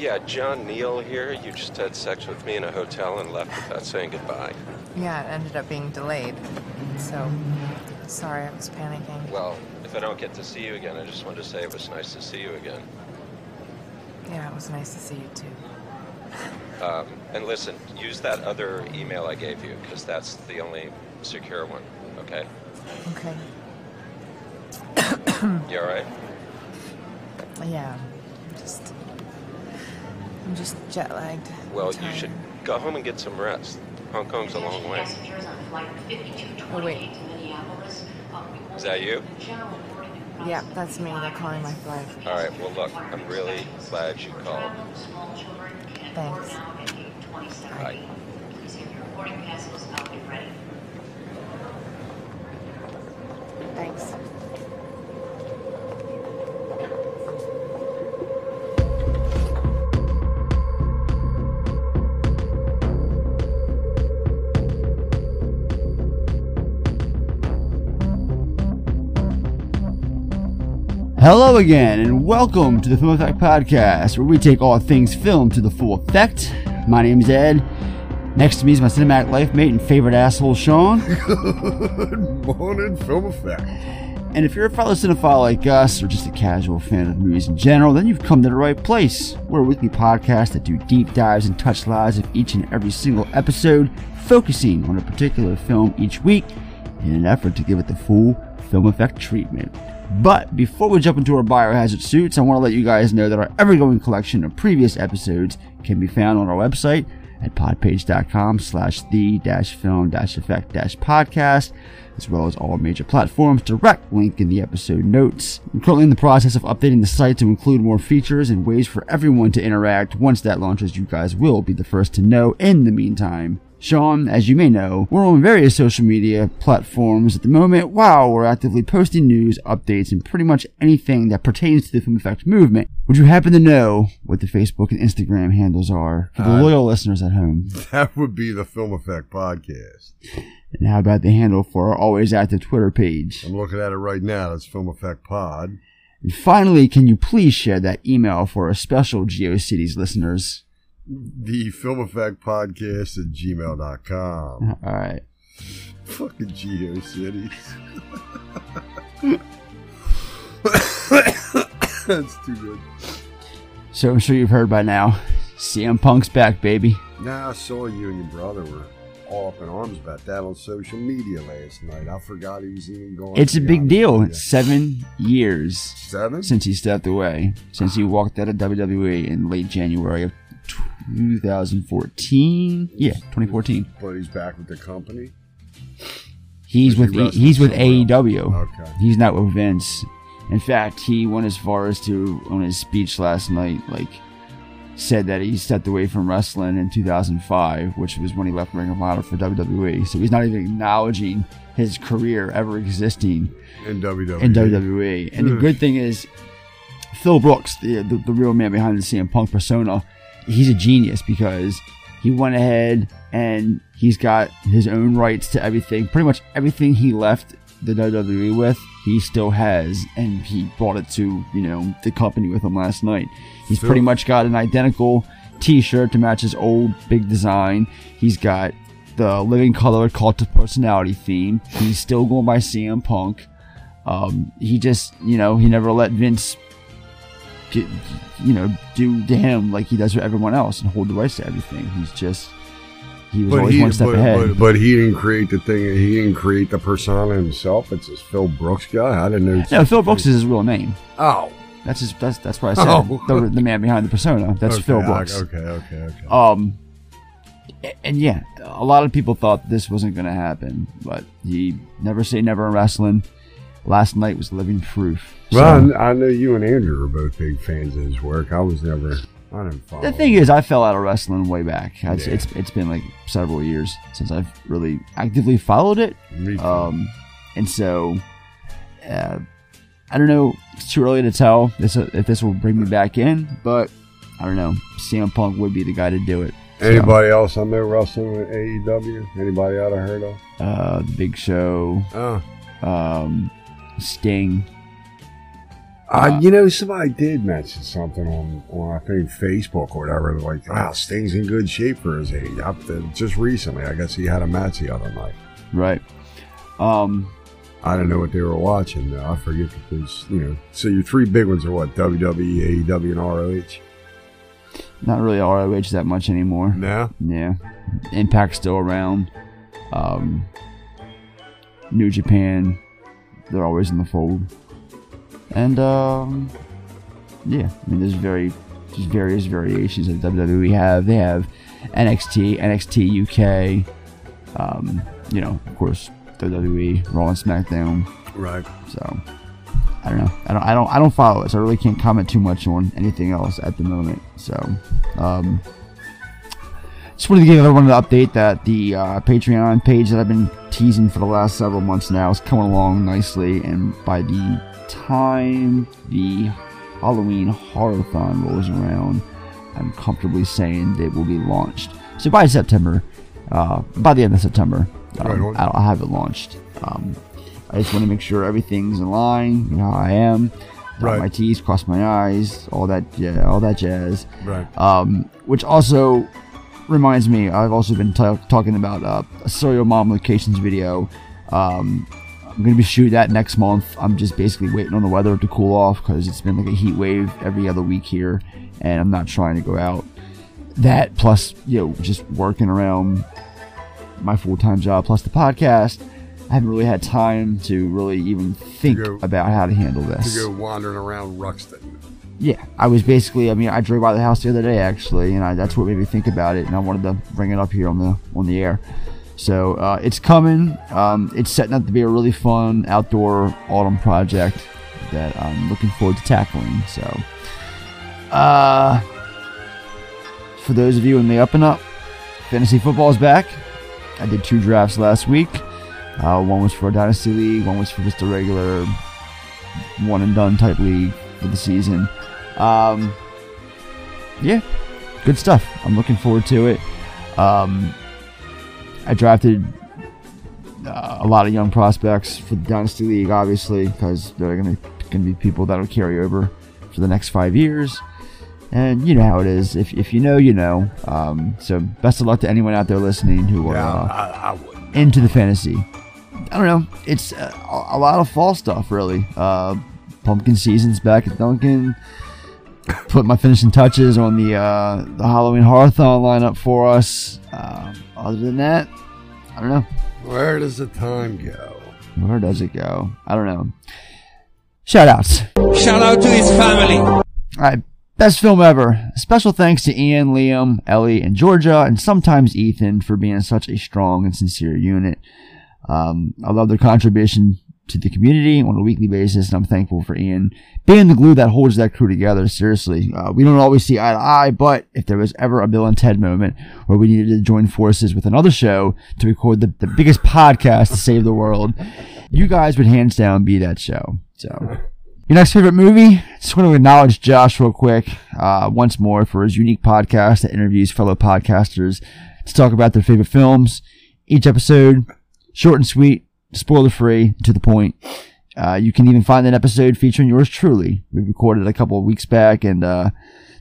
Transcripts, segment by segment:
Yeah, John Neal here. You just had sex with me in a hotel and left without saying goodbye. Yeah, it ended up being delayed. So, sorry, I was panicking. Well, if I don't get to see you again, I just wanted to say it was nice to see you again. Yeah, it was nice to see you too. Um, and listen, use that other email I gave you, because that's the only secure one, okay? Okay. You alright? Yeah. I'm just jet lagged. Well, you should go home and get some rest. Hong Kong's a long way. Oh, wait. Is that you? Yeah, that's me. They're calling my flight. Alright, well, look, I'm really glad you called. Thanks. Bye. Thanks. Hello again, and welcome to the Film Effect Podcast, where we take all things film to the full effect. My name's Ed. Next to me is my cinematic life mate and favorite asshole, Sean. Good morning, film effect. And if you're a fellow cinephile like us, or just a casual fan of movies in general, then you've come to the right place. We're a weekly podcast that do deep dives and touch lives of each and every single episode, focusing on a particular film each week in an effort to give it the full film effect treatment. But before we jump into our biohazard suits, I want to let you guys know that our ever-going collection of previous episodes can be found on our website at podpage.com slash the dash film dash effect dash podcast, as well as all major platforms. Direct link in the episode notes. I'm currently in the process of updating the site to include more features and ways for everyone to interact. Once that launches, you guys will be the first to know. In the meantime, Sean, as you may know, we're on various social media platforms at the moment. Wow, we're actively posting news, updates, and pretty much anything that pertains to the Film Effect movement. Would you happen to know what the Facebook and Instagram handles are for the Uh, loyal listeners at home? That would be the Film Effect Podcast. And how about the handle for our always active Twitter page? I'm looking at it right now. That's Film Effect Pod. And finally, can you please share that email for our special GeoCities listeners? The Film Effect Podcast at gmail.com. All right. Fucking GeoCities. That's too good. So I'm sure you've heard by now. CM Punk's back, baby. Now, I saw you and your brother were all up in arms about that on social media last night. I forgot he was even going. It's a big deal. It's seven years Seven? since he stepped away, since he walked out of WWE in late January of 2014. Yeah, 2014. But he's back with the company. He's he with E- he's with? AEW. Okay. He's not with Vince. In fact, he went as far as to on his speech last night, like said that he stepped away from wrestling in 2005, which was when he left Ring of Honor for WWE. So he's not even acknowledging his career ever existing In WWE. in WWE. And the good thing is, Phil Brooks, the, the the real man behind the CM Punk persona, he's a genius because he went ahead and he's got his own rights to everything. Pretty much everything he left the WWE with, he still has, and he brought it to you know the company with him last night. He's pretty much got an identical T-shirt to match his old big design. He's got the living color cult of personality theme. He's still going by CM Punk. Um, he just, you know, he never let Vince, get, you know, do to him like he does with everyone else and hold the rights to everything. He's just, he was But always he, one step but, ahead. But, but he didn't create the thing. He didn't create the persona himself. It's this Phil Brooks guy. I didn't know. no, Phil Brooks is his real name. Oh, That's his. That's that's what I said. Oh. The, the man behind the persona. That's okay, Phil I- Brooks. Okay, okay, okay. Um, and yeah, a lot of people thought this wasn't going to happen, but he never say never in wrestling. Last night was living proof. well, So- I, I know you and Andrew are both big fans of his work. I was never. I didn't follow. The thing is, I fell out of wrestling way back. It's, Yeah. it's it's been like several years since I've really actively followed it. Me too. Um, and so, uh, I don't know. It's too early to tell this if this will bring me back in, but I don't know. CM Punk would be the guy to do it. So, Anybody else I know wrestling with AEW? Anybody out of heard of? uh, the Big Show, Oh, um, Sting. Uh, you know, somebody did mention something on, on I think Facebook or whatever. Like, wow, Sting's in good shape for his age. I, just recently, I guess he had a match the other night. Right. Um, I don't know what they were watching. Though. I forget because you know. So your three big ones are what WWE, AEW, and ROH. not really ROH that much anymore. No. Yeah. Impact's still around. Um, New Japan, they're always in the fold. And um, yeah, I mean, there's very there's various variations of WWE have. They have NXT, NXT UK. Um, you know, of course, WWE, Raw and SmackDown. Right. So I don't know. I don't. I don't. I don't follow it, so I really can't comment too much on anything else at the moment. So, um, just wanted to give everyone an update that the uh, Patreon page that I've been teasing for the last several months now is coming along nicely, and by the time the Halloween Horrorthon rolls around, I'm comfortably saying they will be launched. So by September, uh, by the end of September, um, Right. I'll, I'll have it launched. Um, I just want to make sure everything's in line. You know how I am. Right. my T's, cross my I's, all that, yeah, all that jazz. Right. Um, which also reminds me, I've also been ta talking about uh, a Serial Mom Locations video. Um, I'm gonna be shooting that next month. I'm just basically waiting on the weather to cool off because it's been like a heat wave every other week here, and I'm not trying to go out. That plus, you know, just working around my full time job plus the podcast. I haven't really had time to really even think go- about how to handle this. To go wandering around Ruxton. Yeah, I was basically. I mean, I drove by the house the other day actually, and I, that's what made me think about it, and I wanted to bring it up here on the on the air. So uh, it's coming. Um, it's setting up to be a really fun outdoor autumn project that I'm looking forward to tackling. So, uh, for those of you in the up and up, fantasy football is back. I did two drafts last week. Uh, one was for a dynasty league. One was for just a regular one and done type league for the season. Um, yeah, good stuff. I'm looking forward to it. Um, I drafted uh, a lot of young prospects for the Dynasty League, obviously, because they're going to going to be people that'll carry over for the next five years. And you know how it is. If, if you know, you know. Um, so best of luck to anyone out there listening who are Yeah, uh, I, I into the fantasy. I don't know. It's uh, a a lot of fall stuff, really. Uh, pumpkin season's back at Dunkin'. Put my finishing touches on the uh, the Halloween Horrorthon lineup for us. Uh, other than that, I don't know. Where does the time go? Where does it go? I don't know. Shout outs. Shout out to his family. All right, best film ever. Special thanks to Ian, Liam, Ellie, and Georgia, and sometimes Ethan for being such a strong and sincere unit. Um, I love their contribution to the community on a weekly basis, and I'm thankful for Ian being the glue that holds that crew together. Seriously, uh, we don't always see eye to eye, but if there was ever a Bill and Ted moment where we needed to join forces with another show to record the, the biggest podcast to save the world, you guys would hands down be that show. So. Your next favorite movie? Just want to acknowledge Josh real quick, uh, once more for his unique podcast that interviews fellow podcasters to talk about their favorite films. Each episode, short and sweet, spoiler free, to the point. Uh, you can even find an episode featuring yours truly. We recorded a couple of weeks back, and uh,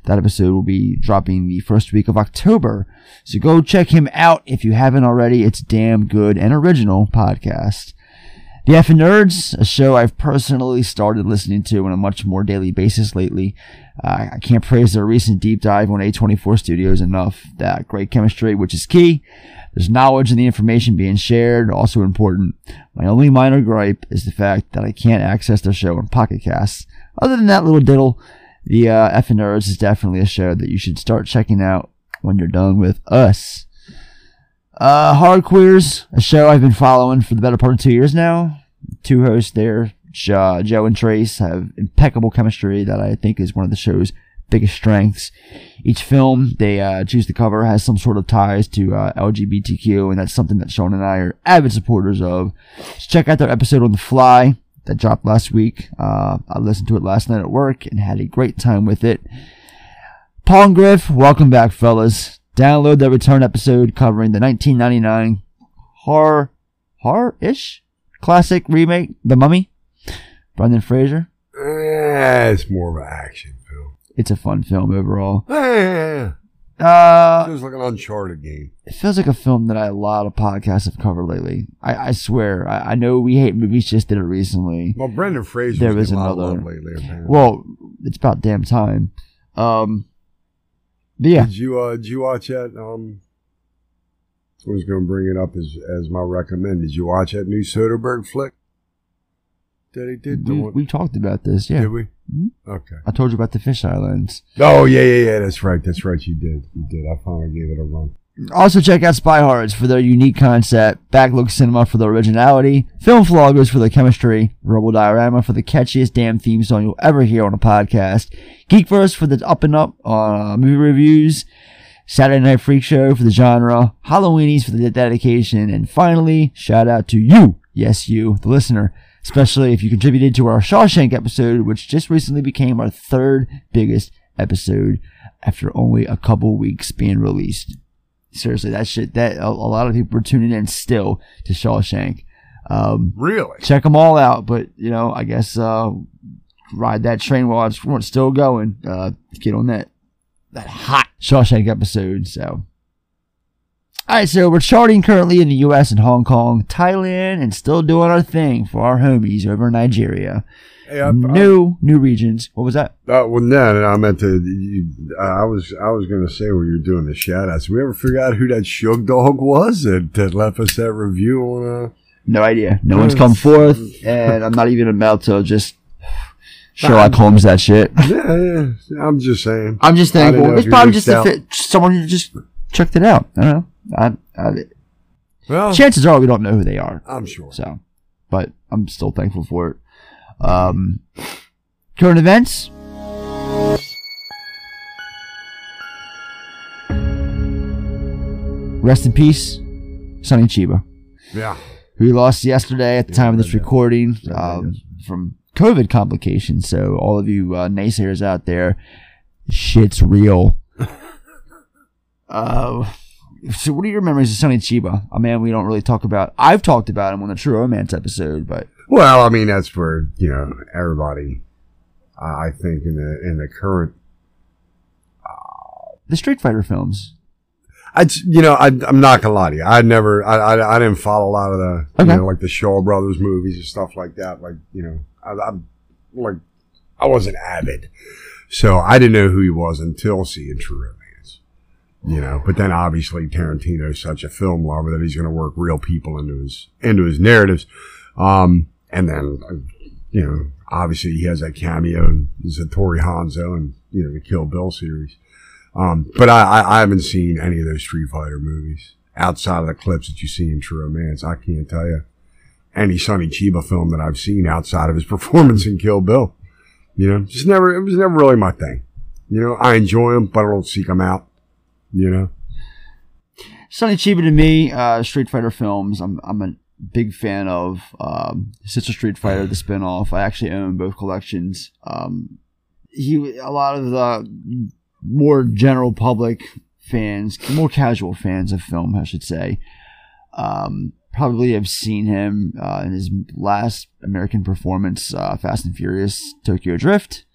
that episode will be dropping the first week of October. So go check him out if you haven't already. It's damn good and original podcast. The F and Nerds, a show I've personally started listening to on a much more daily basis lately. Uh, I can't praise their recent deep dive on A24 Studios enough. That great chemistry, which is key. There's knowledge and the information being shared, also important. My only minor gripe is the fact that I can't access the show on Pocket Casts. Other than that little diddle, the uh, F and Nerds is definitely a show that you should start checking out when you're done with us. Uh, Horror Queers, a show I've been following for the better part of two years now. Two hosts there, Joe and Trace, have impeccable chemistry that I think is one of the show's biggest strengths. Each film they uh, choose to cover has some sort of ties to uh, LGBTQ, and that's something that Sean and I are avid supporters of. So check out their episode on The Fly that dropped last week. Uh, I listened to it last night at work and had a great time with it. Paul and Griff, welcome back, fellas. Download the return episode covering the 1999 horror, horror-ish classic remake, The Mummy. Brendan Fraser. Eh, it's more of an action. It's a fun film overall. Eh, Uh, feels like an Uncharted game. it feels like a film that I, a lot of podcasts have covered lately. I, I swear. I, I know we hate movies. Just did it recently. Well, Brendan Fraser There was was getting a lot of another- lately. Apparently. Well, it's about damn time. Um, yeah, Did you uh did you watch that? Um, I was going to bring it up as as my recommend. Did you watch that new Soderbergh flick that he did? The we, we talked about this. Yeah, Did we? Mhm. Okay. I told you about the fisheye lens. Oh yeah, yeah, yeah. That's right. That's right. You did. You did. I finally gave it a run. Also, check out Spy Hards for their unique concept, Backlook Cinema for their originality, Film Floggers for the chemistry, Rebel Diorama for the catchiest damn theme song you'll ever hear on a podcast, Geekverse for the up and up on uh, movie reviews, Saturday Night Freak Show for the genre, Halloweenies for the dedication, and finally, shout out to you, yes, you, the listener, especially if you contributed to our Shawshank episode, which just recently became our third biggest episode after only a couple weeks being released seriously, that shit, that a, a lot of people are tuning in still to Shawshank. Um, Really? check them all out, but you know, I guess uh, ride that train while it's, still going. Uh, get on that that hot Shawshank episode. So, all right, so we're charting currently in the U.S. and Hong Kong, Thailand, and still doing our thing for our homies over in Nigeria. Hey, I, New new regions. What was that? I, uh, well, no, no, I meant to. You, I was, I was going to say when you were doing the shout outs. We ever figure out who that Shug dog was that, that left us that review on? Uh, No idea. No one's come forth, and I'm not even about to just Sherlock Holmes that shit. yeah, yeah, I'm just saying. I'm just I thankful. It's probably just a fit, someone who just checked it out. I don't know. I, I, Well, chances are we don't know who they are. I'm sure. So, but I'm still thankful for it. Um, current events. Rest in peace, Sonny Chiba, Yeah. who we lost yesterday at the time of this yeah. recording um, from COVID complications. So, all of you uh, naysayers out there, shit's real. uh, so, what are your memories of Sonny Chiba? A man we don't really talk about. I've talked about him on the True Romance episode, but Well, I mean, that's for you know everybody. I I think in the in the current, the Street Fighter films. I you know I I'm not gonna lie to you. I never I I, I didn't follow a lot of the Okay. you know like the Shaw Brothers movies and stuff like that. Like you know I, I'm like I wasn't avid, so I didn't know who he was until seeing True. You know, but then obviously Tarantino is such a film lover that he's going to work real people into his into his narratives. Um, and then you know, obviously he has that cameo in Hattori Hanzo and you know the Kill Bill series. Um, but I, I, I haven't seen any of those Street Fighter movies outside of the clips that you see in True Romance. I can't tell you any Sonny Chiba film that I've seen outside of his performance in Kill Bill. You know, just never, it was never really my thing. You know, I enjoy them, but I don't seek them out. You know, Sonny Chiba to me, uh, Street Fighter films. I'm I'm a big fan of um, Sister Street Fighter, the spinoff. I actually own both collections. Um, he a lot of the more general public fans, more casual fans of film, I should say, um, probably have seen him uh, in his last American performance, uh, Fast and Furious Tokyo Drift.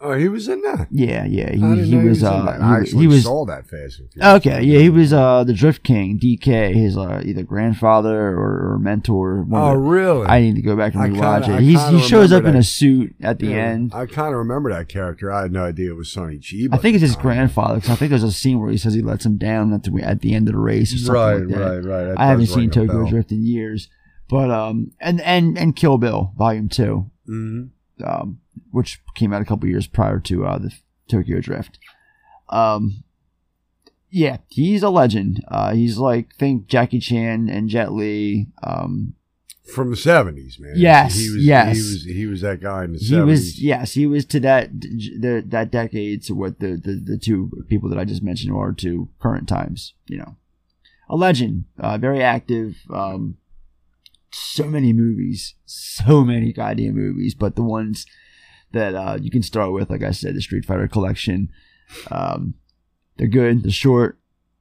Oh, he was in that. Yeah, yeah, he, I didn't he was. Uh, he, I actually he was saw that Fast and Furious. Okay, yeah, he was uh the Drift King, DK, his uh, either grandfather or, or mentor. one Oh, the- really? I need to go back and I rewatch kinda- I it. He's, kinda he shows up remember in that. a suit at the Yeah, end. I kind of remember that character. I had no idea it was Sonny Chiba. I think it's his at grandfather because I think there's a scene where he says he lets him down at the at the end of the race or something Right, like that. right, right. That I haven't does seen ring a Tokyo bell. Drift in years, but um and and and Kill Bill Volume Two, Mhm. Um which came out a couple years prior to uh the Tokyo Drift. Um, yeah, he's a legend. Uh, he's like think Jackie Chan and Jet Li. Um, From the seventies, man. Yes, he was, yes. He was he was that guy in the he seventies. was yes, he was to that the, that decade to what the, the the two people that I just mentioned are to current times. You know, a legend, uh, very active. Um, so many movies, so many goddamn movies, but the ones that uh, you can start with, like I said, the Street Fighter collection. Um, they're good. They're short,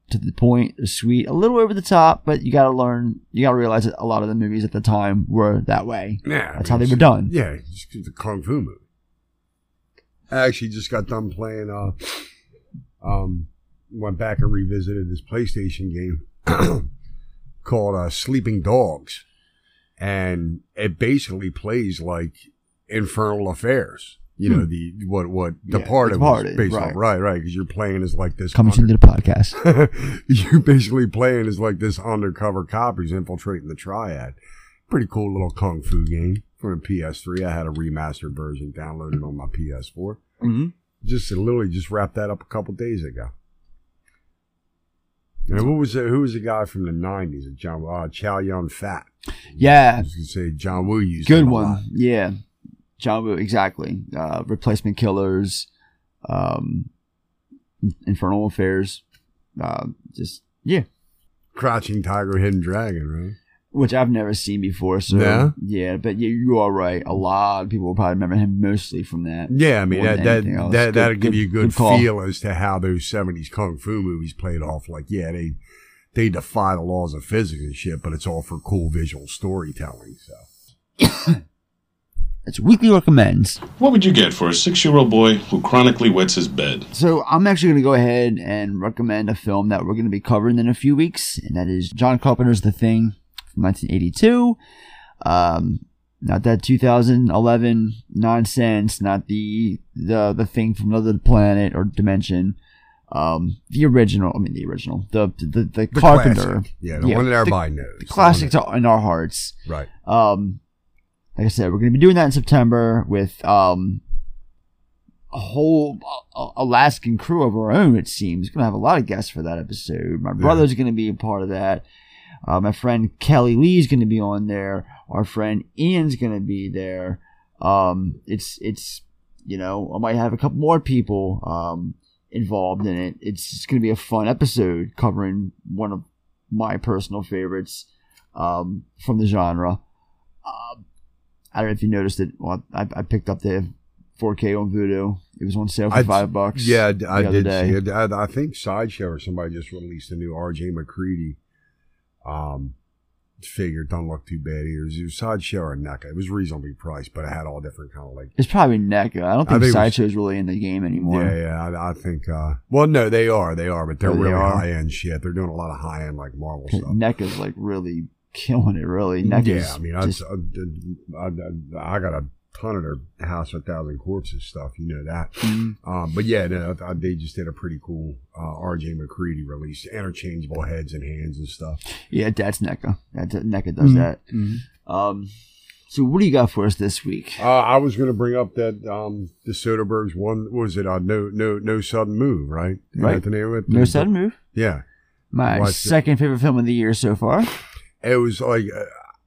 to the point. They're sweet, a little over the top, but you got to learn. You got to realize that a lot of the movies at the time were that way. Yeah, I That's mean, how they were done. Yeah, it's the kung fu movie. I actually just got done playing. Uh, um, went back and revisited this PlayStation game called uh, Sleeping Dogs, and it basically plays like Infernal Affairs. You know the what what Yeah, Departed, Departed, was based right. on, right? Right, because you're playing as like this Coming under- to the podcast. you're basically playing as like this undercover cop who's infiltrating the triad. Pretty cool little kung fu game for the PS3. I had a remastered version downloaded on my PS4. hmm Just literally just wrapped that up a couple days ago. And who was the, who was the guy from the '90s? John uh, Chow Yun Fat. Yeah, I was gonna say John Woo used good one. Yeah, John Woo, exactly. Uh, replacement killers, um, infernal affairs. Uh, just yeah, Crouching Tiger, Hidden Dragon, right? Which I've never seen before. So Yeah? yeah, but you, you are right. A lot of people will probably remember him mostly from that. Yeah, I mean more that that, that that'll give good- you a good, good feel as to how those '70s kung fu movies played off. Like, yeah, they they defy the laws of physics and shit, but it's all for cool visual storytelling. So It's weekly recommends. What would you get for a six year old boy who chronically wets his bed? So I'm actually going to go ahead and recommend a film that we're going to be covering in a few weeks, and that is John Carpenter's The Thing from 1982. Um, not that 2011 nonsense, not the the the thing from another planet or dimension. Um, the original. I mean, the original. The the the, the Carpenter. classic. yeah, the one that everybody knows, The classic to, in our hearts. right? Um, like I said, we're going to be doing that in September with um a whole uh, Alaskan crew of our own. It seems going to have a lot of guests for that episode. My brother's going to be a part of that. Uh, my friend Kelly Lee's going to be on there. Our friend Ian's going to be there. Um, it's it's you know I might have a couple more people um involved in it. It's going to be a fun episode covering one of my personal favorites um, from the genre. Um, I don't know if you noticed it. Well, I, I picked up the 4K on Vudu. It was on sale for I- five bucks. Yeah, I the I other did. day. See it. I, I think Sideshow or somebody just released a new R.J. MacReady um, figure. Don't look too bad either. It was Sideshow or NECA. It was reasonably priced, but it had all different kind of like. It's probably NECA. I don't think, think Sideshow's really in the game anymore. Yeah, yeah. I, I think. Uh, well, no, they are. They are, but they're Oh, they really are? high end shit. They're doing a lot of high end like Marvel stuff. NECA's like really killing it. Really, NECA's yeah, I mean, just, I, I, I got a ton of their House of a Thousand Corpses stuff. You know that. Mm. Um, but yeah, no, I- they just did a pretty cool uh, R.J. MacReady release, interchangeable heads and hands and stuff. yeah, that's NECA. That NECA does Mhm. that. Um, so what do you got for us this week? Uh, I was going to bring up that um, the Soderbergh's one what was it? Uh, no, no, no sudden move, right? Isn't Right. the name of it? No sudden move. Yeah, My Watch it. second favorite film of the year so far. it was like uh,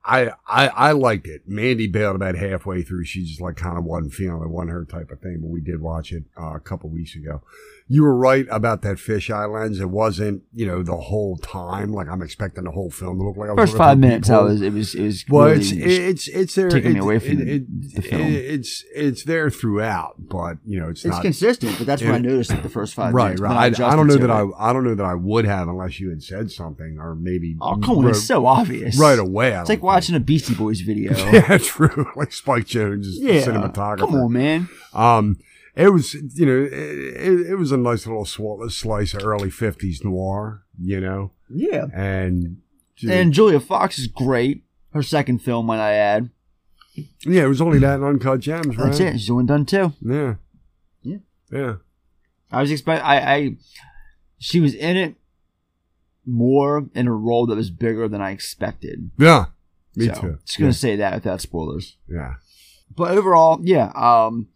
I, I I liked it. Mandy bailed about halfway through. She just like kind of wasn't feeling it, wasn't her type of thing. But we did watch it uh, a couple weeks ago. You were right about that fisheye lens. It wasn't you know the whole time. Like I'm expecting the whole film to look like I was First five minutes, I was it was it was Well, really it's it's it's there. taking me away from it- the- it- the film. it- it's it's there throughout, but you know it's, it's not consistent, but that's what I noticed at the first five right. minutes. Right. I, I don't know that it. I I don't know that I would have unless you had said something or maybe Oh come on, it's so obvious. right away. I It's like watching a Beastie Boys video. Yeah, true. Like Spike Jonze, Yeah, cinematographer. come on, man. Um, it was you know it, it, was a nice little slice of early '50s noir, you know, Yeah, and and Julia Fox is great. Her second film, might I add. yeah, it was only that in Uncut Gems, right? That's it. She's doing done too. Yeah, Yeah. yeah. I was expect. I, I she was in it more in a role that was bigger than I expected. Yeah, me So, too. Just gonna yeah. say that without spoilers. yeah. But overall, yeah, um,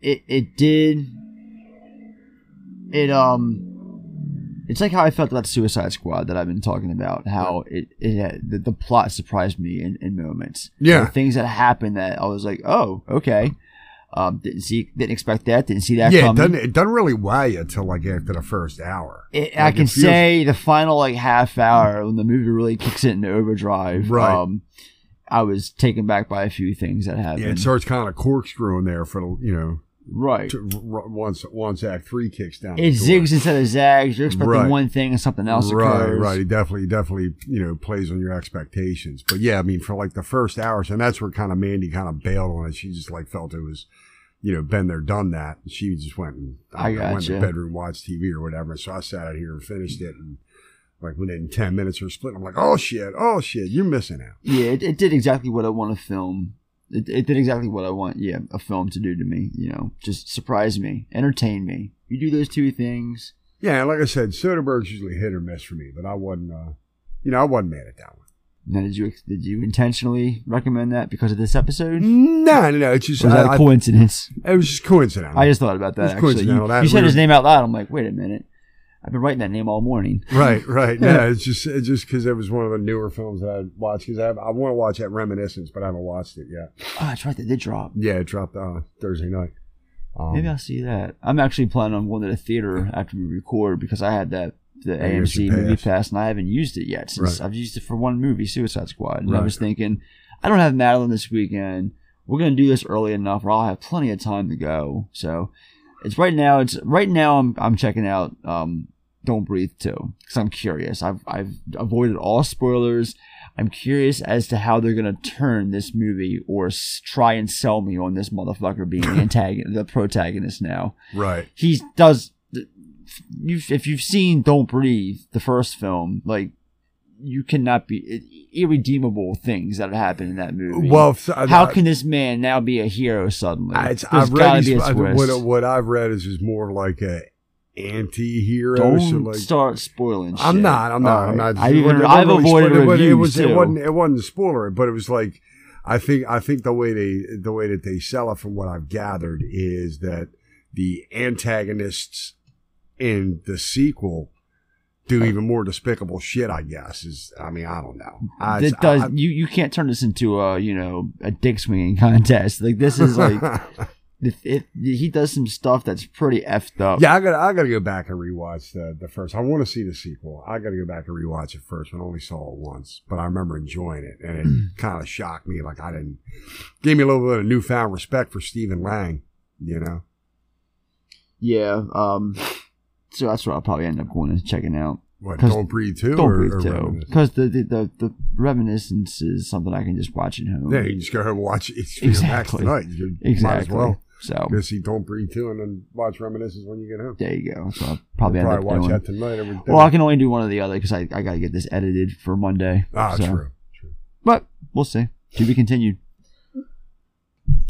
it it did. It um, it's like how I felt about Suicide Squad that I've been talking about. How it it had, the, the plot surprised me in, in moments. Yeah. things that happened that I was like, oh, okay. Um, didn't see, didn't expect that. Didn't see that yeah, it coming. doesn't, it doesn't really wow you until like after the first hour. It, I can it feels- say the final like half hour when the movie really kicks it into overdrive. Right. Um, I was taken back by a few things that happened. Yeah, it starts kind of corkscrewing there for the you know right. to, r- once once Act Three kicks down. It door. zigs instead of zags. You're expecting Right. one thing and something else right, occurs. right. He definitely, definitely, you know, plays on your expectations. But yeah, I mean, for like the first hours, and that's where kind of Mandy kind of bailed on it. She just like felt it was you know, been there, done that. She just went and I don't know, went to the bedroom, watched TV or whatever. So I sat out here and finished it, and like within ten minutes or split, I'm like, oh shit, oh shit, you're missing out. Yeah, it, it did exactly what I want to film. It, it did exactly what I want, yeah, a film to do to me. You know, just surprise me, entertain me. You do those two things. Yeah, like I said, Soderbergh's usually hit or miss for me, but I wasn't, uh, you know, I wasn't mad at that one. Now, did you did you intentionally recommend that because of this episode? No, no, no. It's just Or was that I- a coincidence? I- it was just coincidence. I just thought about that actually. You. That you said his name out loud. I'm like, wait a minute. I've been writing that name all morning. right, right. No, it's just it's just because it was one of the newer films that I watched. Because I, I want to watch that Reminiscence, but I haven't watched it yet. Oh, that's right. They did drop. Yeah, it dropped uh, Thursday night. Um, Maybe I'll see that. I'm actually planning on going to the theater after we record because I had that the AMC movie pass. and I haven't used it yet since Right. I've used it for one movie, Suicide Squad. And I was thinking, I don't have Madeline this weekend. We're gonna do this early enough, where I'll have plenty of time to go. So it's right now. It's right now. I'm I'm checking out. Um, Don't Breathe too because I'm curious. I've I've avoided all spoilers. I'm curious as to how they're gonna turn this movie or s- try and sell me on this motherfucker being the antagonist, the protagonist now right. he does you if you've seen don't breathe the first film like you cannot be irredeemable things that happen in that movie Well, how I- can this man now be a hero suddenly I, it's, I've read be a these, I- what, what I've read is is more like a anti-hero. don't so like, start spoiling. I'm not. I'm not. I'm Alright. not. I've, it even, I've really avoided spoiler, but reviews it was. too. It wasn't. It wasn't a spoiler, but it was like. I think. I think the way they the way that they sell it, from what I've gathered, is that the antagonists in the sequel do even more despicable shit. I guess is. I mean, I don't know. I, it does I- you you can't turn this into a you know a dick swinging contest like this is like if, if he does some stuff that's pretty effed up Yeah, I got I got to go back and rewatch the the first. I want to see the sequel. I got to go back and rewatch it first. I only saw it once, but I remember enjoying it, and it kind of shocked me. Like I didn't gave me a little bit of newfound respect for Stephen Lang. You know, Yeah. Um. So that's what I'll probably end up going and checking out. what Don't Breathe too, Don't or, breathe or too, because the, the the the reminiscence is something I can just watch at home. Yeah, you just go home and watch it Exactly. tonight. You exactly. might as well So go see Don't Breathe too, and then watch Reminiscence when you get home. there you go. So I'll probably Probably watch doing. that tonight. Every day. Well, I can only do one or the other because I, I got to get this edited for Monday. ah, so. true, true. But we'll see. To be continued.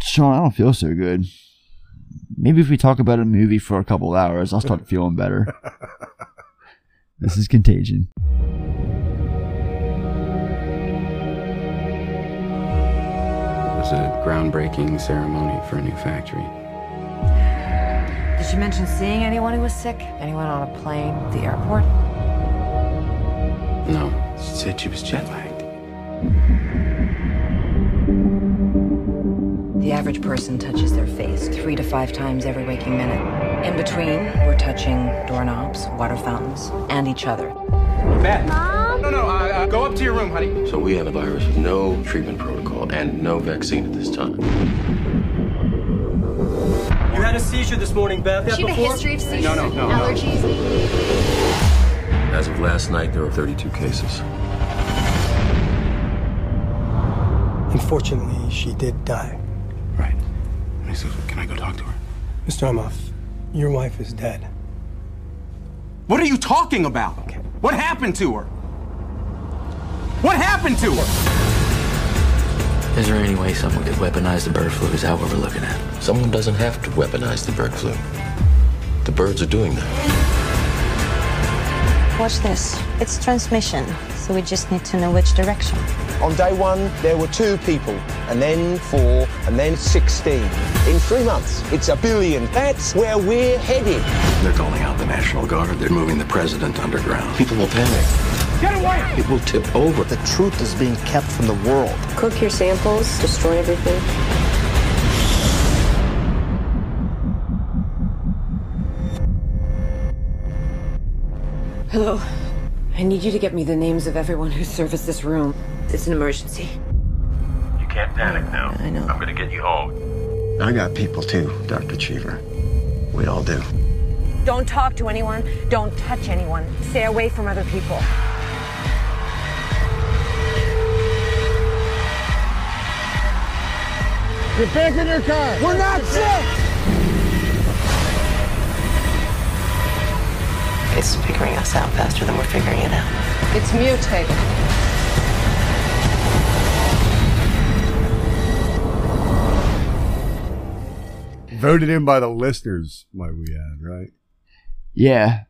Sean, I don't feel so good. Maybe if we talk about a movie for a couple hours, I'll start feeling better. this is Contagion. It was a groundbreaking ceremony for a new factory. Did she mention seeing anyone who was sick? Anyone on a plane, the airport? No, she said she was jet lagged. The average person touches their face three to five times every waking minute. In between, we're touching doorknobs, water fountains, and each other. Beth. No, no, uh, uh, go up to your room, honey. So we have a virus with no treatment protocol and no vaccine at this time. You had a seizure this morning, Beth. She had a history of seizures, No, no, no, no. allergies. As of last night, there were 32 cases. Unfortunately, she did die. Right. And he says, Can I go talk to her? Mr. Emhoff, your wife is dead. What are you talking about? What happened to her? What happened to her? Is there any way someone could weaponize the bird flu? Is that what we're looking at? Someone doesn't have to weaponize the bird flu. The birds are doing that. Watch this. It's transmission, so we just need to know which direction. On day one, there were two people, and then four, and then 16. In three months, it's a billion. That's where we're headed. They're calling out the National Guard. They're moving the president underground. People will panic. Get away! It will tip over. The truth is being kept from the world. Cook your samples, destroy everything. Hello. I need you to get me the names of everyone who serviced this room. It's an emergency. You can't panic now. I know. I'm gonna get you home. I got people too, Dr. Cheever. We all do. Don't talk to anyone. Don't touch anyone. Stay away from other people. Get back in your car. We're not sick. It's figuring us out faster than we're figuring it out. It's mutated. Voted in by the listeners, might we add, right? Yeah.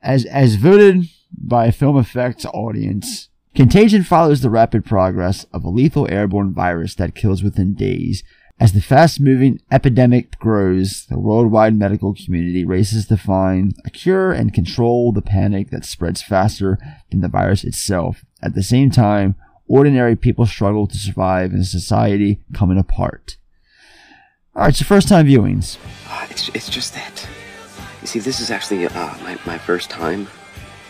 As as voted by a film effects audience, Contagion follows the rapid progress of a lethal airborne virus that kills within days. As the fast moving epidemic grows, the worldwide medical community races to find a cure and control the panic that spreads faster than the virus itself. At the same time, ordinary people struggle to survive in a society coming apart. Alright, so first time viewings. Uh, it's, it's just that. You see, this is actually uh, my, my first time.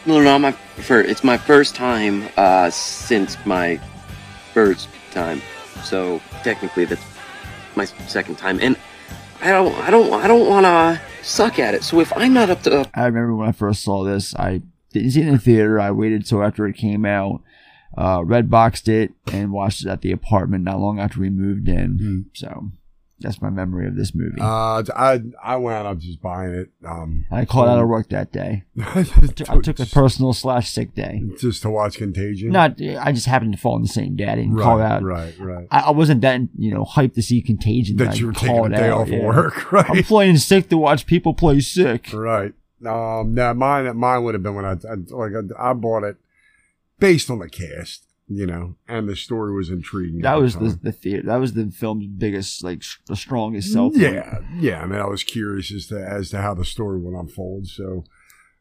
No, no, my It's my first time uh, since my first time. So technically, that's my second time, and I don't, I don't, I don't want to suck at it. So if I'm not up to, I remember when I first saw this, I didn't see it in the theater. I waited till after it came out, uh, red boxed it, and watched it at the apartment not long after we moved in. So that's my memory of this movie. Uh, I I wound up just buying it. Um, I called out of work that day. I took- I took a personal slash sick day. just to watch Contagion. Not, I just happened to fall in the same day. I didn't call out. right, right. I, I wasn't that you know hyped to see Contagion That I you were taking a day out, off yeah. work, right? I'm playing sick to watch people play sick. Right. Um. Now mine mine would have been when I, I like I, I bought it based on the cast, you know, and the story was intriguing. That was the the the theater. That was the film's biggest, like, s- the strongest self. Yeah, yeah. I mean, I was curious as to as to how the story would unfold, so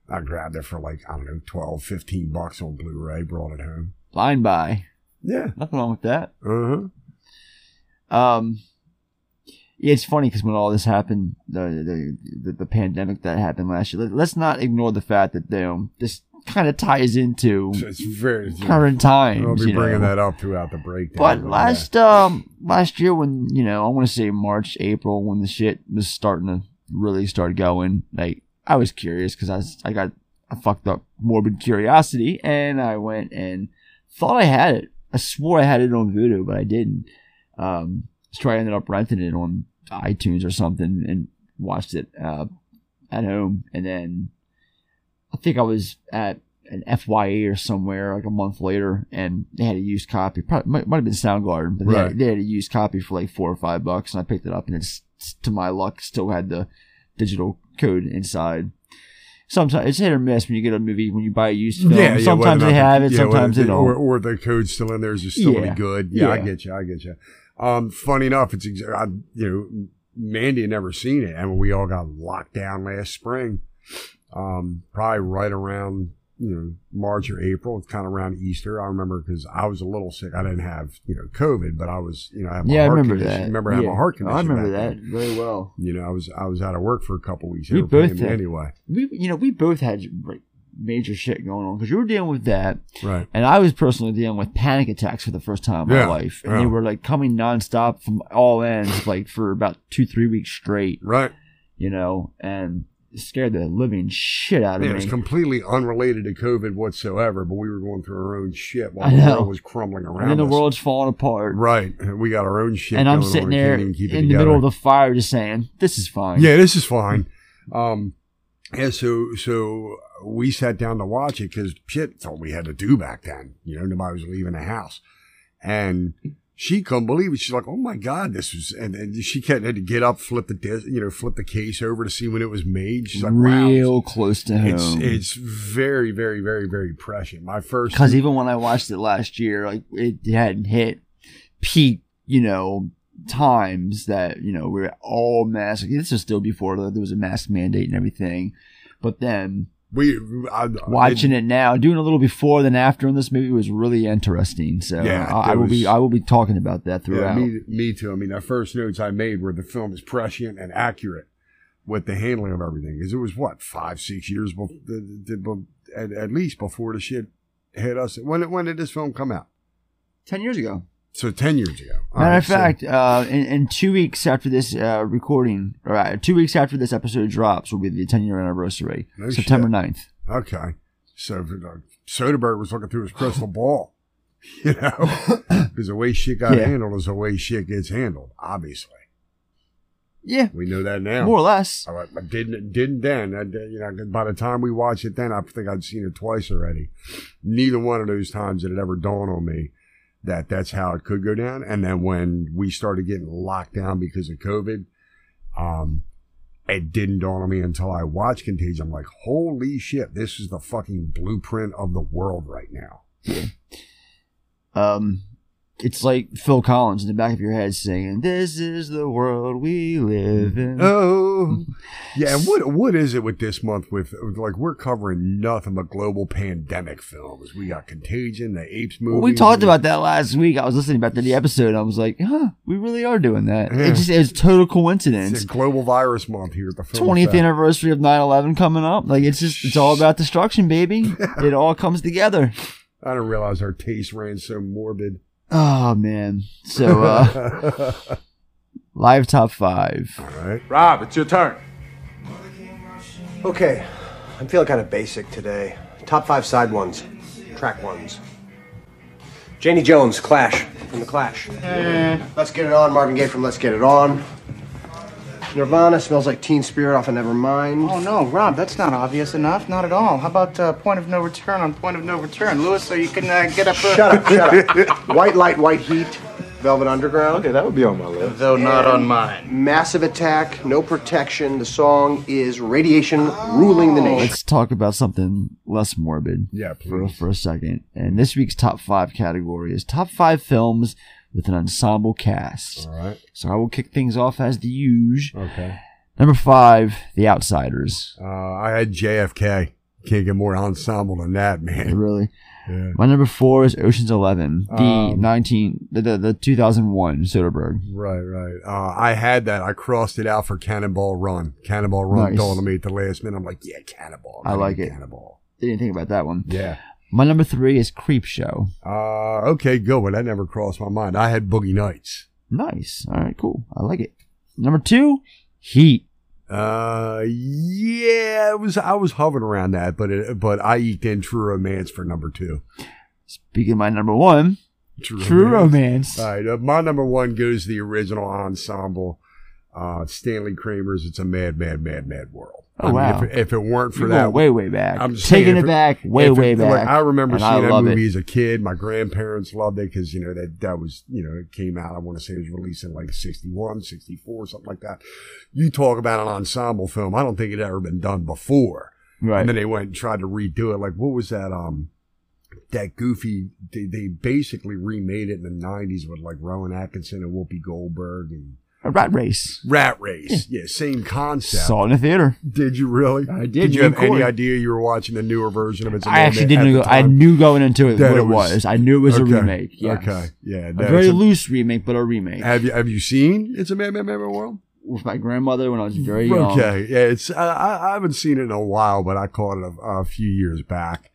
I grabbed it for like I don't know, 12, 15 bucks on Blu-ray. Brought it home. Line by. Yeah, nothing wrong with that. Uh huh. Um, yeah, it's funny because when all this happened, the, the the the pandemic that happened last year. let- Let's not ignore the fact that you know, this kind of ties into It's very current times. We'll be bringing know. that up throughout the breakdown. But yeah. last um last year when you know I want to say March April when the shit was starting to really start going like I was curious because I was, I got a fucked up morbid curiosity and I went and thought I had it I swore I had it on Vudu but I didn't um so I ended up renting it on iTunes or something and watched it uh at home and then I think I was at an FYE or somewhere like a month later, and they had a used copy. Probably might, might have been Soundgarden, but they, Right. had, they had a used copy for like four or five bucks, and I picked it up, and it's to my luck still had the digital code inside. Sometimes it's hit or miss when you get a movie when you buy a used film. Yeah, yeah, sometimes whether they have it, yeah, sometimes they don't. Or, or the code's still in there is still Yeah. any good. Yeah, I get you. I get you. Um, funny enough, it's ex- I, you know, Mandy had never seen it, and when we all got locked down last spring, um, probably right around you know March or April, it's kind of around Easter. I remember because I was a little sick. I didn't have you know COVID, but I was you know I yeah, I heart remember condition. that. Remember having yeah. a heart condition. I remember that then. very well. You know, I was I was out of work for a couple weeks. We both had, anyway. We you know we both had like major shit going on because you were dealing with that, Right. And I was personally dealing with panic attacks for the first time in Yeah, my life, and yeah. they were like coming nonstop from all ends, like for about two three weeks straight. Right. You know, and scared the living shit out of Yeah, it was completely unrelated to COVID whatsoever, but we were going through our own shit while the world was crumbling around and then the us. world's falling apart. Right. We got our own shit. and I'm sitting there can't even keep it in the together. middle of the fire, just saying, "This is fine." Yeah, this is fine. Um, yeah, so so we sat down to watch it because shit, that's all we had to do back then. You know, nobody was leaving the house, and she couldn't believe it. She's like, "Oh my god, this was," and, and she kept had to get up, flip the disc, you know, flip the case over to see when it was made. She's like, "Wow, real close to it's home. it's very very very very prescient." My first Because even when I watched it last year, like it hadn't hit peak, you know, times that you know we are all masked. This is still before there was a mask mandate and everything. But then we I, watching it now, doing a little before than after in this movie was really interesting. So Yeah, I, I will be I will be talking about that Yeah, throughout. me, me too. I mean, the first notes I made were the film is prescient and accurate with the handling of everything. Because it was what five, six years before, at, at least before the shit hit us. When when did this film come out? Ten years ago. So ten years ago. All Matter right, of so- fact, uh, in, in two weeks after this uh, recording, or uh, two weeks after this episode drops, will be the 10 year anniversary, No September shit. 9th. okay. So uh, Soderbergh was looking through his crystal ball, you know, because the way shit got Yeah. handled is the way shit gets handled. Obviously. Yeah. We know that now. More or less. I, I didn't didn't then. I, you know, by the time we watched it then, I think I'd seen it twice already. Neither one of those times did it ever dawn on me that that's how it could go down. And then when we started getting locked down because of COVID, um, it didn't dawn on me until I watched Contagion. I'm like, holy shit, this is the fucking blueprint of the world right now. Um, it's like Phil Collins in the back of your head singing, "This is the world we live in." Oh, yeah. And what what is it with this month? With like we're covering nothing but global pandemic films. We got Contagion, the Apes movie. Well, we talked about that last week. I was listening back to the episode. And I was like, "Huh, we really are doing that." Yeah. It just it was total It's coincidence. a global virus month here at the. Twentieth anniversary of 9-11 coming up. Like it's just it's all about destruction, baby. it all comes together. I didn't realize our taste ran so morbid. Oh man. So uh live top five. All right. Rob, it's your turn. Okay, I'm feeling kind of basic today. Top five side ones, track ones. Janie Jones, Clash, from The Clash. Let's Get It On, Marvin Gaye from Let's Get It On. Nirvana, Smells Like Teen Spirit off of Nevermind. Oh no, Rob, that's not obvious enough. Not at all. How about uh, point of no return on point of no return, Lewis? So you can uh, get up. Uh... Shut up, shut up. White Light, White Heat, Velvet Underground. Okay, that would be on my list. Though not on mine. Massive Attack, No Protection. The song is Radiation Ruling the Nation. Let's talk about something less morbid. Yeah, For, for a second. And this week's top five category is top five films with an ensemble cast. All right. So I will kick things off as the usual. Okay. Number five, The Outsiders. Uh, I had JFK. Can't get more ensemble than that, man. Really? Yeah. My number four is Ocean's Eleven, the Um, nineteen, the, the the two thousand one Soderbergh. Right, right. Uh, I had that. I crossed it out for Cannonball Run. Cannonball Run Nice. on me at the last minute. I'm like, yeah, Cannonball. I like it. Cannonball. Didn't think about that one. Yeah. My number three is Creepshow. Uh, okay, good one. That never crossed my mind. I had Boogie Nights. Nice. All right, cool. I like it. Number two, Heat. Uh, yeah, it was. I was hovering around that, but it, but I eked in True Romance for number two. Speaking of my number one, True, True Romance. All right, uh, my number one goes to the original ensemble. Uh, Stanley Kramer's "It's a Mad, Mad, Mad, Mad World." Oh, I mean, wow. if, if it weren't for You're that, way, way back. I'm just Taking saying, it if back, way, way like, back. I remember And I seeing that movie it. as a kid. My grandparents loved it because you know that that was you know it came out. I want to say it was released in like 61, 64, something like that. You talk about an ensemble film. I don't think it had ever been done before. Right. And then they went and tried to redo it. Like what was that? Um, that goofy. They, they basically remade it in the nineties with like Rowan Atkinson and Whoopi Goldberg and A rat race. Rat Race. Yeah, same concept. Saw it in the theater. Did you really? I did. Did you have any idea you were watching the newer version of it? I actually didn't know. I knew going into it That what it was- was. I knew it was a remake. Yes. Okay. Yeah, A very a- loose remake, but a remake. Have you have you seen It's a Mad Mad Mad Mad World? With my grandmother when I was very young. Okay, yeah, it's I, I I haven't seen it in a while, but I caught it a, a few years back.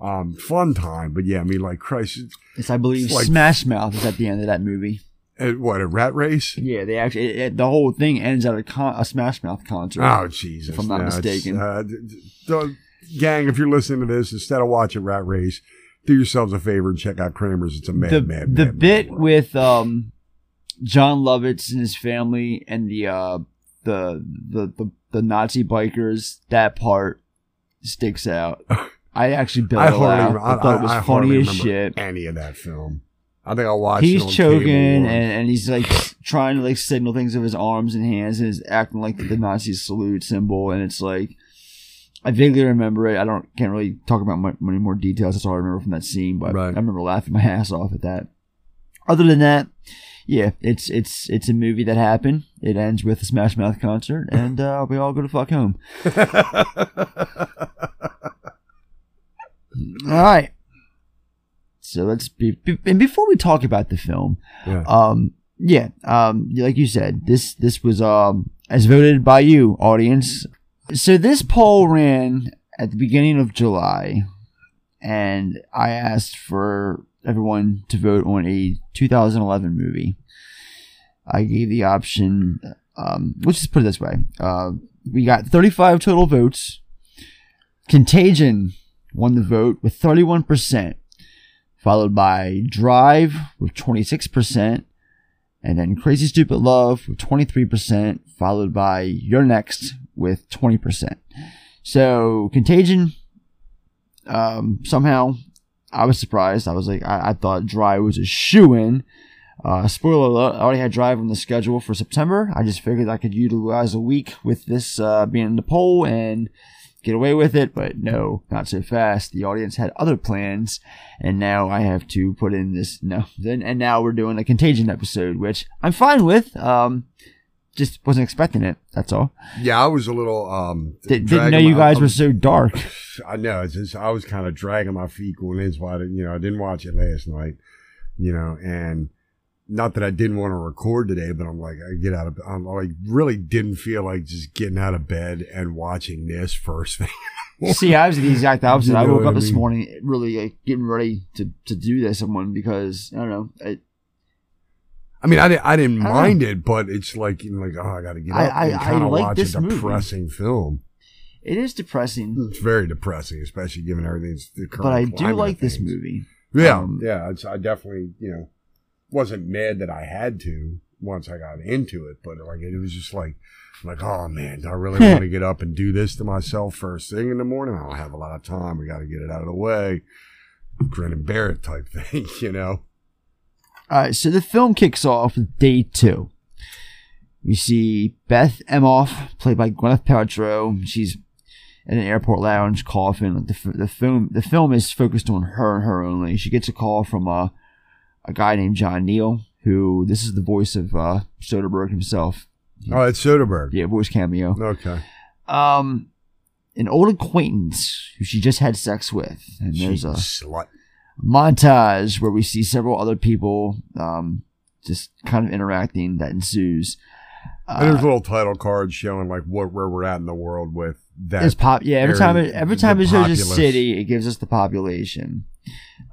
Um, fun time, but yeah, I mean, like Christ, it's, I believe, like Smash Mouth is at the end of that movie. What a rat race. Yeah, they actually it, it- the whole thing ends at a, con- a Smash Mouth concert. Oh Jesus! if I'm not No, mistaken. uh, don't- gang, if you're listening to this, instead of watching Rat Race, do yourselves a favor and check out Kramer's. It's a mad, the mad, the mad, bit with um Jon Lovitz and his family and the uh the the the, the Nazi bikers that part sticks out. I actually built I laugh. I, I, thought it was I funny as shit. Any of that film? I think I watched. He's choking and, and he's like trying to like signal things with his arms and hands and is acting like the Nazi salute symbol and it's like I vaguely remember it. I don't can't really talk about mu- many more details. That's all I remember from that scene, but I remember laughing my ass off at that. Other than that, yeah, it's it's it's a movie that happened. It ends with a Smash Mouth concert, and uh, we all go to fuck home. all right. So let's be, be- and before we talk about the film, Yeah. um, yeah, um, like you said, this this was um as voted by you, audience. So this poll ran at the beginning of July, and I asked for everyone to vote on a 2011 movie. I gave the option. Um, let's just put it this way: uh, we got 35 total votes. Contagion won the vote with 31%, followed by Drive with 26%, And then Crazy Stupid Love with 23%, followed by You're Next with 20%. So Contagion, um, somehow I was surprised. I was like, I, I thought Drive was a shoe in. Uh, spoiler alert, I already had Drive on the schedule for September. I just figured I could utilize a week with this uh, being in the poll and get away with it, but no, not so fast. The audience had other plans, and now I have to put in this. No, then and now we're doing a Contagion episode, which I'm fine with. Um, just wasn't expecting it. That's all. Yeah, I was a little um. Did, didn't know you guys I'm- were so dark. I know. It's just I was kind of dragging my feet going in. So I didn't, you know, I didn't watch it last night. You know, and not that I didn't want to record today, but I'm like, I get out of, I'm like, really didn't feel like just getting out of bed and watching this first thing. See, I was the exact opposite. You I woke up I this morning really like, getting ready to, to do this someone because I don't know. It, I mean, I didn't, I didn't I mind it, but it's like, you know, like, oh, I got to get up I- and kind of like watch this a movie. depressing film. it is depressing, It's very depressing, especially given everything's the current but I do like this movie. Yeah, Um, yeah. It's, I definitely, you know, wasn't mad that I had to once I got into it, but like it was just like, like, oh man, do I really want to get up and do this to myself first thing in the morning? I don't have a lot of time. We got to get it out of the way. Grin and bear it type thing, you know. All right, so the film kicks off with day two. We see Beth Emhoff, played by Gwyneth Paltrow. She's in an airport lounge coughing. The, the film, the film is focused on her and her only. She gets a call from a a guy named John Neal, who this is the voice of uh, Soderbergh himself. Oh, it's Soderbergh. Yeah, voice cameo. Okay. Um, an old acquaintance who she just had sex with, and there's Cheating a slut. montage where we see several other people um, just kind of interacting that ensues. and there's Uh, little title cards showing like what where we're at in the world with that. it's pop. Yeah, every time it, every time it shows a city, it gives us the population.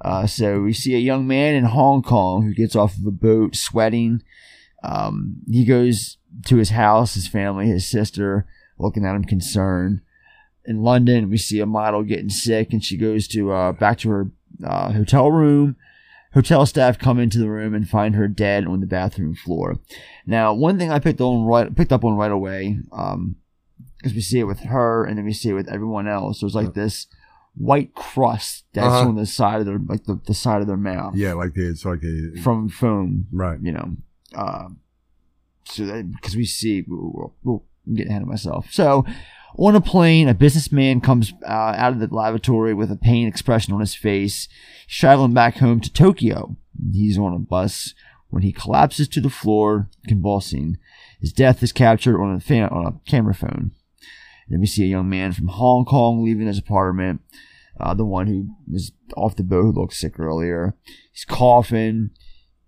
Uh, so we see a young man in Hong Kong who gets off of a boat sweating. Um, he goes to his house, his family, his sister, looking at him concerned. In London, we see a model getting sick, and she goes to uh, back to her uh, hotel room. Hotel staff come into the room and find her dead on the bathroom floor. Now, one thing I picked on right picked up on right away, um, because we see it with her and then we see it with everyone else. There's like this white crust that's Uh-huh. on the side of their like the, the side of their mouth Yeah, like the, it's like the from foam, right? You know, uh, so that because we see, we'll, we'll, I'm getting ahead of myself. So on a plane, a businessman comes uh, out of the lavatory with a pain expression on his face. He's traveling back home to Tokyo. He's on a bus when he collapses to the floor, convulsing. His death is captured on a fan, on a camera phone. Then we see a young man from Hong Kong leaving his apartment. Uh, the one who was off the boat who looked sick earlier. He's coughing.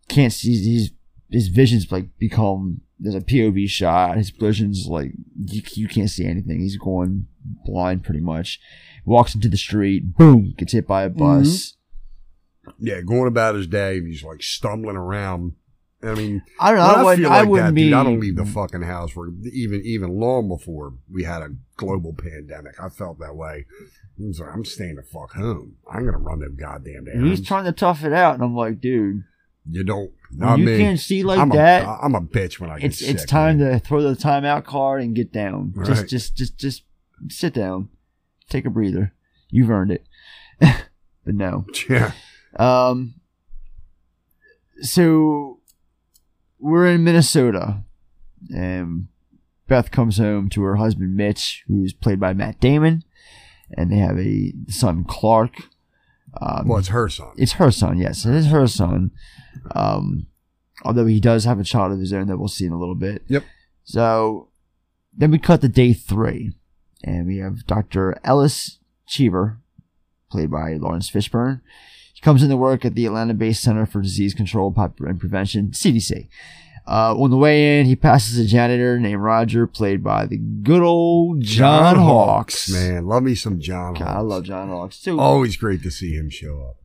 Can't see. He's his vision's like become. There's a POV shot. His vision's like you, you can't see anything. He's going blind pretty much. Walks into the street. Boom. Gets hit by a bus. Yeah, going about his day, he's like stumbling around. I mean, I don't know, I wouldn't- feel I like wouldn't that, dude, I don't leave the fucking house for even even long before we had a global pandemic. I felt that way. I was like, I'm staying the fuck home. I'm gonna run them goddamn And he's trying to tough it out, and I'm like, dude, You don't. Not you me. can't see like I'm that. A, I'm a bitch when I get it's sick. it's time to throw the timeout card and get down. Just just just just sit down, take a breather. You've earned it. but no. Yeah. Um. So we're in Minnesota, and Beth comes home to her husband Mitch, who's played by Matt Damon, and they have a son Clark. Um, Well, it's her son. It's her son. Yes, it is her son. Um, although he does have a child of his own that we'll see in a little bit. Yep. So then we cut to day three, and we have Dr. Ellis Cheever, played by Laurence Fishburne. Comes into work at the Atlanta-based Center for Disease Control and Prevention (CDC). Uh, on the way in, he passes a janitor named Roger, played by the good old John, Hawkes. man. Love me some John. God, I love John Hawkes too. Always great to see him show up.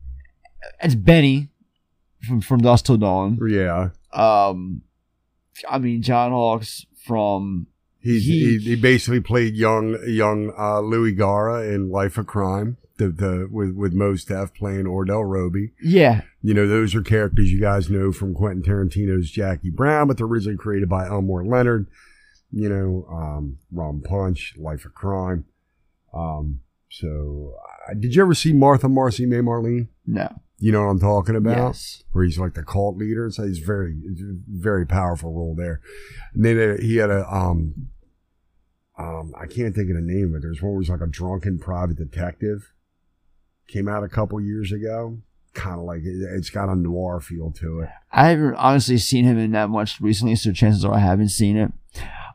It's Benny from from Dusk Till Dawn. Yeah. Um, I mean John Hawkes from He's, He- he, he basically played young young uh, Louis Gara in Life of Crime. The the with with Mos Def playing Ordell Robbie. Yeah. You know, those are characters you guys know from Quentin Tarantino's Jackie Brown, but they're originally created by Elmore Leonard. You know, um, Rum Punch, Life of Crime. Um, so, uh, did you ever see Martha Marcy May Marlene? No. You know what I'm talking about? Yes. Where he's like the cult leader. So he's very, very powerful role there. And then uh, he had a, um, um, I can't think of the name, but there's one where he's like a drunken private detective. Came out a couple years ago. Kind of like it, it's got a noir feel to it. I haven't honestly seen him in that much recently, so chances are I haven't seen it.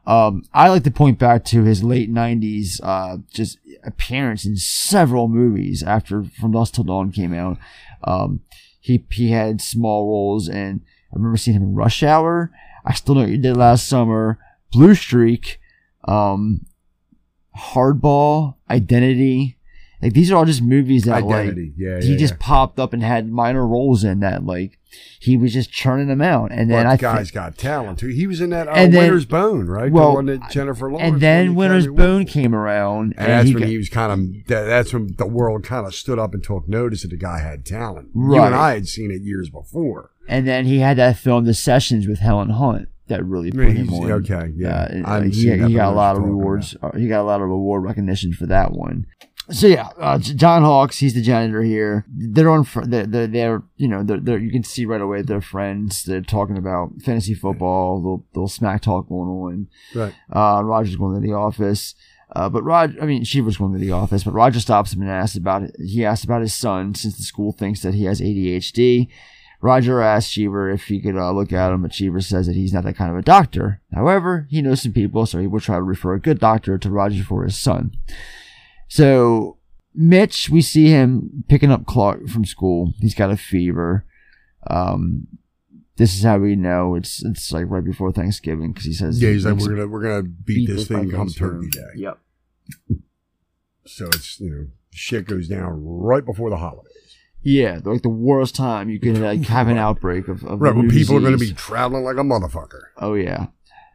Um, I like to point back to his late '90s, uh, just appearance in several movies after From Dusk Till Dawn came out. Um, he he had small roles, and I remember seeing him in Rush Hour. I still know what you did last summer. Blue Streak, um, Hardball, Identity. Like these are all just movies that Identity, like yeah, he yeah, just yeah. popped up and had minor roles in that. Like he was just churning them out, and then But I the guy's think, got talent too. He was in that uh, And then- Winter's Bone, right? well, the one that Jennifer Lawrence. and then the Winter's Bone came around, And that's he when got- he was kind of, that, that's when the world kind of stood up and took notice that the guy had talent. You Right. and I had seen it years before. and then he had that film, The Sessions with Helen Hunt, that really put Yeah, him on. okay, yeah. Uh, he, he got a lot of rewards. uh, He got a lot of award recognition for that one. So yeah, uh, John Hawkes, he's the janitor here. They're on, fr- they're, they're, they're you know, they're, they're, you can see right away they're friends. They're talking about fantasy football, little, little smack talk going on. Right. Uh, Roger's going to the office. Uh, but Rod, I mean, Cheever's going to the office, but Roger stops him and asks about it. He asks about his son since the school thinks that he has ADHD. Roger asks Cheever if he could uh, look at him, but Cheever says that he's not that kind of a doctor. However, he knows some people, so he will try to refer a good doctor to Roger for his son. So, Mitch, we see him picking up Clark from school. He's got a fever. Um, this is how we know it's it's like right before Thanksgiving because he says Yeah, he's like, we're gonna we're gonna beat, this thing by come Turkey Day. Yep. So it's you know shit goes down right before the holidays. Yeah, like the worst time you can like have an outbreak of, of Right, when new people are going to be traveling like a motherfucker. Oh yeah.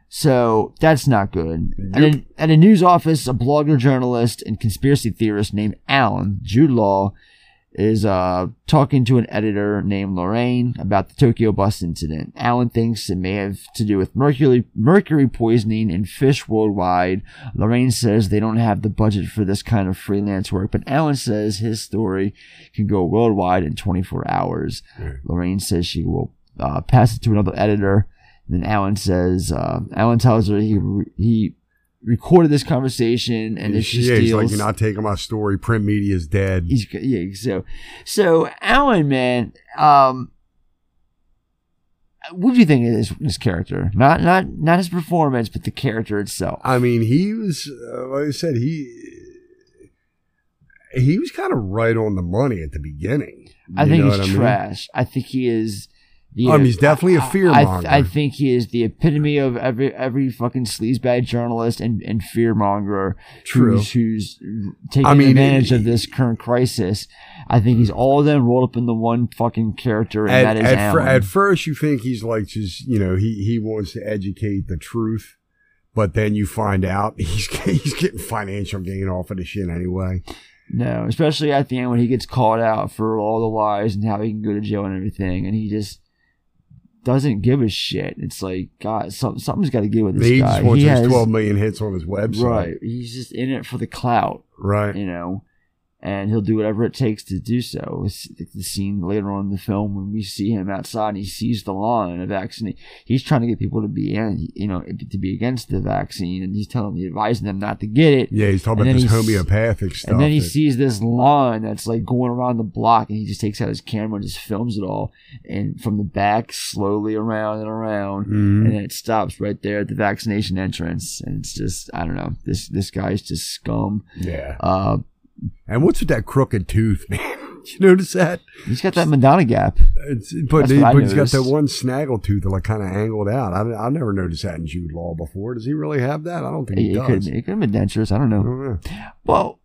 So that's not good. And in, at a news office, a blogger, journalist, and conspiracy theorist named Alan Jude Law is uh, talking to an editor named Lorraine about the Tokyo bus incident. Alan thinks it may have to do with mercury mercury poisoning in fish worldwide. Lorraine says they don't have the budget for this kind of freelance work, but Alan says his story can go worldwide in 24 hours. Lorraine says she will uh, pass it to another editor. And then Alan says, uh, Alan tells her he he recorded this conversation, and if she yeah, he's like, you're not taking my story. Print media is dead. He's yeah. So so Alan, man, um, what do you think of this this character? Not not not his performance, but the character itself. I mean, he was uh, like I said, he he was kind of right on the money at the beginning. I think he's I mean? trash. I think he is. The, Um, he's definitely a I- fearmonger. I, I think he is the epitome of every every fucking sleazebag journalist and, and fearmonger True. who's, who's taking I mean, advantage of this current crisis. I think he's all of them rolled up into one fucking character, and At, that is at, Alan. at first, you think he's like just you know he he wants to educate the truth, but then you find out he's he's getting financial gain off of the shit anyway. No, especially at the end when he gets called out for all the lies and how he can go to jail and everything, and he just doesn't give a shit. It's like, God, some, something's got to give with this he guy. just wants he his has, 12 million hits on his website. right. He's just in it for the clout, Right. you know, and he'll do whatever it takes to do so. It's the scene later on in the film when we see him outside and he sees the line of vaccine. He's trying to get people to be in, you know, to be against the vaccine, and he's telling, advising them not to get it. Yeah, he's talking And about this homeopathic stuff. and then he that- sees this lawn that's like going around the block, and he just takes out his camera and just films it all, and from the back, slowly around and around, Mhm. and then it stops right there at the vaccination entrance, and it's just I don't know, this this guy's just scum. Yeah. Uh, and what's with that crooked tooth, man? Did you notice that? he's got that Madonna gap. It's, but That's he, but he's got that one snaggle tooth that like kind of angled out. I, I never noticed that in Jude Law before. Does he really have that? I don't think he It, does. could it could have been dentures. I don't know. I don't know. Well,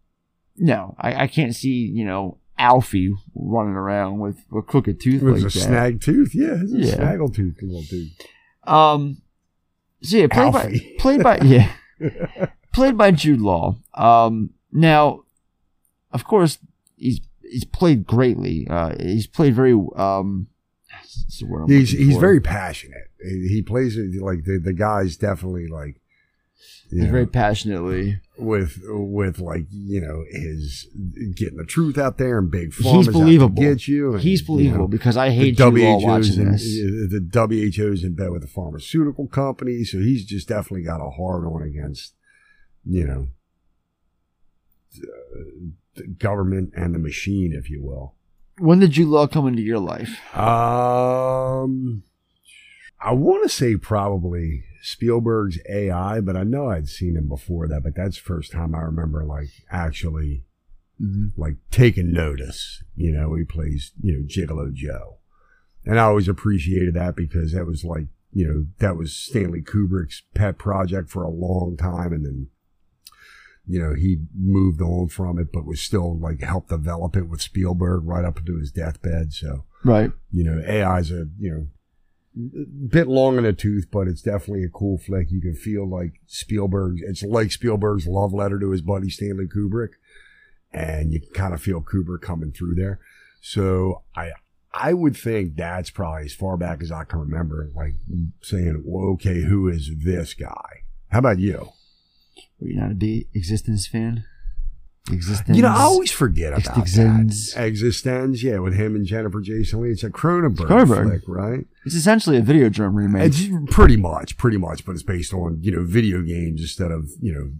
no, I, I can't see you know Alfie running around with a crooked tooth It was like a that. snag tooth. Yeah, it's a Yeah. snaggle tooth, little dude. Um, so yeah, played by played by yeah, played by Jude Law. Um, now, of course, he's he's played greatly. Uh, he's played very um. the He's he's for? very passionate. He he plays it like the the guy's definitely like. He's know, very passionately. with with like you know his getting the truth out there and big He's believable. get you. and, He's you believable know, because I the hate you all WHO's watching in, this. The WHO's in bed with the pharmaceutical company, so he's just definitely got a hard on against you know the, the government and the machine, if you will. When did Jude Law come into your life? Um, I want to say probably Spielberg's AI, but I know I'd seen him before that. But that's the first time I remember like actually like taking notice. You know, he plays you know Gigolo Joe, and I always appreciated that because that was like you know that was Stanley Kubrick's pet project for a long time, and then you know, he moved on from it, but was still like helped develop it with Spielberg right up into his deathbed. So, Right. you know, AI's a, you know, a bit long in the tooth, but it's definitely a cool flick. You can feel like Spielberg, it's like Spielberg's love letter to his buddy Stanley Kubrick. And you kind of feel Kubrick coming through there. So I, I would think that's probably as far back as I can remember, like saying, well, okay, who is this guy? How about you? Were you not a big eXistenZ fan? eXistenZ. You know, I always forget about eXistenZ. that. eXistenZ, yeah, with him and Jennifer Jason Lee. It's a Cronenberg, Cronenberg. flick, right? It's essentially a Videodrome remake. It's pretty much, pretty much, but it's based on you know video games instead of you know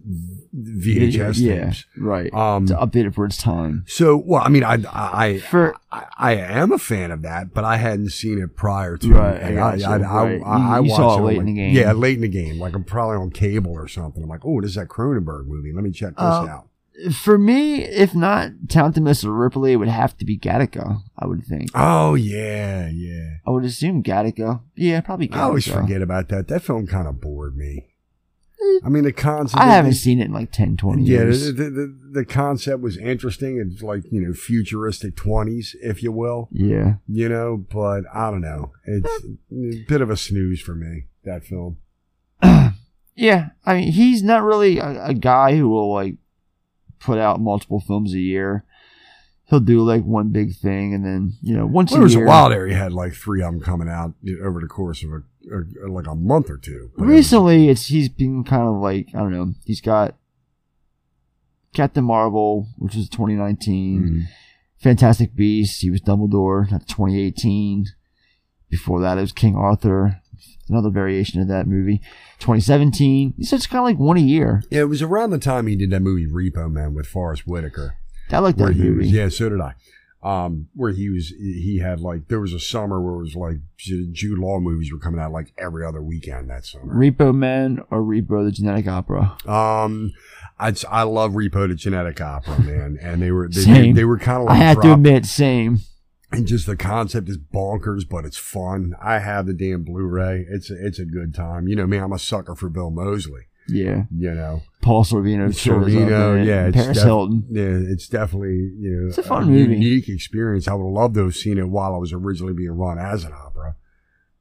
VHS yeah, tapes. right. Um, to update it for its time. So, well, I mean, I I For- I, I am a fan of that, but I hadn't seen it prior to. Right, I and I, I, right. I, I, You- you watched saw it late like- in the game. Yeah, late in the game. Like I'm probably on cable or something. I'm like, oh, this is that Cronenberg movie. Let me check this Uh, out. For me, if not Count or Ripley, it would have to be Gattaca, I would think. Oh yeah, yeah. I would assume Gattaca. Yeah, probably Gattaca. I always forget about that. That film kind of bored me. Eh, I mean, the concept. I haven't seen it in like 10, 20 Yeah, years. the, the, the, the concept was interesting. It's like you know futuristic twenties, if you will. Yeah. You know, but I don't know. It's eh. a bit of a snooze for me. That film. Yeah, I mean, he's not really a, a guy who will like put out multiple films a year. He'll do like one big thing, and then you know once Well, there was year. a while there. He had like three of them coming out over the course of a, a like a month or two. But Recently, it's he's been kind of like I don't know. He's got Captain Marvel, which was 2019. Mm-hmm. Fantastic Beasts. He was Dumbledore. That's 2018. Before that, it was King Arthur. Another variation of that movie. 2017. So it's kind of like one a year. Yeah, it was around the time he did that movie Repo Man with Forest Whitaker. I like that movie. Was, yeah, so did I. Um, where he was, he had like there was a summer where it was like Jude Law movies were coming out like every other weekend that summer. Repo Man or Repo the Genetic Opera. Um, I I love Repo the Genetic Opera, man, and they were they, Same. they, they were kind of like I have to admit, same. And just the concept is bonkers, but it's fun. I have the damn Blu-ray. It's a, it's a good time. You know me, I'm a sucker for Bill Moseley. Yeah. You know, Paul Sorvino. shows up in Sorvino, yeah, it's Paris def- Hilton. Yeah, it's definitely you know It's a fun movie. unique experience. I would love to have seen it while I was originally being run as an opera.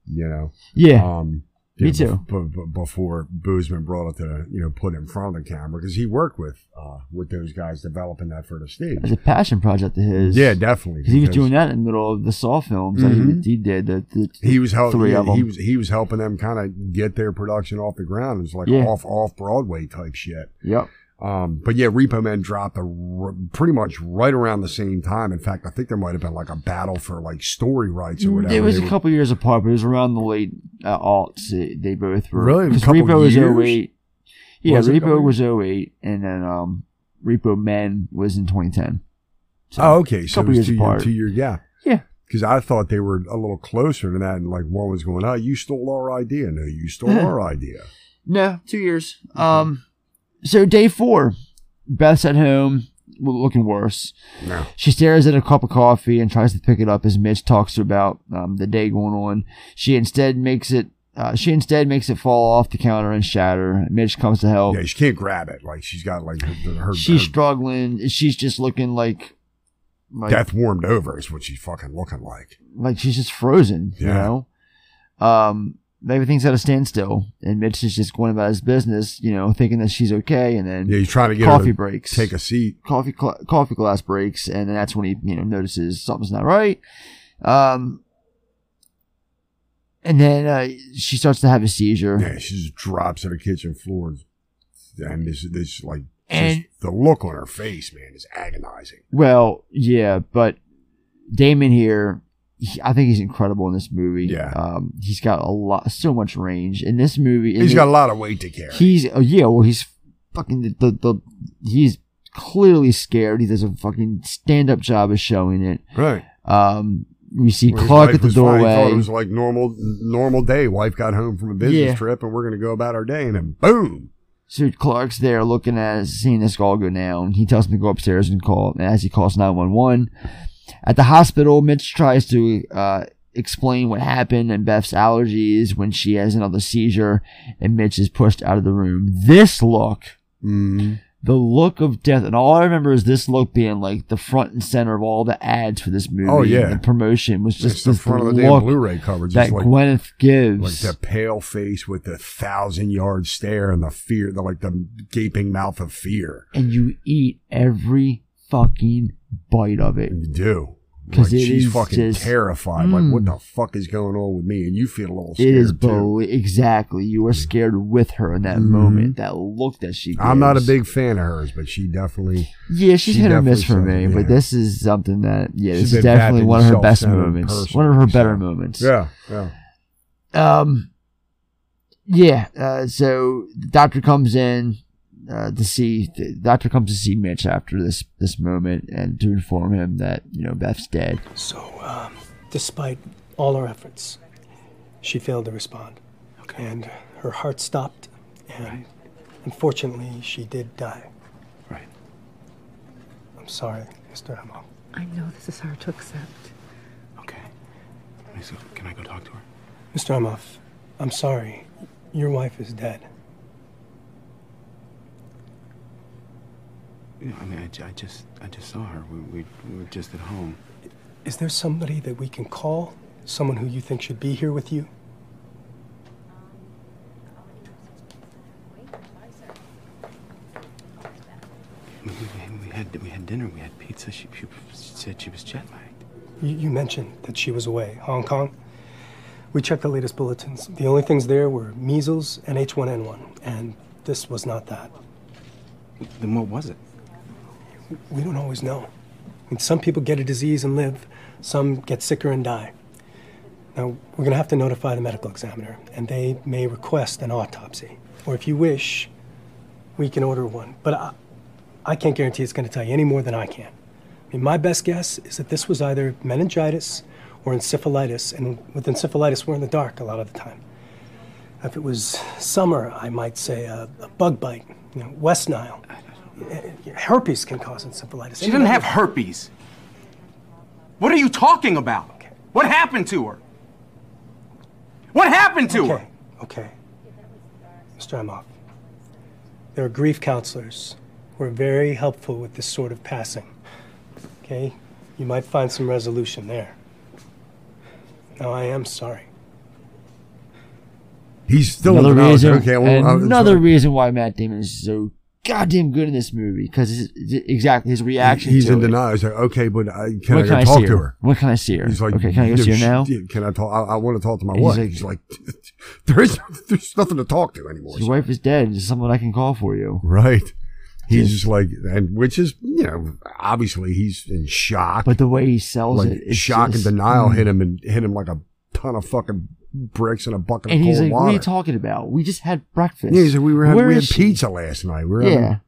You know, Yeah. um, Me know, too. bef- bef- before Bousman brought it to the, you know put it in front of the camera because he worked with uh with those guys developing that for the stage. It's a passion project of his. Yeah, definitely, Because he was doing that in the middle of the Saw films that Mhm. he, he did. The, the he was helping. three of them. He was he was helping them kind of get their production off the ground. It was like Yeah. off off Broadway type shit. Yep. Um, but yeah, Repo Man dropped a r- pretty much right around the same time. In fact, I think there might have been like a battle for like story rights or whatever. Mm, It was They a were- couple years apart, but it was around the late uh, aughts. They, they both were. Really? A 'cause couple Repo was years? 08. Yeah, Was it a couple Repo was 08, and then um, Repo Men was in 2010. So, oh, okay. a So it was years two, year, apart. two year gap. Yeah. Because I thought they were a little closer to that, and like one was going, "Oh, you stole our idea." No, you stole our idea. No, two years. Um, so day four, Beth's at home, looking worse. No. She stares at a cup of coffee and tries to pick it up as Mitch talks to her about um, the day going on. She instead makes it. Uh, she instead makes it fall off the counter and shatter. Mitch comes to help. Yeah, she can't grab it. Like she's got like her, her, She's her struggling. She's just looking like, like death warmed over is what she's fucking looking like. like she's just frozen. You Yeah. know. Um, everything's at a standstill, and Mitch is just going about his business, you know, thinking that she's okay, and then Yeah, he's trying to get coffee to breaks, take a seat. coffee cl- coffee glass breaks, and then that's when he you know notices something's not right. Um, and then uh, she starts to have a seizure. Yeah, she just drops to the kitchen floor, and this this like And- just the look on her face, man, is agonizing. Well, yeah, but Damon here, he, I think he's incredible in this movie. Yeah. um, he's got a lot, so much range in this movie. in He's got a lot of weight to carry. He's uh, yeah, well, he's fucking the, the the he's clearly scared. He does a fucking stand up job of showing it. Right. Um, we see Well, Clark at the fine. Doorway. thought it was like normal normal day. Wife got home from a business Yeah. trip, and we're gonna go about our day, and then boom. So Clark's there looking at seeing this all go down. He tells him to go upstairs and call. And as he calls 911, at the hospital, Mitch tries to uh, explain what happened and Beth's allergies when she has another seizure, and Mitch is pushed out of the room. This look, Mm-hmm. the look of death, and all I remember is this look being like the front and center of all the ads for this movie. Oh, yeah. the promotion was just It's the front of the damn Blu-ray cover, just that like- Gwyneth gives. Like the pale face with the thousand yard stare and the fear, the like the gaping mouth of fear. and you eat every fucking bite of it. You do. 'Cause Like, she's fucking just- terrified. Mm. Like, what the fuck is going on with me? And you feel a little scared It is too. beau- exactly. You were scared with her in that Mhm. moment. That look that she. I'm not a big fan of hers, but she definitely. Yeah, she's she hit or miss for me, it, but this is something that yeah, She's this is definitely one of her best moments. person, One of her better moments. Yeah, yeah. Um. Yeah. Uh, so the doctor comes in uh, to see. The doctor comes to see Mitch after this this moment and to inform him that you know Beth's dead. So, um, despite all our efforts, she failed to respond. Okay. And her heart stopped, and unfortunately, she did die. Right. I'm sorry, Mr. Emma. I know this is hard to accept. Okay. So can I go talk to her? Mr. Emhoff, I'm sorry. Your wife is dead. You know, I mean, I, I just, I just saw her. We, we, we were just at home. Is there somebody that we can call? Someone who you think should be here with you? We, we, we had, we had dinner. We had pizza. She, she said she was jet lagged. You, you mentioned that she was away, Hong Kong. We checked the latest bulletins. The only things there were measles and H1N1, and this was not that. Then what was it? We don't always know. I mean, some people get a disease and live, some get sicker and die. Now, we're going to have to notify the medical examiner, and they may request an autopsy. Or if you wish, we can order one. But I, I can't guarantee it's going to tell you any more than I can. I mean, my best guess is that this was either meningitis or encephalitis, and with encephalitis, we're in the dark a lot of the time. If it was summer, I might say a, a bug bite, you know, West Nile. Herpes can cause encephalitis. She doesn't have herpes. What are you talking about? What happened to her? What happened to her? Okay, okay. Mr. Emhoff, there are grief counselors who are very helpful with this sort of passing. Okay? You might find some resolution there. Now, I am sorry. He's still another reason. Okay, well, another reason why Matt Damon is so goddamn good in this movie because exactly his reaction. He's in it. denial. He's like, okay, but I, can When I can go I talk see to her? her? When can I see her? He's like, Okay, can I go "No, see her now?" Can I talk? I, I want to talk to my He's wife. like- He's like, there is, there's nothing to talk to anymore. Your wife is dead. Is someone I can call for you? Right. He's just like, and which is, you know, obviously he's in shock. But the way he sells like it, shock just- and denial mm. hit him and hit him like a ton of fucking bricks in a bucket And of he's cold like, water. "What are you talking about? We just had breakfast." Yeah, he's like, we were having, we had she?" pizza last night. We were Yeah. having,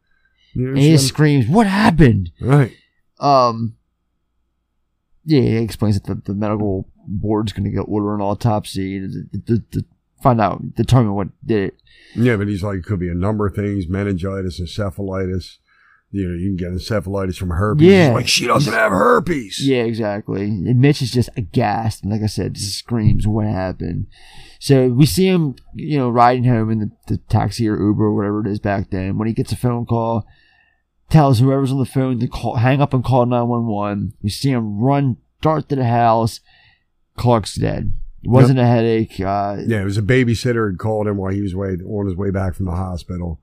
you know, and he just screams, "What happened?" Right. Um. Yeah, he explains that the, the medical board's going to get order an autopsy to, to, to find out, determine what did it. Yeah, but he's like, it could be a number of things: meningitis, encephalitis. You know, you can get encephalitis from herpes. Yeah, He's like she doesn't have herpes. Yeah, exactly. And Mitch is just aghast, and like I said, just screams, "What happened?" So we see him, you know, riding home in the, the taxi or Uber or whatever it is back then. When he gets a phone call, tells whoever's on the phone to call, hang up and call nine one one. We see him run, dart to the house. Clark's dead. It wasn't a headache. Uh, Yeah, it was a babysitter had called him while he was way on his way back from the hospital,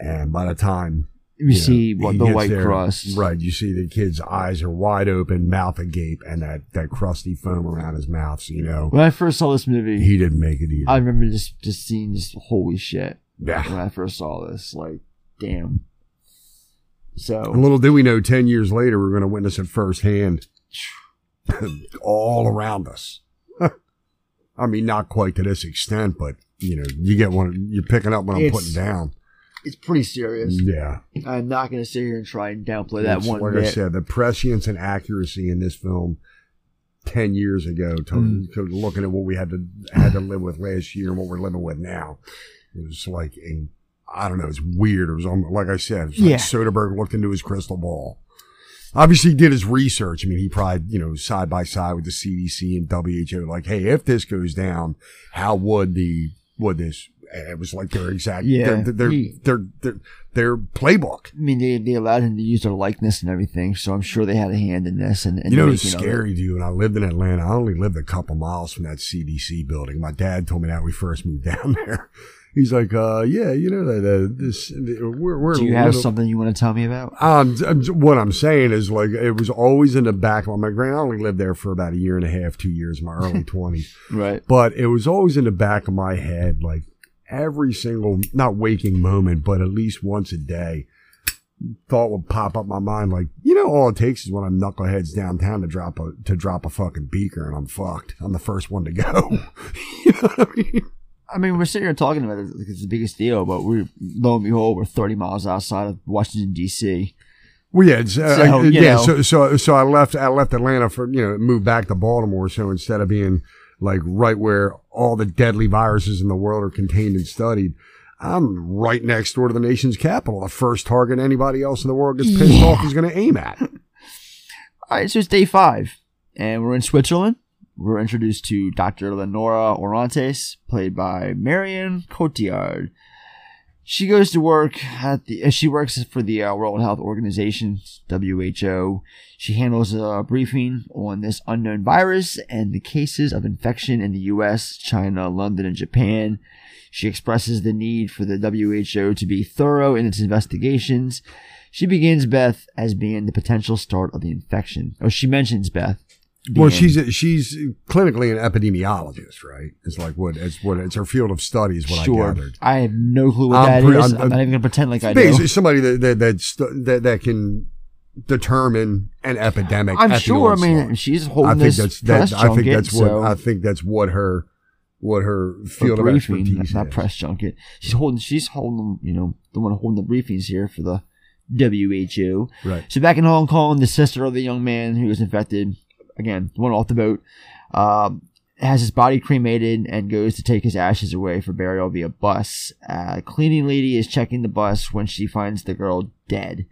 and by the time You see what he the white there, crust. right? You see the kid's eyes are wide open, mouth agape, and that that crusty foam around his mouth. So you know When I first saw this movie, he didn't make it either. I remember just just seeing just holy shit. Yeah. When I first saw this, like, damn. So And little did we know, ten years later, we're going to witness it firsthand, all around us. I mean, not quite to this extent, but you know, you get one. You're picking up what I'm It's- putting down. It's pretty serious. Yeah. I'm not gonna sit here and try and downplay that It's one like bit. I said, the prescience and accuracy in this film ten years ago, to, Mm. to looking at what we had to had to live with last year and what we're living with now, it was like in, I don't know, it's weird. It was almost, like I said, like Yeah. Soderbergh looked into his crystal ball. Obviously, he did his research. I mean, he probably, you know, side by side with the CDC and WHO, like, hey, if this goes down, how would the would this? And It was like their exact, Yeah, their, their, he- their, their, their playbook. I mean, they, they allowed him to use their likeness and everything, so I'm sure they had a hand in this. And, and you know, it's making of it. scary, dude. When I lived in Atlanta, I only lived a couple miles from that CDC building. My dad told me that when we first moved down there. He's like, uh, yeah, you know that uh, this we're, we're Do you have little- something you want to tell me about? Um, what I'm saying is like it was always in the back of my grand. I only lived there for about a year and a half, two years, in my early twenties. Right. But it was always in the back of my head, like every single not waking moment, but at least once a day, thought would pop up my mind. Like you know, all it takes is when I'm knuckleheads downtown to drop a to drop a fucking beaker, and I'm fucked. I'm the first one to go. you know what I mean? I mean, we're sitting here talking about it like it's the biggest deal, but we're lo and behold, we're 30 miles outside of Washington D.C. Well, yeah, it's, uh, So, yeah. know. So, so, so I left. I left Atlanta for you know moved back to Baltimore. So instead of being like right where all the deadly viruses in the world are contained and studied, I'm right next door to the nation's capital. The first target anybody else in the world gets pissed off is going to aim at. All right, so it's day five, and we're in Switzerland. We're introduced to Dr. Leonora Orantes, played by Marion Cotillard. She goes to work at the. uh, She works for the uh, World Health Organization (WHO). She handles a briefing on this unknown virus and the cases of infection in the U.S., China, London, and Japan. She expresses the need for the WHO to be thorough in its investigations. She begins Beth as being the potential start of the infection. Oh, she mentions Beth. Well, being- she's a, she's clinically an epidemiologist, right? It's like what it's what it's her field of study is what sure. I gathered. I have no clue what I'm that pre- is. I'm- I'm, not even gonna pretend like I do. somebody that that that's, that that can determine an epidemic. I'm sure. I mean, she's holding I think this that's press that, I think junket, that's what so- I think that's what her what her field of briefing, expertise not is. press junket. She's holding. She's holding. You know, the one holding the briefings here for the WHO. Right. So back in Hong Kong, the sister of the young man who was infected, again, the one off the boat, um, has his body cremated and goes to take his ashes away for burial via bus. Uh, cleaning lady is checking the bus when she finds the girl dead.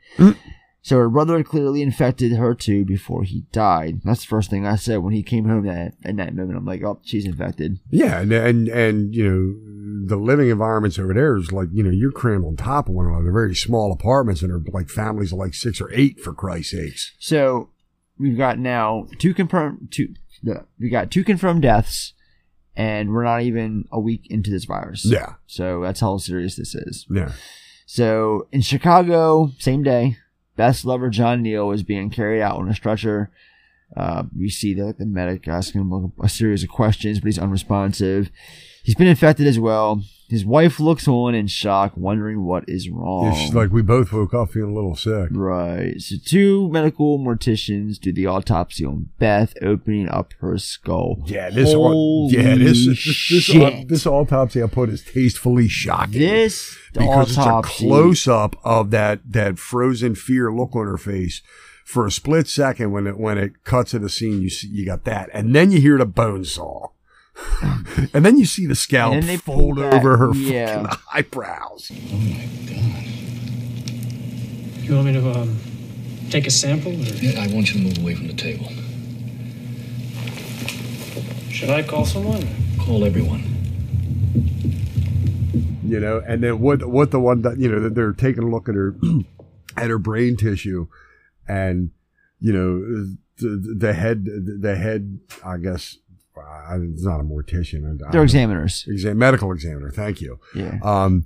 So her brother had clearly infected her too before he died. That's the first thing I said when he came home that in that moment. I'm like, oh, she's infected. Yeah, and, and and you know the living environments over there is like you know you're crammed on top of one another. They're very small apartments and they're like families of like six or eight for Christ's sakes. So we've got now two confirmed two. We got two confirmed deaths, and we're not even a week into this virus. Yeah. So that's how serious this is. Yeah. So in Chicago, same day, best lover John Neal is being carried out on a stretcher. Uh, we see the, the medic asking him a series of questions, but he's unresponsive. He's been infected as well. His wife looks on in shock, wondering what is wrong. It's like we both woke up feeling a little sick. Right. So two medical morticians do the autopsy on Beth, opening up her skull. Yeah, this Holy yeah this this this, this, shit. this autopsy I put is tastefully shocking. This because autopsy- it's a close up of that that frozen fear look on her face for a split second when it when it cuts to the scene you see you got that and then you hear the bone saw and then you see the scalp And then they fold pull over her yeah. fucking eyebrows. Oh my god! You want me to um, take a sample? Or? Yeah, I want you to move away from the table. Should I call someone? Call everyone. you know and then what what the one that you know that they're taking a look at her at her brain tissue and you know the, the head the head i guess I, it's not a mortician. I- I They're know. examiners. Exam, medical examiner. Thank you. Yeah. Um,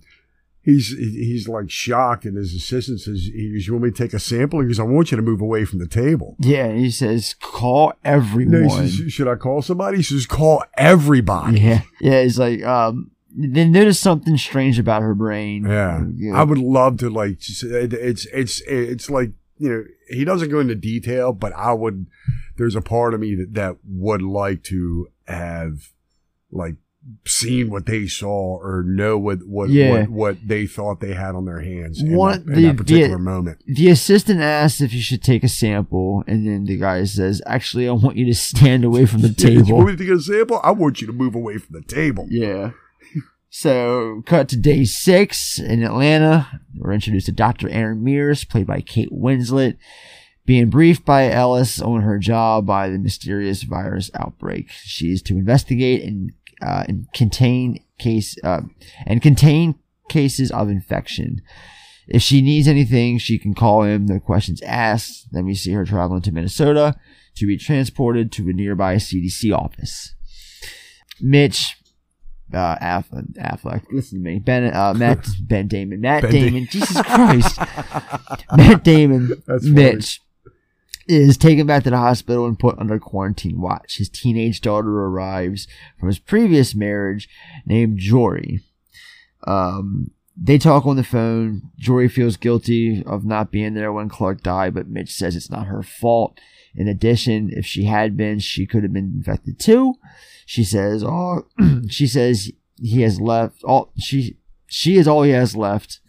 he's he's like shocked, and his assistant says, "He goes, you want me to take a sample?" He goes, "I want you to move away from the table." Yeah, he says, call No, everyone. he says, should I call somebody? He says, call everybody. yeah, yeah. He's like, um, they noticed something strange about her brain. Yeah. Yeah. I would love to like. It's it's it's like you know he doesn't go into detail, but I would. There's a part of me that that would like to have like seen what they saw or know what what Yeah. what, what they thought they had on their hands in, that, in that particular moment. The assistant asks if you should take a sample, and then the guy says, "Actually, I want you to stand away from the You table." want me to get a sample? I want you to move away from the table. Yeah. So, cut to day six in Atlanta. We're introduced to Dr. Erin Mears, played by Kate Winslet, being briefed by Ellis on her job by the mysterious virus outbreak. She is to investigate and, uh, and contain case uh, and contain cases of infection. If she needs anything, she can call him. No questions asked. Then we see her traveling to Minnesota to be transported to a nearby CDC office. Mitch, uh, Aff- Affleck, listen to me, Ben, uh, Matt, Ben Damon, Matt Ben Damon, Da- Jesus Christ, Matt Damon. Mitch is taken back to the hospital and put under quarantine watch. His teenage daughter arrives from his previous marriage, named Jory. Um, they talk on the phone. Jory feels guilty of not being there when Clark died, but Mitch says it's not her fault. In addition, if she had been, she could have been infected too. She says, "Oh, she says he has left. All she she is all he has left."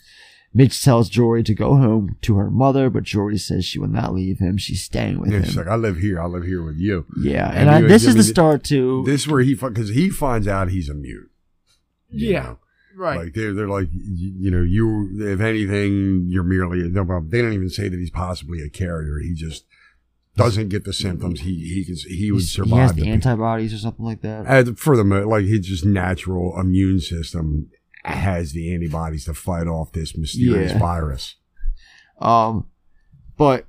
Mitch tells Jory to go home to her mother, but Jory says she will not leave him. She's staying with Yeah, him. she's like, I live here. I live here with you. Yeah, and I- this is the start to- This is where he because he finds out he's a mute. Yeah, know? right. Like they're they're like you, you know you if anything you're merely they don't even say that he's possibly a carrier. He just doesn't get the symptoms. He he can, he would He's- survive. He has the- the antibodies or something like that. for the like his just natural immune system has the antibodies to fight off this mysterious Yeah. virus. Um, but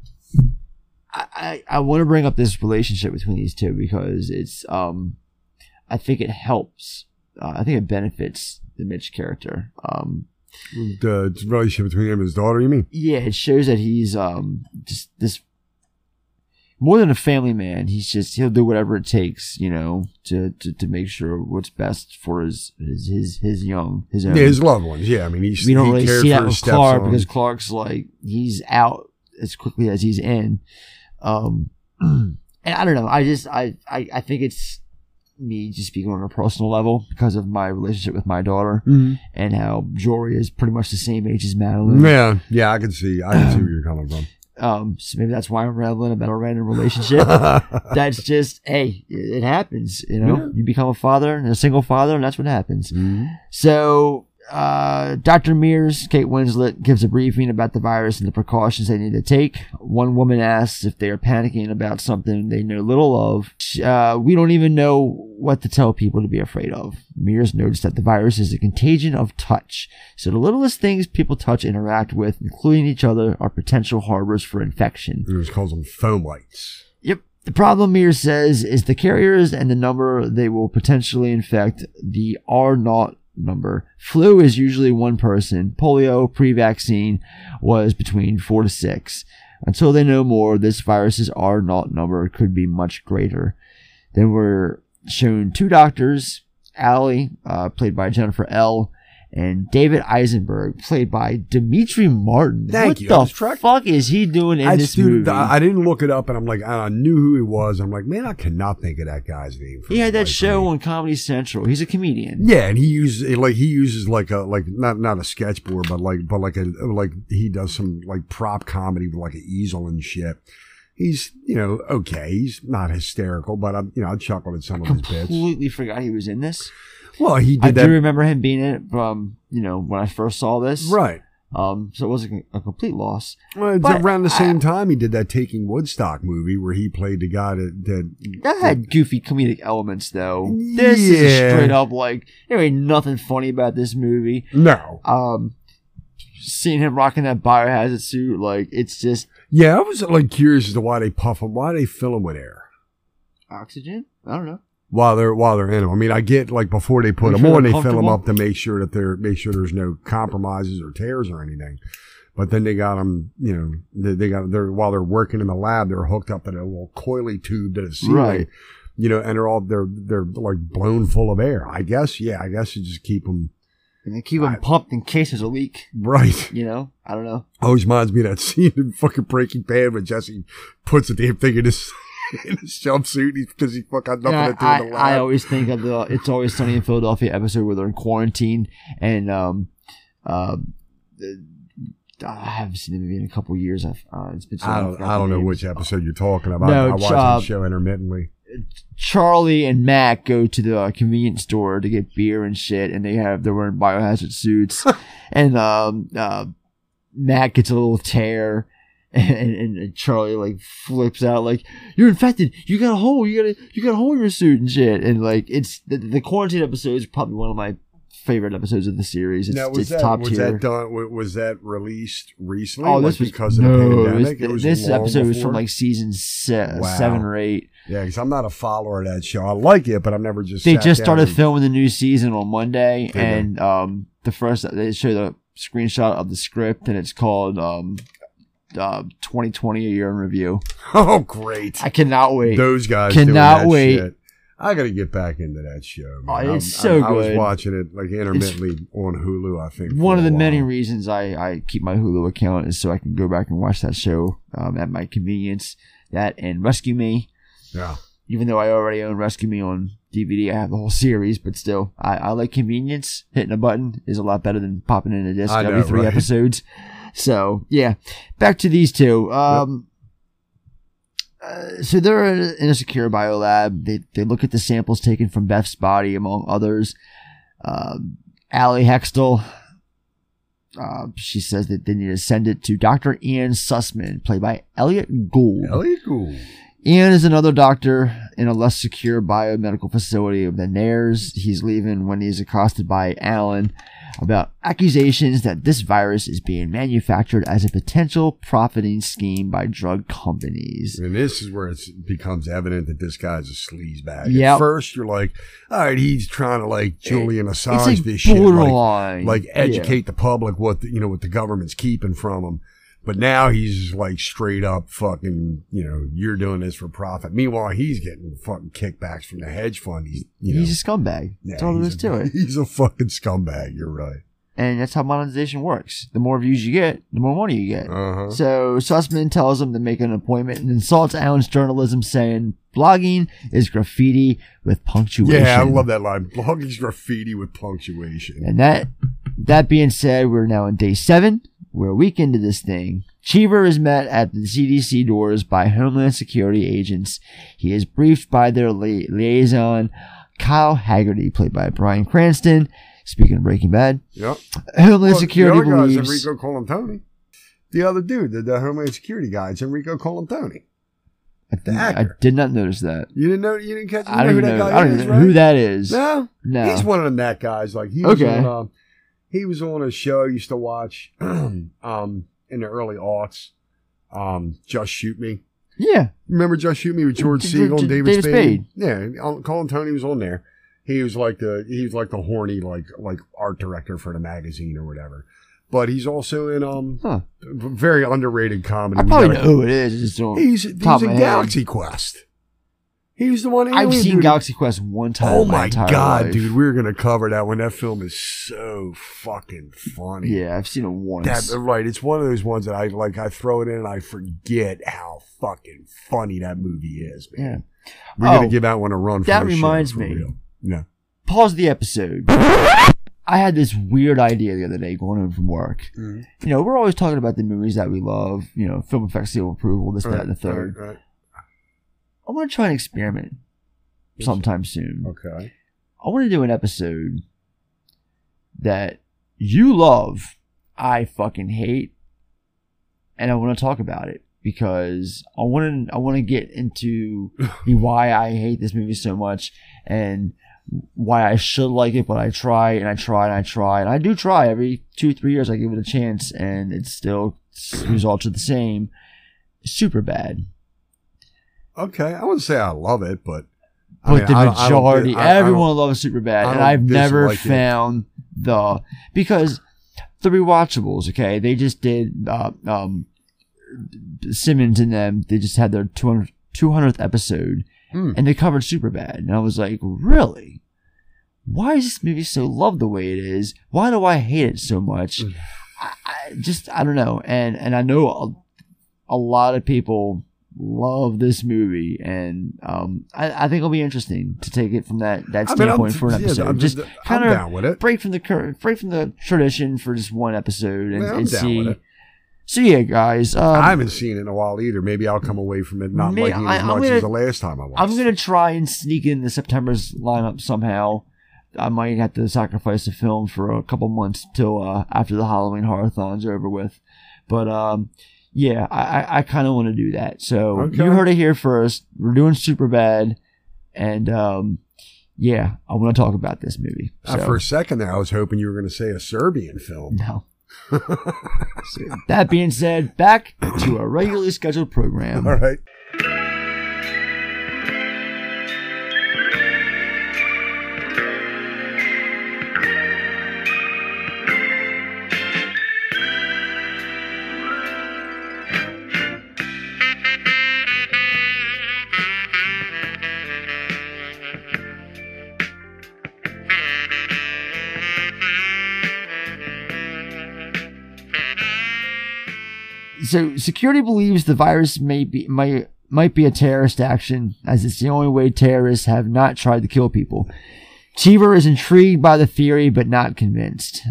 I, I, I want to bring up this relationship between these two because it's, um, I think it helps. Uh, I think it benefits the Mitch character. Um, The relationship between him and his daughter, you mean? yeah, it shows that he's, um, just this more than a family man. He's just, he'll do whatever it takes, you know, to, to, to make sure what's best for his, his, his, his young, his own. Yeah, his loved ones. Yeah, I mean, he's we don't he really see that with Clark stepson. because Clark's like he's out as quickly as he's in. Um, and I don't know. I just I, I I think it's me just speaking on a personal level because of my relationship with my daughter Mhm. and how Jory is pretty much the same age as Madeline. Yeah, yeah, I can see, I can see where you're coming from. Um, so maybe that's why I'm rambling about a random relationship. that's just, hey, it, it happens. You know, Yeah. you become a father and a single father, and that's what happens. Mm-hmm. So, uh, Dr. Mears, Kate Winslet, gives a briefing about the virus and the precautions they need to take. One woman asks if they are panicking about something they know little of. Uh, we don't even know what to tell people to be afraid of. Mears notes that the virus is a contagion of touch. So the littlest things people touch interact with, including each other, are potential harbors for infection. Was calls them fomites. Yep. The problem Mears says is the carriers and the number they will potentially infect, the R naught number. Flu is usually one person. Polio pre-vaccine was between four to six. Until they know more, this virus's R naught number could be much greater. Then we're shown two doctors, Allie, uh, played by Jennifer Ehle, and David Eisenberg, played by Demetri Martin. Thank what you. I the fuck is he doing in I, this dude, movie? I didn't look it up, and I'm like, I knew who he was. I'm like, man, I cannot think of that guy's name. He had that show on Comedy Central. He's a comedian. Yeah, and he uses like he uses like a like not not a sketchboard, but like but like a like he does some like prop comedy with like an easel and shit. He's you know okay. He's not hysterical, but I'm you know I chuckled at some of his bits. Completely forgot he was in this. Well, he did I that. do remember him being in it from you know when I first saw this. Right. Um. So it wasn't a complete loss. Well, it's But around the I- same time he did that Taking Woodstock movie where he played the guy that, that That had goofy comedic elements though. This is a straight up like there ain't nothing funny about this movie. No. Um. Seeing him rocking that biohazard suit, like it's just yeah. I was like curious as to why they puff him, why they fill him with air. oxygen. I don't know. While they're while they're in them. I mean, I get like before they put Make them sure on, they're fill them up to make sure that they're make sure there's no compromises or tears or anything. But then they got them, you know, they, they got they're while they're working in the lab, they're hooked up to a little coily tube to the ceiling. Right. You know, and they're all they're they're like blown full of air. I guess, yeah, I guess you just keep them And they keep them pumped in case there's a leak. right. You know, I don't know. Always reminds me of that scene in fucking Breaking Bad when Jesse puts the damn thing in his in his jumpsuit because he fucking got nothing Yeah, to do I, in the I always think of the "It's Always Sunny in Philadelphia" episode where they're in quarantine and um, uh, I haven't seen the movie in a couple years. I've, uh, it's been so I don't, I don't know which episode you're talking about. No, I watch uh, the show intermittently. Charlie and Mac go to the uh, convenience store to get beer and shit, and they have they're wearing biohazard suits, and um, uh, Mac gets a little tear, and, and, and Charlie like flips out like you're infected, you got a hole, you got a you got a hole in your suit and shit, and like it's the, the quarantine episode is probably one of my favorite episodes of the series. It's, now, was it's that top was tier. that done? Was that released recently? Oh, like, this was because of no, the pandemic. This, it was this episode was from like season se- Wow. seven or eight. Yeah, because I'm not a follower of that show. I like it, but I've never just. they just started and- filming the new season on Monday, and um, the first they show the screenshot of the script, and it's called um, uh, 2020 a year in review. Oh, great! I cannot wait. Those guys doing cannot wait. shit. I got to get back into that show. Man. Oh, it's so I'm- I was watching it like intermittently on Hulu. I think One of the while. many reasons I, I keep my Hulu account is so I can go back and watch that show um, at my convenience. That and Rescue Me. Yeah. Even though I already own Rescue Me on DVD, I have the whole series, but still, I, I like convenience. Hitting a button is a lot better than popping in a disc I every three right? episodes. So, yeah. Back to these two. Um, uh, so they're in a, secure biolab. They, they look at the samples taken from Beth's body, among others. Um, Allie Hextall, uh, she says that they need to send it to Dr. Ian Sussman, played by Elliott Gould. Elliott Gould. Ian is another doctor in a less secure biomedical facility than theirs. He's leaving when he's accosted by Alan about accusations that this virus is being manufactured as a potential profiting scheme by drug companies. And this is where it becomes evident that this guy's a sleazebag. Yep. At first, you're like, all right, he's trying to like Julian Assange like this shit, like, like Yeah. educate the public what the, you know what the government's keeping from him. But now he's like straight up fucking, you know, you're doing this for profit. Meanwhile, he's getting fucking kickbacks from the hedge fund. He's, you know, He's a scumbag. That's all there he's to it. He's a fucking scumbag. You're right. And that's how monetization works. The more views you get, the more money you get. Uh-huh. So Sussman tells him to make an appointment and insults Alan's journalism, saying blogging is graffiti with punctuation. Yeah, I love that line. Blogging is graffiti with punctuation. And that that being said, we're now on day seven. We're a week into this thing. Cheever is met at the CDC doors by Homeland Security agents. He is briefed by their li- liaison, Kyle Haggerty, played by Bryan Cranston. Speaking of Breaking Bad, Yep. Homeland Well, Security the other guy's believes Enrico Colantoni. The other dude, the, the Homeland Security guy, it's Enrico Colantoni. The I did not notice that. You didn't know? You didn't catch? You I know don't who that know. guy I don't is, know right? who that is. No, No. He's one of them that guys. Like he was Okay. on. Um, he was on a show I used to watch um, in the early aughts. Um, Just Shoot Me. Yeah. Remember Just Shoot Me with George Segal and David, David Spade? Spade. Yeah, Colantoni was on there. He was like the he was like the horny like like art director for the magazine or whatever. But he's also in um Huh. very underrated comedy. I probably know who it is. It's He's, he's in head. Galaxy Quest. He was the one. I've seen dude. Galaxy Quest one time. Oh in my god, life. dude, we're gonna cover that one. That film is so fucking funny. Yeah, I've seen it once. That, right, it's one of those ones that I like. I throw it in and I forget how fucking funny that movie is, man. We're Oh, gonna give that one a run. For that show, reminds for me. real. Yeah. Pause the episode. I had this weird idea the other day going home from work. Mhm. You know, we're always talking about the movies that we love. You know, film effects seal approval, this, that, and the third. Right, right. I want to try an experiment sometime soon. Okay. I want to do an episode that you love, I fucking hate, and I want to talk about it because I want to I want to get into the why I hate this movie so much and why I should like it, but I try and I try and I try and I do try every two three years. I give it a chance and it still results are the same. Superbad. Okay, I wouldn't say I love it, but but mean, the I I don't majority, I- I everyone loves Superbad, and I've never dislike it. found the because the rewatchables. Okay, they just did uh, um, Simmons and them. They just had their 200, 200th episode, Hmm. and they covered Superbad, and I was like, really. Why is this movie so loved the way it is? Why do I hate it so much? Hmm. I, I just I don't know, and and I know a, a lot of people love this movie, and um, I, I think it'll be interesting to take it from that that I mean, standpoint for an yeah, episode. I'm- just I'm kind of break from the cur- break from the tradition for just one episode and, Yeah, I'm and see. So yeah, guys, um, I haven't seen it in a while either. Maybe I'll come away from it not liking it as much gonna- as the last time I watched. I'm gonna try and sneak in the September's lineup somehow. I might have to sacrifice a film for a couple months till uh, after the Halloween horrorthon's over with. But um, yeah, I, I, I kind of want to do that. So Okay. you heard it here first. We're doing Superbad, and um, yeah, I want to talk about this movie. Uh, for a second there, I was hoping you were going to say a Serbian film. No. so that being said, back to our regularly scheduled program. All right. So security believes the virus may be might might be a terrorist action, as it's the only way terrorists have not tried to kill people. Cheever is intrigued by the theory, but not convinced.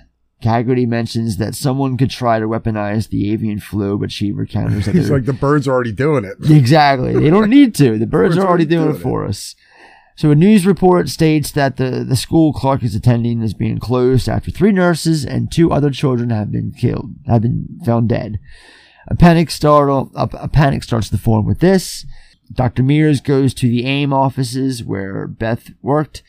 Haggerty mentions that someone could try to weaponize the avian flu, but Cheever counters that He's like the birds are already doing it. Exactly. They don't need to. The birds Birds are already already doing it doing for us. So a news report states that the, the school Clark is attending is being closed after three nurses and two other children have been killed, have been found dead. A panic start a, a panic starts to form with this. Dr. Mears goes to the AIM offices where Beth worked.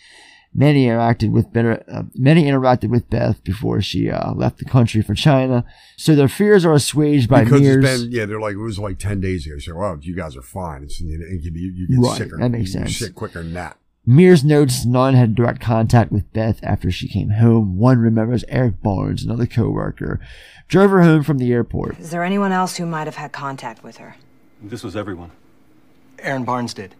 Many interacted with better, uh, many interacted with Beth before she uh, left the country for China. So their fears are assuaged by because Mears. it's been yeah, they're like it was like ten days ago. So well, you guys are fine. It's you, can you get Right, sicker. that makes sense. Sick quicker than that. Mears notes none had direct contact with Beth after she came home. One remembers Eric Barnes, another coworker, drove her home from the airport. Is there anyone else who might have had contact with her? This was everyone. Aaron Barnes did.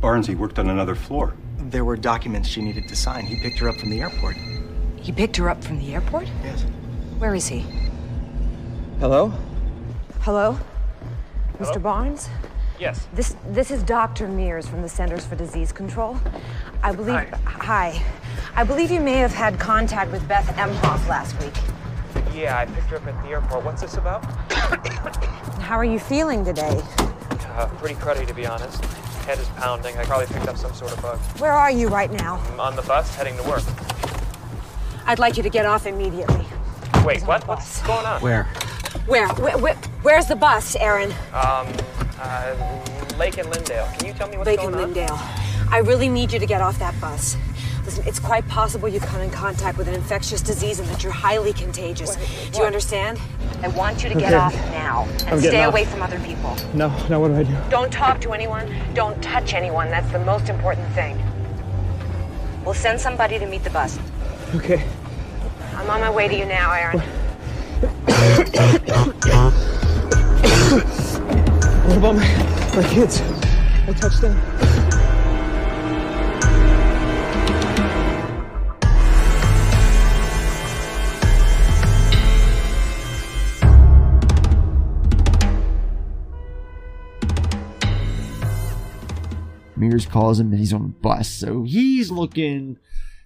Barnes, he worked on another floor. There were documents she needed to sign. He picked her up from the airport. He picked her up from the airport? Yes. Where is he? Hello? Hello? Mr. Barnes? Yes. This this is Dr. Mears from the Centers for Disease Control. I believe hi. I believe you may have had contact with Beth Emhoff last week. Yeah, I picked her up at the airport. What's this about? How are you feeling today? Uh, pretty cruddy, to be honest. Head is pounding. I probably picked up some sort of bug. Where are you right now? I'm on the bus heading to work. I'd like you to get off immediately. Wait, what? What's going on? Where? Where? Where? where where's the bus, Aaron? Um, uh, Lake and Lindale. Can you tell me what's Lake going on? Lake and on? Lindale. I really need you to get off that bus. Listen, it's quite possible you've come in contact with an infectious disease and that you're highly contagious. Do you understand? I want you to get Okay. off now I'm and getting stay off. away from other people. No, no, what do I do? Don't talk to anyone. Don't touch anyone. That's the most important thing. We'll send somebody to meet the bus. Okay. I'm on my way to you now, Aaron. What about my, my kids? I touched them. Mears calls him and he's on a bus. So he's looking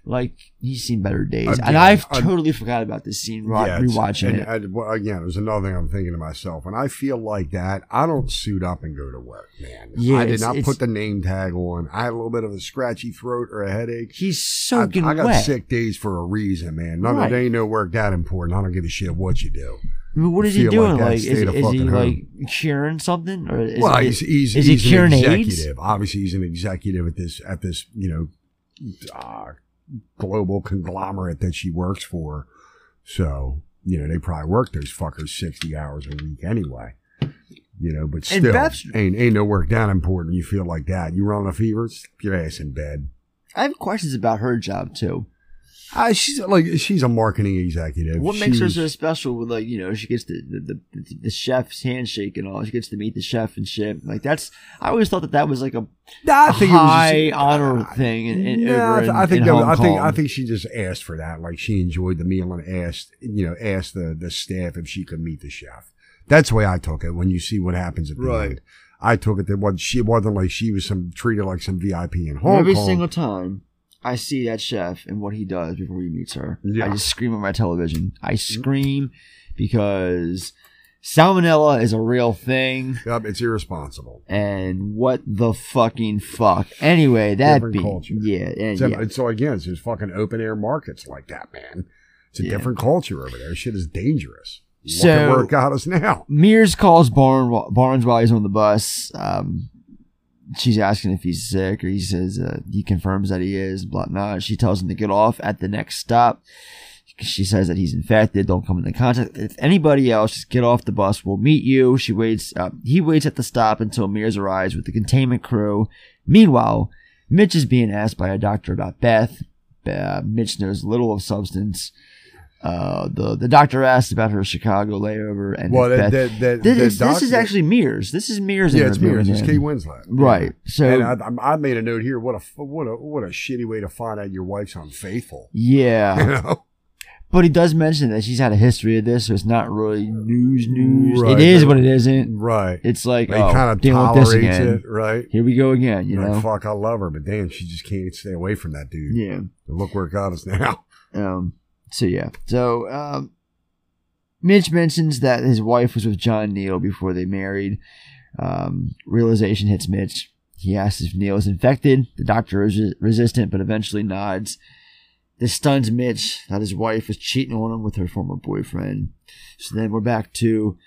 like he's seen better days. and I've totally forgot about this scene, right? Yeah, rewatching and, it. and, well, again, there's another thing I'm thinking to myself. When I feel like that, I don't suit up and go to work, man. Yeah, I did not put the name tag on. I had a little bit of a scratchy throat or a headache. He's soaking I, I got wet. sick days for a reason, man. None Right. of it ain't no work that important. I don't give a shit what you do. Mean, what is he doing? like is, is he home. like curing something, or is, well, is, he's he's, is he's he curing an AIDS? executive. Obviously, he's an executive at this at this you know uh, global conglomerate that she works for. So you know they probably work those fuckers sixty hours a week anyway. You know, but still, ain't ain't no work that important. You feel like that. You run on a fever, get your ass in bed. I have questions about her job too. Uh, she's like she's a marketing executive. What makes her so special? With like you know, she gets the the, the the chef's handshake and all. She gets to meet the chef and shit. Like that's. I always thought that that was like a, I a think it was high just- honor thing. In, in, Yeah, over I, th- in, I think in that, I think I think she just asked for that. Like she enjoyed the meal and asked you know asked the the staff if she could meet the chef. That's the way I took it. When you see what happens at the Right. end, I took it that what she wasn't like she was some treated like some VIP in Hong Every Kong. single time I see that chef and what he does before he meets her, I just scream at my television. I scream because salmonella is a real thing. Yep, it's irresponsible. And what the fucking fuck? Anyway, that Different be culture. yeah, and So, yeah. so again, it's just fucking open air markets like that, man. It's a Yeah. different culture over there. Shit is dangerous. Look So- at where it got us now. Mears calls Barn, Barnes while he's on the bus. Um, she's asking if he's sick, or he says uh, he confirms that he is. Blah blah. She tells him to get off at the next stop. She says that he's infected. Don't come into contact with anybody else. Just get off the bus. We'll meet you. She waits. Uh, he waits at the stop until Mears arrives with the containment crew. Meanwhile, Mitch is being asked by a doctor about Beth. Uh, Mitch knows little of substance. Uh, the the doctor asked about her Chicago layover, and Well, that- that- that- this, is, this is actually Mears. This is Mears. Yeah, it's Mears. It's. Kate Winslet. Right. So and I, I made a note here. What a what a what a shitty way to find out your wife's unfaithful. yeah. You know? But he does mention that she's had a history of this, so it's not really news. News. Right, it is, but it isn't. Right. It's like He oh, kind of dealing with this tolerates again. it, right? Here we go again. You like, know. fuck, I love her, but damn, she just can't stay away from that dude. Yeah. And look where it got us now. Um. So yeah. So um, Mitch mentions that his wife was with John Neal before they married. Um, realization hits Mitch. He asks if Neal is infected. The doctor is resi- resistant, but eventually nods. This stuns Mitch that his wife was cheating on him with her former boyfriend. So then we're back to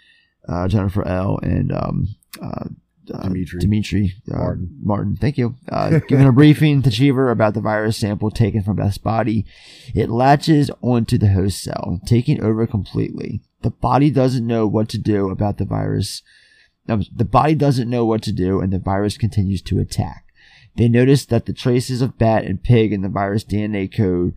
uh, Jennifer Ehle and um, uh, uh, Demetri. Demetri uh, Martin. Martin. Thank you. Uh, giving a briefing to Cheever about the virus sample taken from Beth's body. It latches onto the host cell, taking over completely. The body doesn't know what to do about the virus. Um, the body doesn't know what to do, and the virus continues to attack. They notice that the traces of bat and pig in the virus DNA code.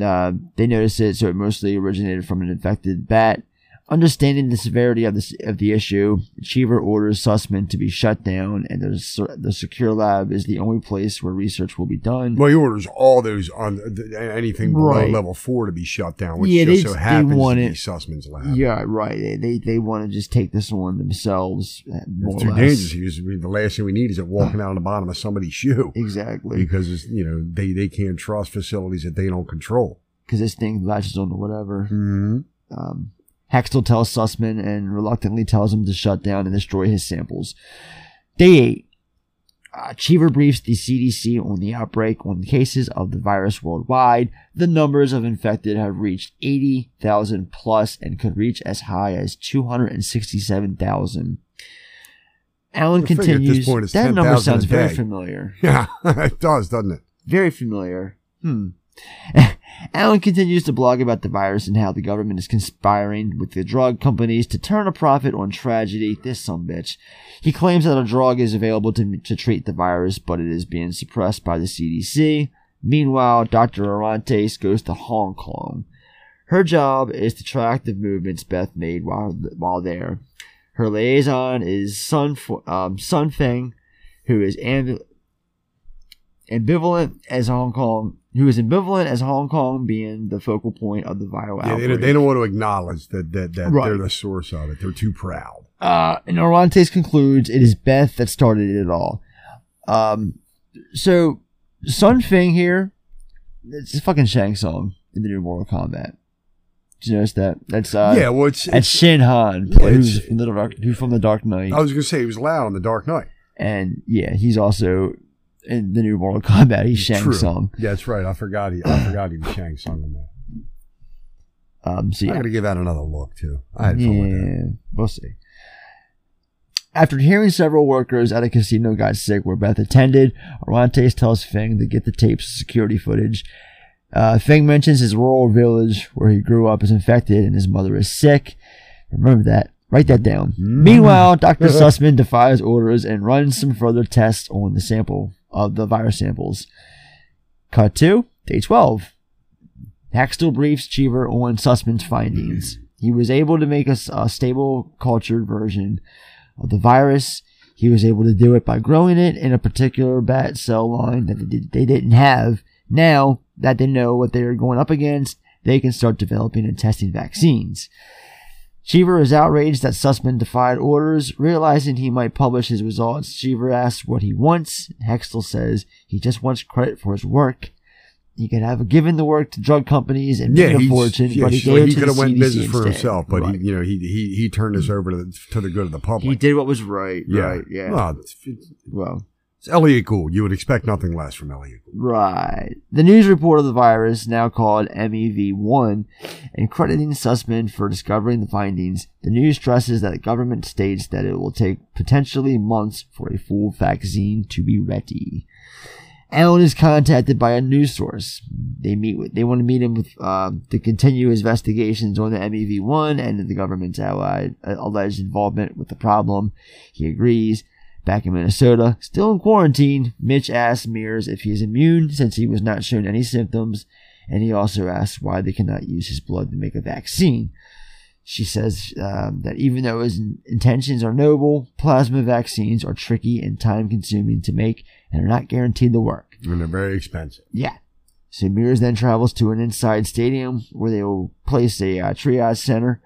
Uh, they notice it, so it mostly originated from an infected bat. Understanding the severity of the of the issue, Cheever orders Sussman to be shut down, and the the secure lab is the only place where research will be done. Well, he orders all those on th- anything below Right. level four to be shut down, which Yeah, just they- so they happens want to it- be Sussman's lab. Yeah, right. They they, they want to just take this on themselves. uh, More It's too dangerous. Because, I mean, the last thing we need is it walking out on the bottom of somebody's shoe. Exactly. Because it's, you know they they can't trust facilities that they don't control. because this thing latches on to whatever. Mm-hmm. Um, Hextall tells Sussman and reluctantly tells him to shut down and destroy his samples. Day 8. Uh, Cheever briefs the CDC on the outbreak on cases of the virus worldwide. The numbers of infected have reached 80,000 plus and could reach as high as 267,000. Allen I at this continues. that number sounds very familiar. Yeah, it does, doesn't it? Very familiar. Hmm. Allen continues to blog about the virus and how the government is conspiring with the drug companies to turn a profit on tragedy. This some bitch. He claims that a drug is available to, to treat the virus, but it is being suppressed by the CDC. Meanwhile, Dr. Orantes goes to Hong Kong. Her job is to track the movements Beth made while while there. Her liaison is Sun um, Sun Feng, who is ambi- ambivalent as Hong Kong, who is ambivalent as Hong Kong being the focal point of the viral Yeah, they, outbreak. don't- they don't want to acknowledge that that, that Right. they're the source of it. They're too proud. Uh, and Orantes concludes it is Beth that started it all. Um, so Sun Feng here, it's a fucking Shang Tsung in the new Mortal Kombat. Did you notice that? That's uh, Yeah, well, it's- that's it's- Chin Han, Yeah, who's from the Dark, who's from the Dark Knight. I was going to say he was loud on the Dark Knight. and yeah, he's also in the new Mortal Kombat. He's Shang True. Tsung. Yeah, that's right. I forgot he. I forgot he was Shang Tsung in that. Um, so I'm gonna give that another look too. I had fun with that. yeah, we'll see. After hearing several workers at a casino got sick where Beth attended, Orantes tells Feng to get the tapes of security footage. Uh, Feng mentions his rural village where he grew up is infected and his mother is sick. Remember that. Write that down. Mm. Meanwhile, Dr. Sussman defies orders and runs some further tests on the sample of the virus samples. Cut to day 12. Hextall briefs Cheever on Sussman's findings. He was able to make a stable cultured version of the virus. He was able to do it by growing it in a particular bat cell line that they, did, they didn't have. Now that they know what they are going up against, they can start developing and testing vaccines. Cheever is outraged that Sussman defied orders. Realizing he might publish his results, Cheever asks what he wants. Hextall says he just wants credit for his work. He could have given the work to drug companies and Yeah, made a fortune, yeah, but he sure, he to could the have went CDC business for instead. himself, but Right. he, you know, he he he turned this over to the, to the good of the public. he did what was right. yeah, Right. Yeah. Well, Well, it's Elliott Gould. You would expect nothing less from Elliott. Gould. Right. The news report of the virus, now called MEV1, and crediting Sussman for discovering the findings, the news stresses that the government states that it will take potentially months for a full vaccine to be ready. Allen is contacted by a news source. They meet with, they want to meet him with, uh, to continue his investigations on the MEV1 and the government's allied, uh, alleged involvement with the problem. He agrees. Back in Minnesota, still in quarantine, Mitch asks Mears if he is immune since he was not shown any symptoms, and he also asks why they cannot use his blood to make a vaccine. She says um, that even though his intentions are noble, plasma vaccines are tricky and time consuming to make and are not guaranteed to work. And they're very expensive. Yeah. So Mears then travels to an inside stadium where they will place a uh, triage center.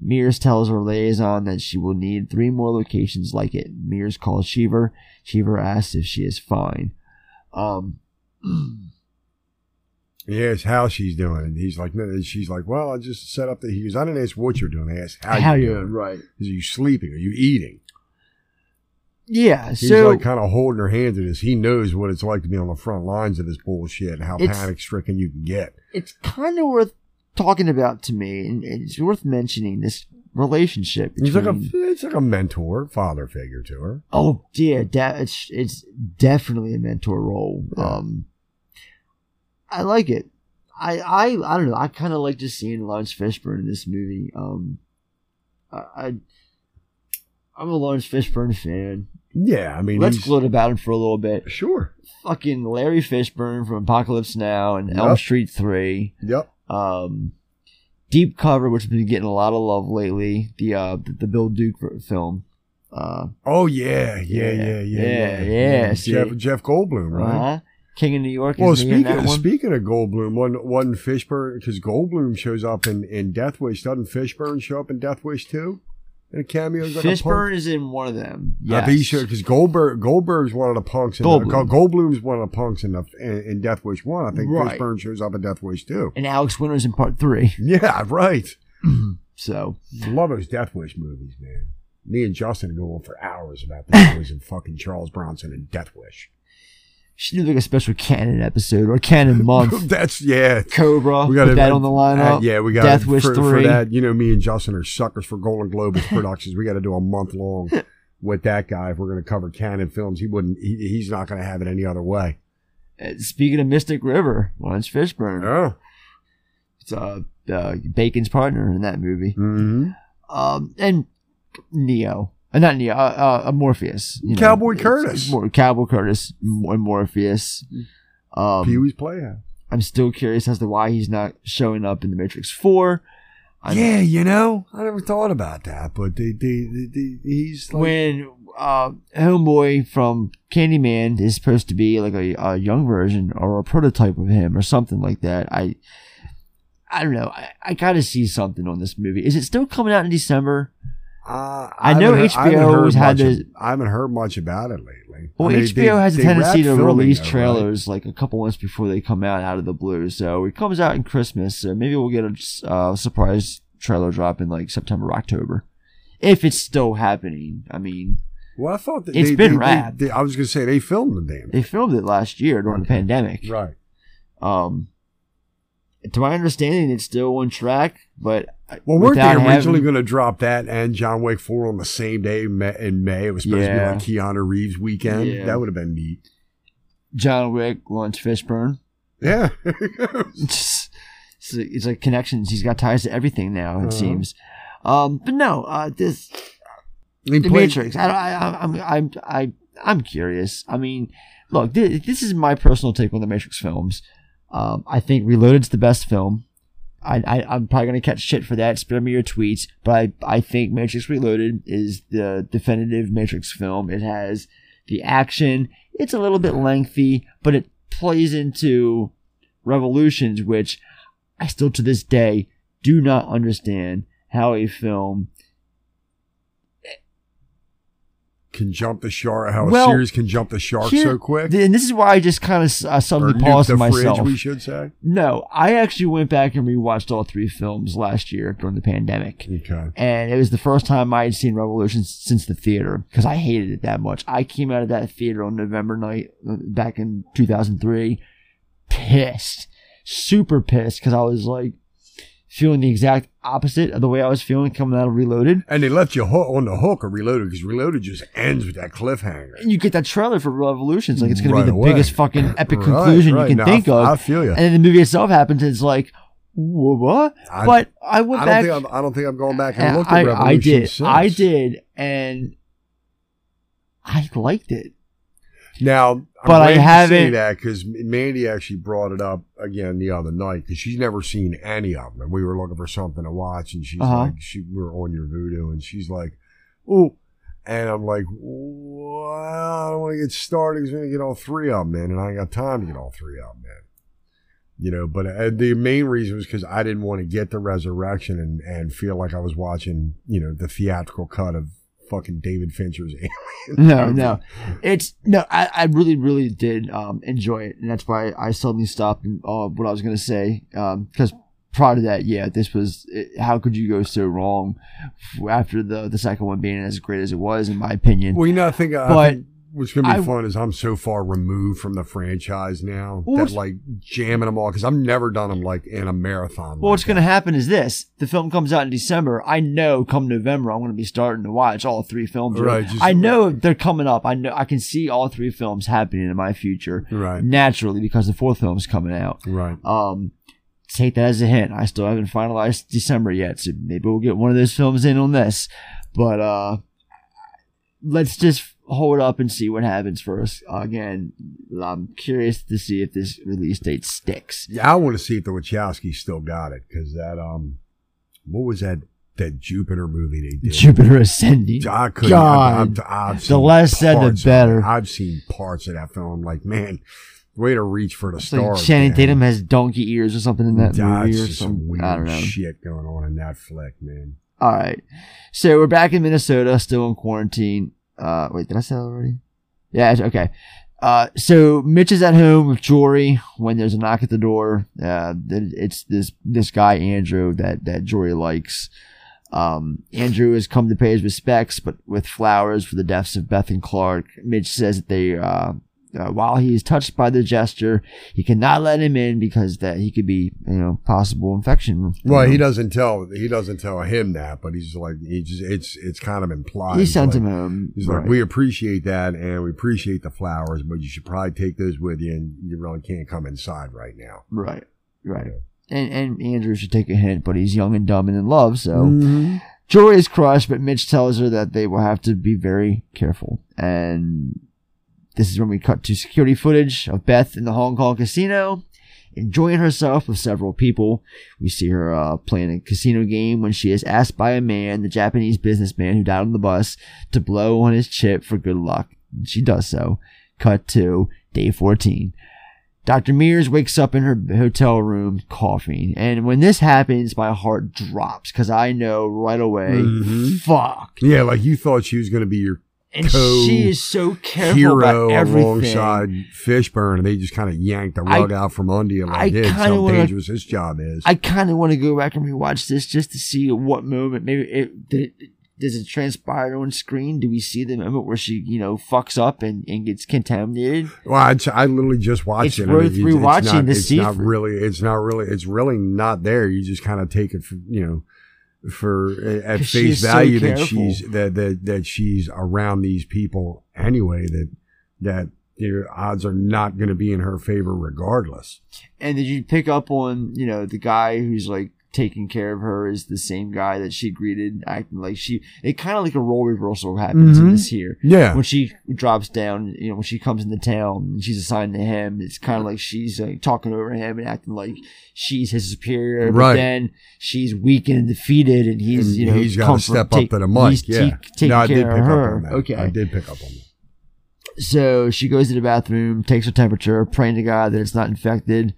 Mears tells her liaison that she will need three more locations like it. Mears calls Cheever. Cheever asks if she is fine. Um, He asks how she's doing, and he's like, no, she's like, well, I just set up the. He goes, I didn't ask what you're doing. I asked how, How you're you're doing. right. Is you sleeping? Are you eating? yeah. He's So like kind of holding her hand in this. He knows what it's like to be on the front lines of this bullshit and how panic stricken you can get. it's kind of worth talking about to me, and it's worth mentioning this relationship. He's like a, it's like a mentor, father figure to her. Oh dear, that it's it's definitely a mentor role. Um, I like it. I I I don't know. I kind of like just seeing Laurence Fishburne in this movie. Um, I, I I'm a Laurence Fishburne fan. Yeah, I mean, let's gloat about him for a little bit. Sure. Fucking Larry Fishburne from Apocalypse Now and Elm Street Three. Yep. Um, Deep Cover, which has been getting a lot of love lately. The uh the, Bill Duke film. Uh, Oh yeah, yeah, yeah, yeah, yeah, yeah. see? Jeff Jeff Goldblum, right? Uh-huh. King of New York. Well, isn't he in speaking that of, speaking of Goldblum, one one Fishburne because Goldblum shows up in in Death Wish. Doesn't Fishburne show up in Death Wish too? In a cameo, like a Fishburne punk? is in one of them. Think he showed because Goldberg Goldberg's one of the punks. In Goldblum. The, Goldblum's one of the punks in the in, in Death Wish one. I think Right. Fishburne shows up in Death Wish too. and Alex Winter's in part three. Yeah, right. So love those Death Wish movies, man. Me and Justin go on for hours about Death Wish and fucking Charles Bronson and Death Wish. Should do like a special Cannon episode or Cannon month. That's yeah. Cobra. We got put that on the lineup. Uh, yeah, we got Death Wish for, for three. that. You know, me and Justin are suckers for Golan-Globus Productions. We got to do a month long with that guy if we're going to cover Cannon films. He wouldn't. He, he's not going to have it any other way. Uh, Speaking of Mystic River, Laurence Fishburne. Oh. It's uh, uh, Bacon's partner in that movie. Mm-hmm. Um, and Neo. Uh, not Neo, uh, uh, Morpheus. you know. Cowboy It's- Curtis. it's Mor- Cowboy Curtis and Morpheus. Um, Pee Wee's Playhouse. I'm still curious as to why he's not showing up in The Matrix 4. I Yeah, you know, I never thought about that, but they, they, they, they- he's like, when uh, Homeboy from Candyman is supposed to be like a, a young version or a prototype of him or something like that. I I don't know. I, I gotta see something on this movie. Is it still coming out in December? Uh, I know heard- HBO has had this. I haven't heard much about it lately. Well, I mean, HBO they- has a tendency to release though, right? trailers like a couple months before they come out out of the blue. So it comes out in Christmas. So maybe we'll get a uh, surprise trailer drop in like September, October, if it's still happening. I mean, Well, I thought that It's they, been they- they- I was going to say they filmed the damn. they filmed it last year during the pandemic. Right. Um, to my understanding, it's still on track, but Well, weren't they originally going to drop that and John Wick 4 on the same day in May? It was supposed Yeah. to be like Keanu Reeves weekend. Yeah. That would have been neat. John Wick, Laurence Fishburne. Yeah. it's, it's like- it's like connections. He's got ties to everything now. It Uh-huh. seems. Um, but no, uh, this He the played- Matrix. I, I, I'm, I'm, I, I'm curious. I mean, look, this, this is my personal take on the Matrix films. Um, I think Reloaded's the best film. I, I, I'm probably gonna catch shit for that. Spare me your tweets, but I, I think Matrix Reloaded is the definitive Matrix film. It has the action. It's a little bit lengthy, but it plays into Revolutions, which I still to this day do not understand how a film Can jump the shark. How Well, a series can jump the shark Here- so quick. And this is why I just kind of uh, suddenly nuke paused the myself. fridge, we should say. No, I actually went back and rewatched all three films last year during the pandemic. Okay. And it was the first time I had seen Revolution since the theater because I hated it that much. I came out of that theater on November night uh, back in 2003 pissed, super pissed because I was like feeling the exact opposite of the way I was feeling coming out of Reloaded. And they left you hook, on the hook of Reloaded because Reloaded just ends with that cliffhanger. And you get that trailer for Revolutions, like it's going Right to be the away. biggest fucking epic conclusion right. you can No, think of. I feel you. And then the movie itself happens, and it's like, what? I- but I went I back. don't think I'm, I don't think I'm going back and and looked at I, I did. since. I did, and I liked it. Now, I'm But I you say haven't- that because Mandy actually brought it up again the other night because she's never seen any of them. And we were looking for something to watch, and she's Uh-huh. like, "She we are on your Vudu," and she's like, "Oh," and I'm like, "Well, I don't want to get started. He's going to get all three of them in, and I ain't got time to get all three of them in." You know, but uh, the main reason was because I didn't want to get the resurrection and, and feel like I was watching, you know, the theatrical cut of fucking David Fincher's Alien. No, no, it's no. I, I really, really did um, enjoy it, and that's why I suddenly stopped and, uh, what I was going to say. Because prior to that, yeah, this was. It, how could you go so wrong after the the second one being as great as it was, in my opinion? Well, you know, I think, I But think what's going to be I- fun is I'm so far removed from the franchise now Well, that like jamming them all because I've never done them like in a marathon. Well, what's going to happen is this: the film comes out in December. I know come November, I'm going to be starting to watch all three films. Right, just- I know they're coming up. I know I can see all three films happening in my future. Right. Naturally, because the fourth film's coming out. Right. Um, take that as a hint. I still haven't finalized December yet, so maybe we'll get one of those films in on this. But uh, let's just hold up and see what happens first. again, I'm curious to see if this release date sticks. Yeah, I want to see if the Wachowski still got it because that um, what was that that Jupiter movie they did? Jupiter Ascending. I couldn't. God. I, I, I've The less said, the better. I've seen parts of that film. Like, man, way to reach for the It's like stars. Channing man. Tatum has donkey ears or something in that That's movie or some weird I don't know. shit going on in that flick, man. All right. So we're back in Minnesota, still in quarantine. Uh, wait, did I say that already? Yeah, okay. Uh, so Mitch is at home with Jory when there's a knock at the door. Uh, it's this, this guy, Andrew, that, that Jory likes. Um, Andrew has come to pay his respects, but with flowers for the deaths of Beth and Clark. Mitch says that they, uh, uh, while he is touched by the gesture, he cannot let him in because that he could be, you know, possible infection. Well, know. he doesn't tell he doesn't tell him that, but he's like he just it's it's kind of implied. He sends like- him home. He's right. like, we appreciate that and we appreciate the flowers, but you should probably take those with you, and you really can't come inside right now. Right, right. And and Andrew should take a hint, but he's young and dumb and in love, so Mhm. Jory is crushed, but Mitch tells her that they will have to be very careful. And this is when we cut to security footage of Beth in the Hong Kong casino, enjoying herself with several people. We see her uh, playing a casino game when she is asked by a man, the Japanese businessman who died on the bus, to blow on his chip for good luck. She does so. Cut to day 14. Dr. Mears wakes up in her hotel room coughing. And when this happens, my heart drops because I know right away, Mhm. fuck. Yeah, like you thought she was going to be your And she is so careful hero about everything. alongside Fishburne, and they just kind of yanked the rug out from under you like I kinda How wanna- dangerous this job is. I kind of want to go back and rewatch this just to see what moment maybe it did. It, does it transpire on screen? Do we see the moment where she, you know, fucks up and, and gets contaminated? Well, I, I literally just watched It's it. worth it's- rewatching it's not, to it's see not really. It's not really. It's really not there. You just kind of take it for you know for at face is so value that she's that, that that she's around these people anyway. That that you know, odds are not going to be in her favor regardless. And did you pick up on, you know, the guy who's like taking care of her is the same guy that she greeted, acting like she. It kind of like a role reversal happens in Mhm. this here. Yeah. When she drops down, you know, when she comes into town and she's assigned to him, it's kind of like she's like, talking over him and acting like she's his superior. But Right. then she's weak and defeated, and he's And you know he's got to step take- up to the mic. He's Yeah, taking no, I did pick of up on that. Okay, I did pick up on that. so she goes to the bathroom, takes her temperature, praying to God that it's not infected,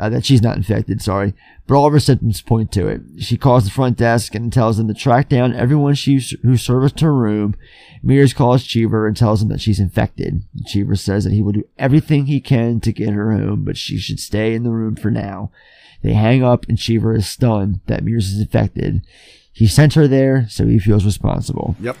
uh, that she's not infected, sorry. But all of her symptoms point to it. She calls the front desk and tells them to track down everyone she, who serviced her room. Mears calls Cheever and tells him that she's infected. Cheever says that he will do everything he can to get her home, but she should stay in the room for now. They hang up and Cheever is stunned that Mears is infected. He sent her there, so he feels responsible. Yep.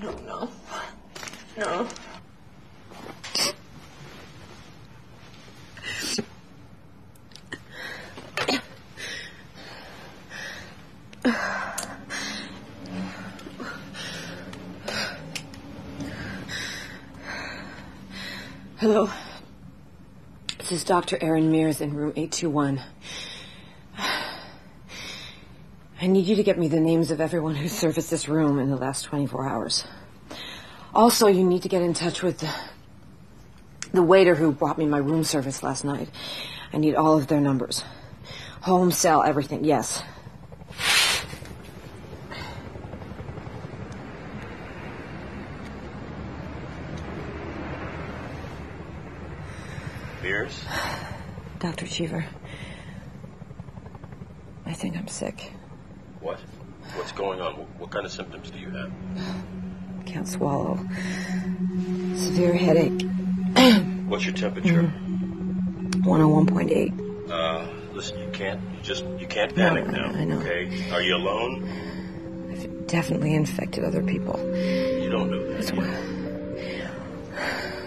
No, no. No. Hello. This is Dr. In room 821. I need you to get me the names of everyone who serviced this room in the last 24 hours. Also, you need to get in touch with the, the waiter who brought me my room service last night. I need all of their numbers. Home, cell, everything, yes. Cheever. I think I'm sick. What? What's going on? What, kind of symptoms do you have? Can't swallow. Severe headache. What's your temperature? 101.8. Uh, listen, you can't, you just, you can't panic now. I know. Okay? Are you alone? I've definitely infected other people. You don't know that. It's yet.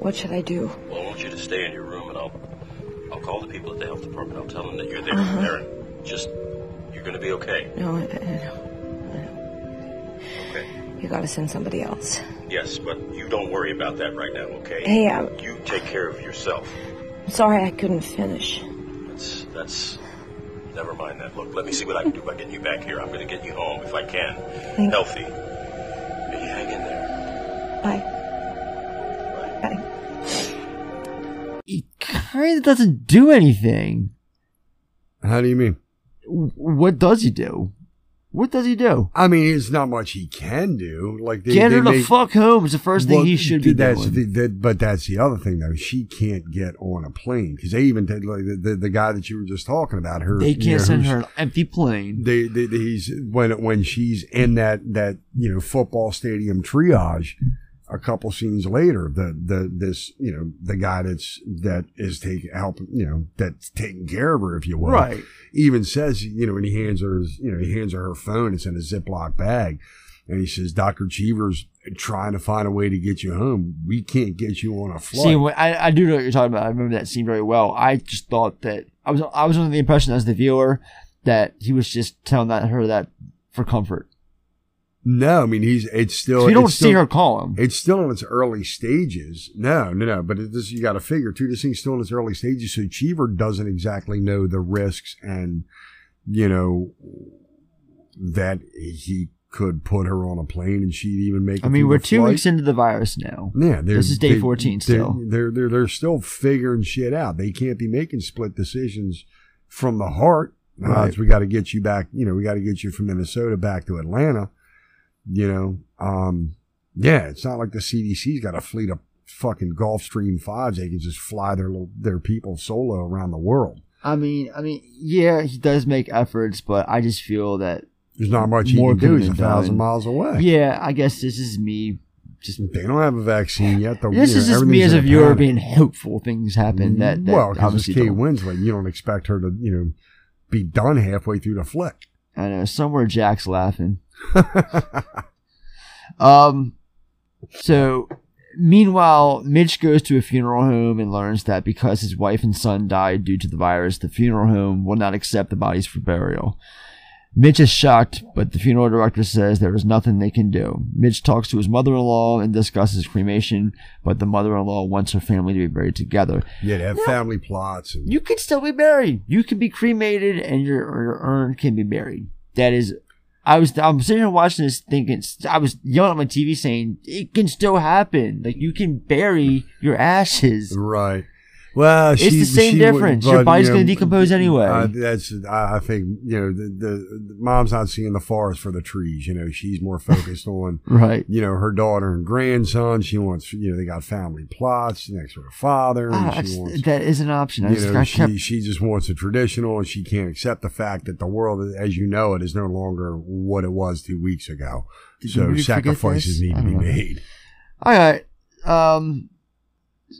What should I do? Well, I want you to stay in your room, and I'll call the people at the health department. I'll tell them that you're there, Uh-huh. Erin. Just, you're going to be okay. No, I, I know. Okay. You gotta send somebody else. Yes, but you don't worry about that right now, okay? Hey, I- You take care of yourself. I'm sorry I couldn't finish. That's that's. Never mind that. Look, let me see what I can do by getting you back here. I'm going to get you home if I can, Thank- healthy. Hey, of doesn't do anything. How do you mean? What does he do? What does he do? I mean, it's not much he can do. Like they, Get her the fuck home is the first thing Well, he should be that's doing. The, but that's the other thing, though. She can't get on a plane because they even did like the, the the guy that you were just talking about. Her, They can't know, send her an empty plane. They, they, they- he's when when she's in that that you know football stadium triage. A couple scenes later, the the this you know the guy that's that is taking helping you know that's taking care of her, if you will, Right. Even says you know when he hands her his, you know he hands her her phone. It's in a Ziploc bag, and he says, "Doctor Cheever's trying to find a way to get you home. We can't get you on a flight." See, I, I do know what you're talking about. I remember that scene very well. I just thought that I was I was under the impression as the viewer that he was just telling that her that for comfort. No, I mean he's it's still. So you don't see still- her call him. It's still in its early stages. No, no, no. But it, this you got to figure too. This thing's still in its early stages, so Cheever doesn't exactly know the risks and you know that he could put her on a plane and she'd even make. It I mean, we're two flight. weeks into the virus now. Yeah, this is day they- 14 they're- still. They're, they're they're still figuring shit out. They can't be making split decisions from the heart. Uh, Right. it's, we got to get you back. You know, we got to get you from Minnesota back to Atlanta. You know, um, yeah, it's not like the CDC's got a fleet of fucking Gulfstream fives. They can just fly their little, their people solo around the world. I mean, I mean, yeah, he does make efforts, but I just feel that There's not much he more can do. He's a thousand done. miles away. Yeah, I guess this is me just they don't have a vaccine yet. though. this is just me as a viewer being hopeful things happen. That, that well, because Kate. Winslet, you don't expect her to, you know, be done halfway through the flick. I know somewhere Jack's laughing. um, so meanwhile, Mitch goes to a funeral home and learns that because his wife and son died due to the virus, the funeral home will not accept the bodies for burial. Mitch is shocked, but the funeral director says there is nothing they can do. Mitch talks to his mother-in-law and discusses cremation, but the mother-in-law wants her family to be buried together. Yeah, they have family plots. And, You can still be buried. You can be cremated, and your, your urn can be buried. That is, I was I'm sitting here watching this, thinking I was yelling at my TV saying it can still happen. Like you can bury your ashes. right. Well, It's she- the same difference. but, Your body's you gonna decompose anyway. uh, that's I I think you know the, the, the mom's not seeing the forest for the trees. You know, she's more focused on Right. You know, her daughter and grandson. She wants you know they got family plots next to her father. and Ah, wants, that is an option. I you just know, she, kept- she just wants a traditional, and she can't accept the fact that the world, as you know it, is no longer what it was two weeks ago. Did so sacrifices need to be know. made. All right. Um.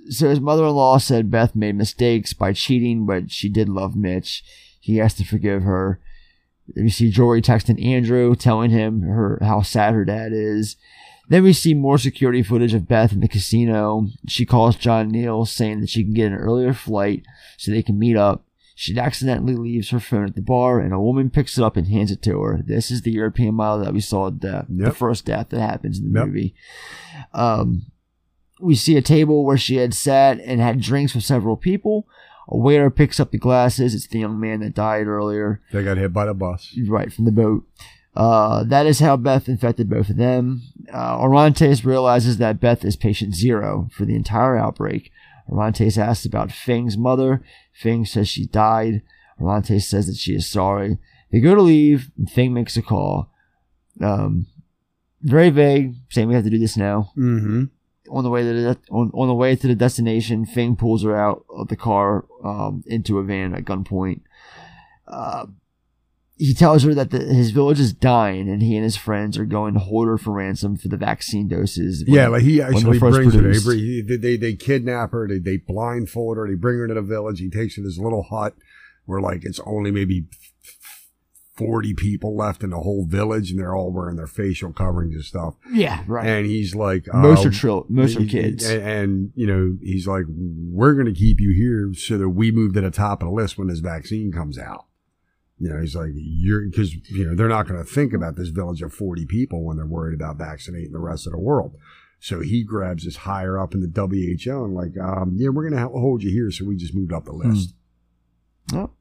So his mother-in-law said Beth made mistakes by cheating, but she did love Mitch. He has to forgive her. We see Jory texting Andrew, telling him her how sad her dad is. Then we see more security footage of Beth in the casino. She calls John Neal, saying that she can get an earlier flight so they can meet up. She accidentally leaves her phone at the bar, and a woman picks it up and hands it to her. This is the European model that we saw the, the first death that happens in the Yep. movie. Um, we see a table where she had sat and had drinks with several people. A waiter picks up the glasses. It's the young man that died earlier. They got hit by the bus. Right from the boat. Uh, that is how Beth infected both of them. Uh, Orantes realizes that Beth is patient zero for the entire outbreak. Orantes asks about Feng's mother. Feng says she died. Orantes says that she is sorry. They go to leave, and Feng makes a call. Um, very vague, saying we have to do this now. Mm-hmm. On the way to the on, on the way to the destination, Feng pulls her out of the car um, into a van at gunpoint. Uh, he tells her that the, his village is dying, and he and his friends are going to hold her for ransom for the vaccine doses. when- Yeah, like he actually brings her. They, produced. bring- he- they, they they kidnap her. They they blindfold her. They bring her to the village. He takes her to this little hut where like it's only maybe forty people left in the whole village, and they're all wearing their facial coverings and stuff. Yeah, right. And he's like, Most are tril- most are kids. and, and you know he's like, we're going to keep you here so that we move to the top of the list when this vaccine comes out. You know, he's like, you're, because, you know, they're not going to think about this village of 40 people when they're worried about vaccinating the rest of the world. So he grabs us higher up in the WHO and, like, um, yeah, we're going to hold you here. So we just moved up the list. Oh.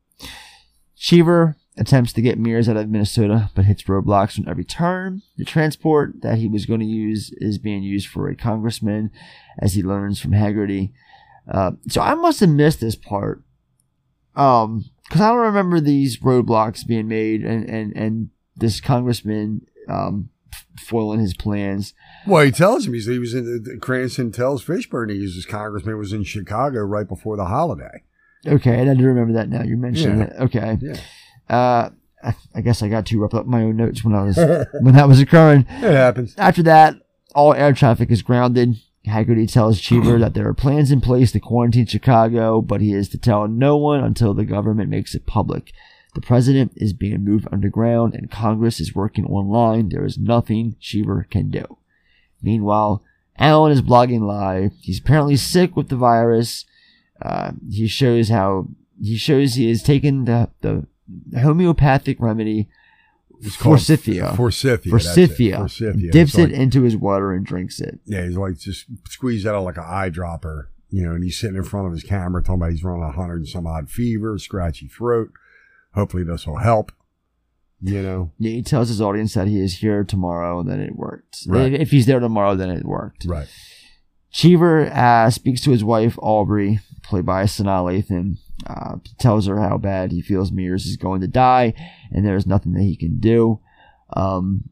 Cheever attempts to get Mears out of Minnesota, but hits roadblocks on every turn. The transport that he was going to use is being used for a congressman, as he learns from Haggerty. Uh, so I must have missed this part, um, because I don't remember these roadblocks being made, and and and this congressman um foiling his plans. Well, he tells him he's, he was in the, Cranston tells Fishburne he was his congressman was in Chicago right before the holiday. Okay, and I do remember that now. You're mentioning Yeah. it. Okay. Yeah. Uh, I, I guess I got too rough up my own notes when I was when that was occurring. It happens. After that, all air traffic is grounded. Haggerty tells Cheever that there are plans in place to quarantine Chicago, but he is to tell no one until the government makes it public. The president is being moved underground and Congress is working online. There is nothing Cheever can do. Meanwhile, Alan is blogging live. He's apparently sick with the virus. Uh, he shows how he shows he has taken the, the homeopathic remedy It's forsythia. Forsythia. Forsythia. Forsythia. Dips it like- into his water and drinks it. Yeah, he's like just squeeze that out like an eyedropper, you know, and he's sitting in front of his camera talking about he's running a hundred and some odd fever, scratchy throat. Hopefully this will help. You know. Yeah, he tells his audience that he is here tomorrow, and then it worked. Right. If, if he's there tomorrow, then it worked. Right. Cheever uh, speaks to his wife Aubrey, played by Sanaa Lathan. Uh, tells her how bad he feels Mears is going to die, and there's nothing that he can do. Um,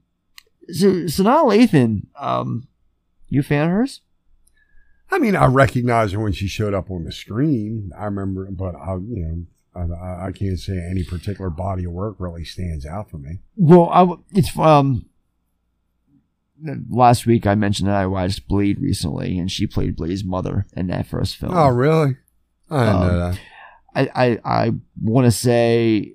so now, Lathan, um, you a fan of hers? I mean, I recognize her when she showed up on the screen. I remember, but I, you know, I, I can't say any particular body of work really stands out for me. Well, I it's um, last week I mentioned that I watched Blade recently, and she played Blade's mother in that first film. Oh, really? I didn't know Um, that. I I, I want to say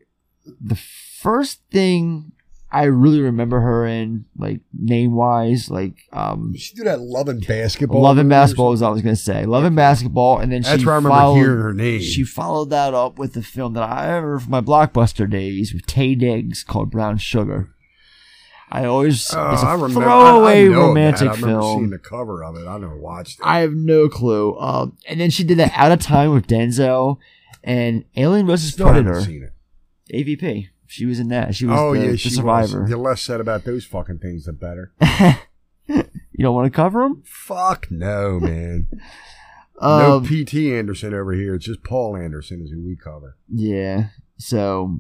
the first thing I really remember her in, like name wise, like um, she did that Love and Basketball. Love and Basketball was what I was gonna say. Love and Basketball, and then That's she where I remember followed, hearing her name. She followed that up with the film that I remember from my blockbuster days with Taye Diggs called Brown Sugar. I always Oh, it's a I remember. throwaway I, I of that. romantic I remember film. seeing the cover of it. I never watched it. I have no clue. Um, and then she did that Out of Time with Denzel and Alien vs Still haven't Predator. seen it. AVP. She was in that. She was oh the, yeah, the she survivor. was. The less said about those fucking things, the better. You don't want to cover them? Fuck no, man. no Um, PT Anderson over here. It's just Paul Anderson is who we cover. Yeah. So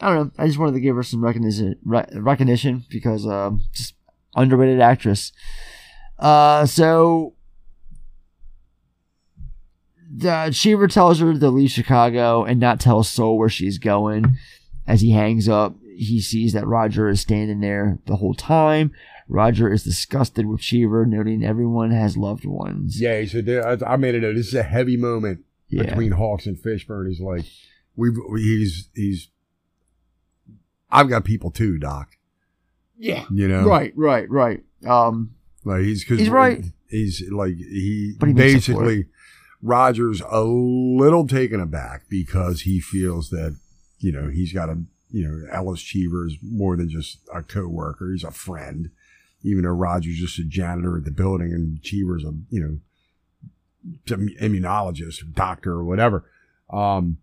I don't know. I just wanted to give her some recognition, re- recognition because um, just underrated actress. Uh, so the Cheever tells her to leave Chicago and not tell soul where she's going. As he hangs up, he sees that Roger is standing there the whole time. Roger is disgusted with Cheever, noting everyone has loved ones. Yeah, he said. I made a note. This is a heavy moment Yeah. between Hawkes and Fishburne. He's like, we've. He's he's. I've got people too, Doc. Yeah. You know. Right, right, right. Um, Like he's because He's right. He's like he, But he basically Rogers a little taken aback because he feels that you know he's got a you know Ellis Cheever is more than just a coworker. He's a friend, even though Rogers just a janitor at the building and Cheever's a you know immunologist or doctor or whatever. Um,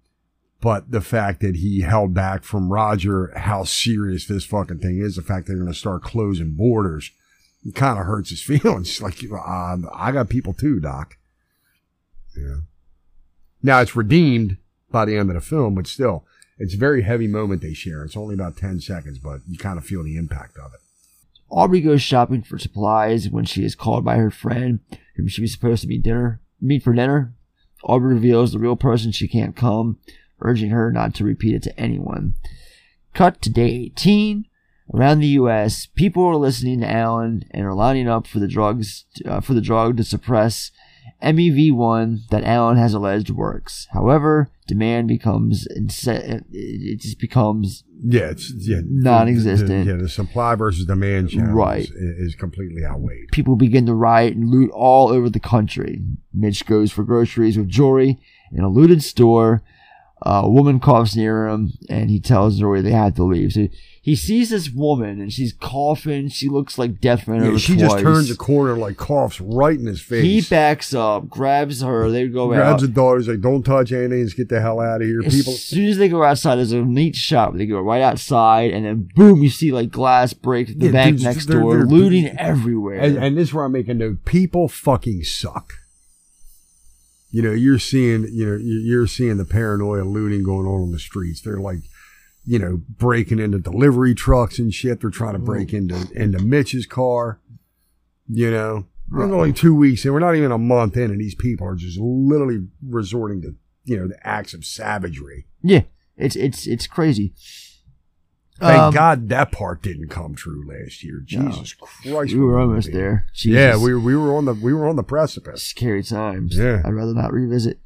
but the fact that he held back from Roger how serious this fucking thing is, the fact they're going to start closing borders, kind of hurts his feelings. Like, um, I got people too, Doc. Yeah. Now it's redeemed by the end of the film, but still, it's a very heavy moment they share. It's only about 10 seconds, but you kind of feel the impact of it. Aubrey goes shopping for supplies when she is called by her friend, whom she was supposed to meet dinner meet for dinner. Aubrey reveals the real person she can't come, urging her not to repeat it to anyone. Cut to day 18. Around the U.S., people are listening to Alan and are lining up for the drugs uh, for the drug to suppress MEV1 that Alan has alleged works. However, demand becomes inse- it just becomes Yeah, it's yeah, Non-existent. The, yeah, the supply versus demand challenge Right. is, is completely outweighed. people begin to riot and loot all over the country. Mitch goes for groceries with Jory in a looted store. Uh, a woman coughs near him, and he tells Jory they have to leave. So he sees this woman, and she's coughing. She looks like death ran Yeah, over she twice. just turns a corner, like coughs right in his face. He backs up, grabs her. They go grabs out. the daughter. He's like, "Don't touch anything. Let's get the hell out of here." People, As soon as they go outside, there's a neat shot they go right outside, and then boom, you see like glass break the Yeah, bank next they're- door, they're- looting everywhere. and, and this is where I make a note. People fucking suck. You know, you're seeing, you know, you're seeing the paranoia looting going on on the streets. They're like, you know, breaking into delivery trucks and shit. They're trying to break into into Mitch's car. You know, we're only two weeks in. We're not even a month in, and these people are just literally resorting to, you know, the acts of savagery. yeah, it's it's it's crazy. Thank Um, God that part didn't come true last year. Jesus Christ, we were almost there. Yeah, we we were on the we were on the precipice. Scary times. Yeah. I'd rather not revisit.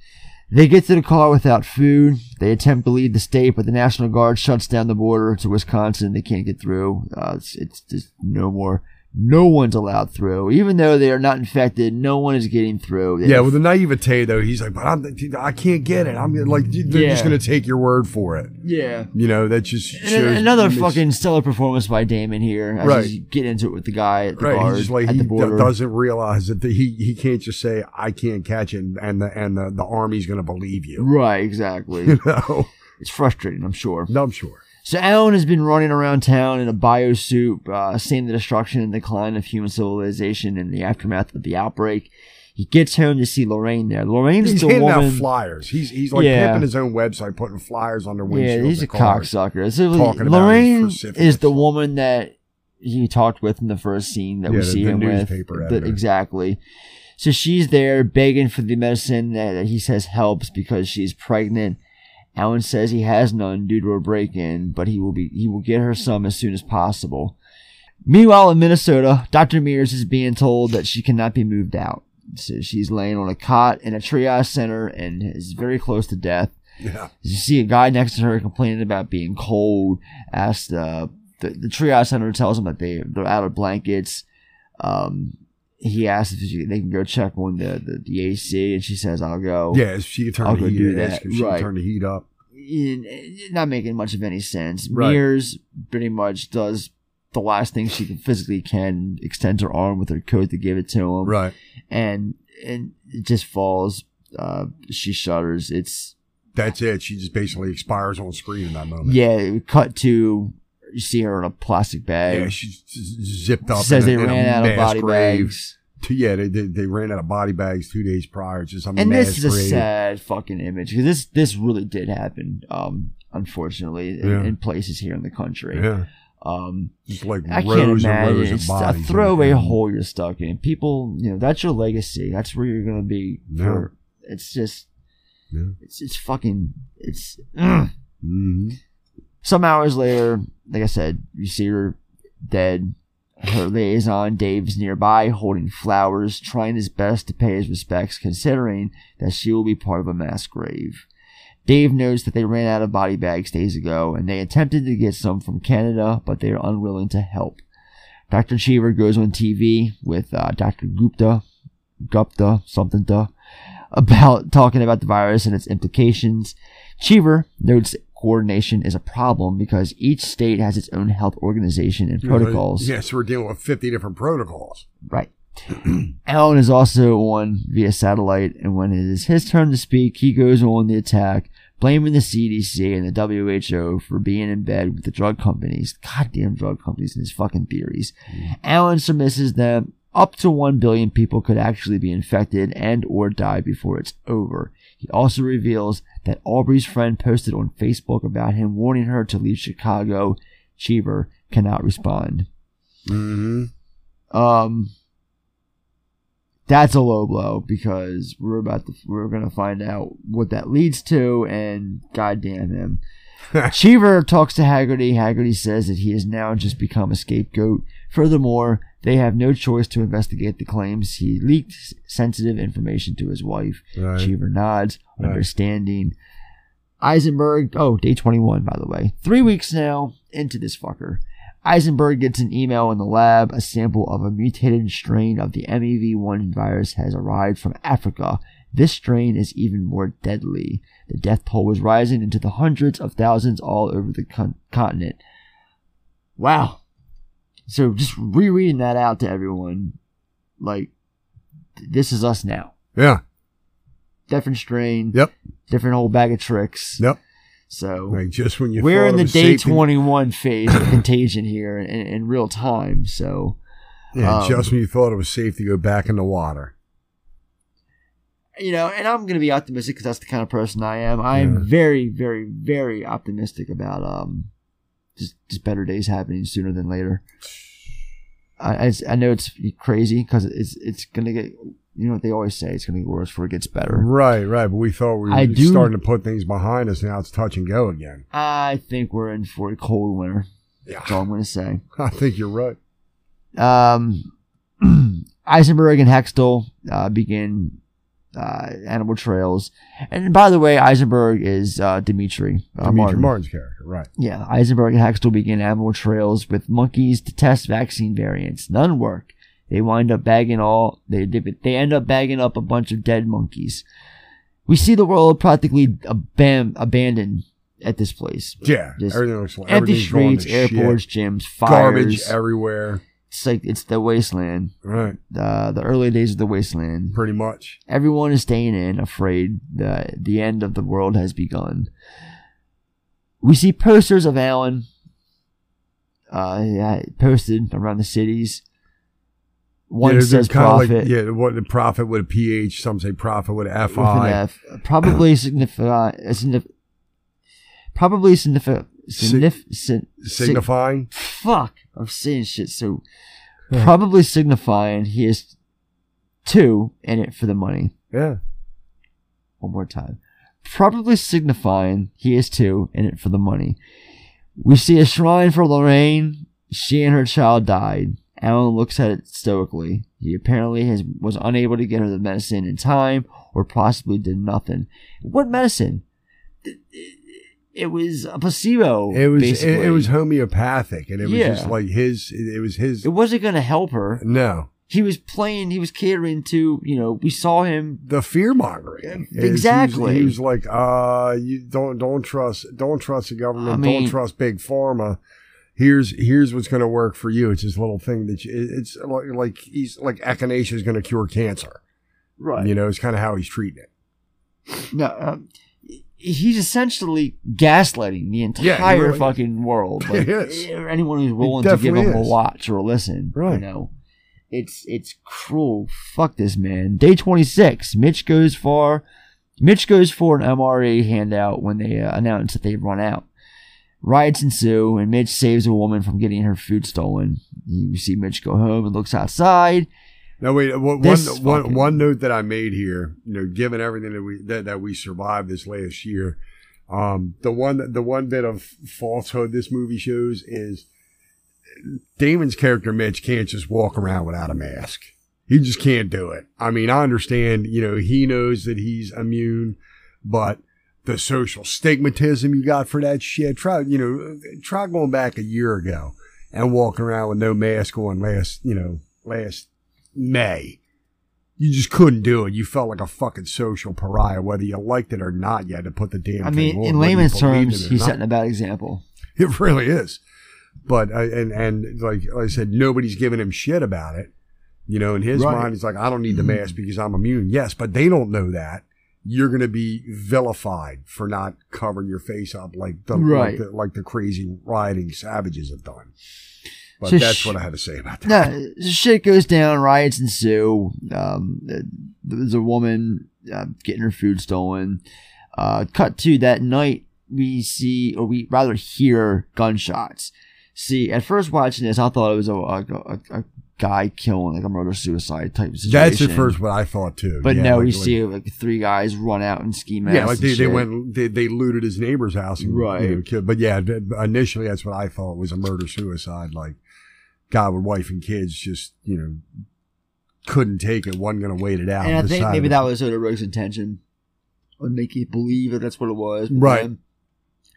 They get to the car without food. They attempt to leave the state, but the National Guard shuts down the border to Wisconsin. They can't get through. Uh, it's, it's just no more. No one's allowed through, even though they are not infected. No one is getting through. They- Yeah, with the naivete though, he's like, but I'm, I can't get it. I'm like, they're just going to take your word for it. Yeah. You know, that just another fucking stellar performance by Damon here. As Right. get into it with the guy at the right. guard He's like he the do- border. doesn't realize that the, he he can't just say I can't catch it, and, and the and the, the army's going to believe you. Right, exactly. You know, it's frustrating. I'm sure. No, I'm sure. So Alan has been running around town in a biosuit, uh, seeing the destruction and decline of human civilization in the aftermath of the outbreak. He gets home to see Lorraine there. Lorraine's He's the handing woman. out flyers. He's he's like Yeah. pimping his own website, putting flyers on their windshields. yeah, he's a cocksucker. So talking about Lorraine is the woman that he talked with in the first scene that Yeah, we see the him with. The- exactly. So she's there begging for the medicine that he says helps because she's pregnant. Alan says he has none due to a break-in, but he will be he will get her some as soon as possible. Meanwhile, in Minnesota, Dr. Mears is being told that she cannot be moved out. So she's laying on a cot in a triage center and is very close to death. Yeah. You see a guy next to her complaining about being cold. Asked uh, the the triage center tells him that they they're out of blankets. Um, he asks if she, they can go check on the, the, the AC, and she says, "I'll go." Yeah, if she turn I'll the go heat, do that. if she Right. turn the heat up. Not making much of any sense. Right. Mears pretty much does the last thing she can physically can, extends her arm with her coat to give it to him. Right. And and it just falls. Uh, she shudders. It's That's it. She just basically expires on screen in that moment. yeah. Cut to you see her in a plastic bag. Yeah, she's zipped up. Says they a ran out of body grave. bags. Yeah, they, they they ran out of body bags two days prior. Just some and this is a sad fucking image because this this really did happen. Um, unfortunately, in, Yeah. in places here in the country. Yeah. Um, Just like I can't imagine. It's a throwaway Yeah. hole you're stuck in. People, you know, that's your legacy. That's where you're gonna be. For, It's just, Yeah. it's it's fucking, it's. ugh. hmm Some hours later, like I said, you see her dead. Her liaison, Dave's nearby, holding flowers, trying his best to pay his respects, considering that she will be part of a mass grave. Dave knows that they ran out of body bags days ago, and they attempted to get some from Canada, but they are unwilling to help. Dr. Cheever goes on TV with uh, Dr. Gupta, Gupta, something to, about talking about the virus and its implications. Cheever notes coordination is a problem because each state has its own health organization and protocols. Yes, we're dealing with 50 different protocols. Right. Alan is also on via satellite, and when it is his turn to speak, he goes on the attack, blaming the CDC and the WHO for being in bed with the drug companies. Goddamn drug companies and his fucking theories. Alan surmises that up to 1 billion people could actually be infected and or die before it's over. He also reveals that Aubrey's friend posted on Facebook about him warning her to leave Chicago. Cheever cannot respond. Mm-hmm. Um, that's a low blow because we're about to we're gonna find out what that leads to, and goddamn him. Cheever talks to Haggerty. Haggerty says that he has now just become a scapegoat. Furthermore, they have no choice to investigate the claims he leaked sensitive information to his wife. Right. Cheever nods, Right. understanding. Eisenberg, oh, day 21, by the way. Three weeks now into this fucker. Eisenberg gets an email in the lab. A sample of a mutated strain of the MEV1 virus has arrived from Africa. This strain is even more deadly. The death toll is rising into the hundreds of thousands all over the con- continent. Wow. So just rereading that out to everyone, like, this is us now. Yeah. Different strain. Yep. Different whole bag of tricks. Yep. So Like just when you we're in the day safe 21 phase of contagion here in, in real time. So, Yeah, um, just when you thought it was safe to go back in the water. you know, and I'm going to be optimistic because that's the kind of person I am. I am Yeah. very, very, very optimistic about um, just just better days happening sooner than later. I I, I know it's crazy because it's it's going to get. You know what they always say? It's going to get worse before it gets better. Right, right. But we thought we were do- starting to put things behind us. Now it's touch and go again. I think we're in for a cold winter. That's all I'm going to say. I think you're right. Um, Eisenberg and Hextall uh, begin uh, animal trails, and by the way, Eisenberg is uh, Demetri, uh, Demetri Martin. Martin's character, right. Yeah, Eisenberg and Hextall begin animal trails with monkeys to test vaccine variants. None work. They wind up bagging all. They they end up bagging up a bunch of dead monkeys. We see the world practically aban- abandoned at this place. Yeah, Just everything looks like empty to streets, airports, shit. gyms, fires, Garbage everywhere. It's like it's the wasteland. Right. The the early days of the wasteland. Pretty much. Everyone is staying in, afraid that the end of the world has begun. We see posters of Alan uh, yeah, posted around the cities. One yeah, says they're like- profit yeah, what the profit with a PH. Some say profit with an FI. F. Probably significant. signif- Probably significant. Signif- sin- signifying? fuck, I'm saying shit. So probably signifying he is two in it for the money. Yeah. One more time. Probably signifying he is two in it for the money. We see a shrine for Lorraine. She and her child died. Alan looks at it stoically. He apparently has, was unable to get her the medicine in time, or possibly did nothing. What medicine? It was a placebo. It was it, it was homeopathic, and it was Yeah. just like his. It was his. It wasn't going to help her. No, He was playing. He was catering to. You know, we saw him. the fear mongering. Exactly. He was, like, uh, you don't don't trust don't trust the government. I mean- don't trust big pharma. Here's here's what's going to work for you. It's this little thing that you, it's like, like he's like echinacea is going to cure cancer. Right. You know, it's kind of how he's treating it. No, um, he's essentially gaslighting the Yeah, entire really- fucking world. Like, is. anyone who's willing to give him a watch or a listen. Right? You know, it's it's cruel. Fuck this man. Day twenty six. Mitch goes for Mitch goes for an MRE handout when they uh, announce that they've run out. Riots ensue, and Mitch saves a woman from getting her food stolen. You see Mitch go home and looks outside. Now wait, one, one, one, one note that I made here, you know, given everything that we that, that we survived this last year, um, the one the one bit of falsehood this movie shows is Damon's character Mitch can't just walk around without a mask. He just can't do it. I mean, I understand, you know, he knows that he's immune, but the social stigmatism you got for that shit, try, you know, try going back a year ago and walking around with no mask on last, you know, last May. You just couldn't do it. You felt like a fucking social pariah, whether you liked it or not. You had to put the damn I mean, in layman's terms, he's not. setting a bad example. It really is. But uh, and and like, like I said, nobody's giving him shit about it. You know, in his Right. mind, he's like, I don't need the mask because I'm immune. Yes, but they don't know that. You're going to be vilified for not covering your face up like the Right. like, the, like the crazy rioting savages have done. But So that's sh- what I had to say about that. No, shit goes down, riots ensue. Um, there's a woman uh, getting her food stolen. Uh, cut to that night, we see, or we rather hear gunshots. See, at first watching this, I thought it was a, a, a, a guy killing, like a murder suicide type situation. That's at first what I thought too. But Yeah, no, like- we like- see like three guys run out and ski masks. Yeah, like they, they went, they, they looted his neighbor's house, and, Right. You know, but yeah, initially that's what I thought was a murder suicide. Like guy with wife and kids just you know couldn't take it, wasn't going to wait it out. And I think maybe that was Soderbergh's intention. Would make you believe that that's what it was. Right.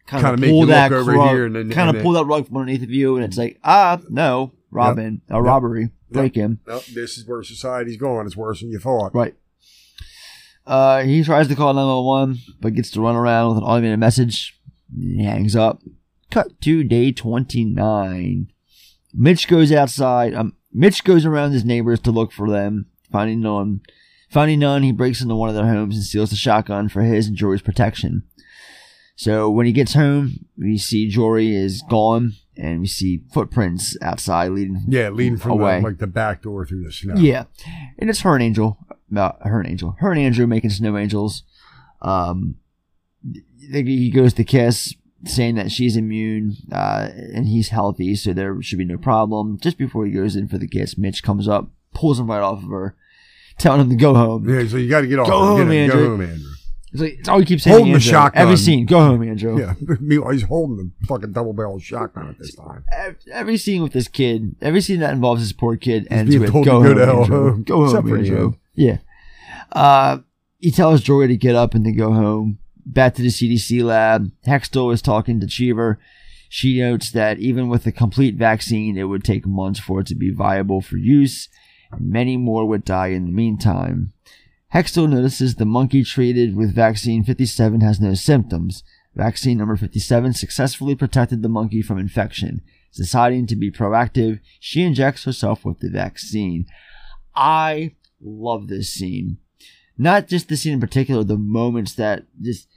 Kind Kinda of make pull that over rug, here and then- kind and of pull that rug from underneath of you, and it's like, ah, no, Robin, a Yep. robbery, break him. Nope, this is where society's going. It's worse than you thought. Right. Uh, he tries to call 911, but gets to run around with an automated message. He hangs up. Cut to day 29. Mitch goes outside. Um, Mitch goes around his neighbors to look for them. Finding none, finding none, he breaks into one of their homes and steals the shotgun for his and Jory's protection. So when he gets home, we see Jory is gone, and we see footprints outside leading Yeah, leading from away. the, like the back door through the snow. Yeah, and it's her and Angel, uh, her and Angel, her and Andrew making snow angels. Um, he goes to kiss, saying that she's immune uh, and he's healthy, so there should be no problem. Just before he goes in for the kiss, Mitch comes up, pulls him right off of her, telling him to go home. Yeah, so you got to get off. Go home, him, Andrew. Go home, Andrew. It's like it's all he keeps saying. Holding the shotgun. Every scene, go home, Andrew. Yeah, meanwhile he's holding the fucking double barrel shotgun at this time. Every scene with this kid, every scene that involves this poor kid ends with "Go home, go to hell Andrew. home." Go home, Except for Andrew." Yeah. Uh, he tells Jory to get up and to go home. Back to the CDC lab. Hextall is talking to Cheever. She notes that even with a complete vaccine, it would take months for it to be viable for use, and many more would die in the meantime. Hextall notices the monkey treated with vaccine 57 has no symptoms. Vaccine number 57 successfully protected the monkey from infection. Deciding to be proactive, she injects herself with the vaccine. I love this scene. Not just the scene in particular, the moments that just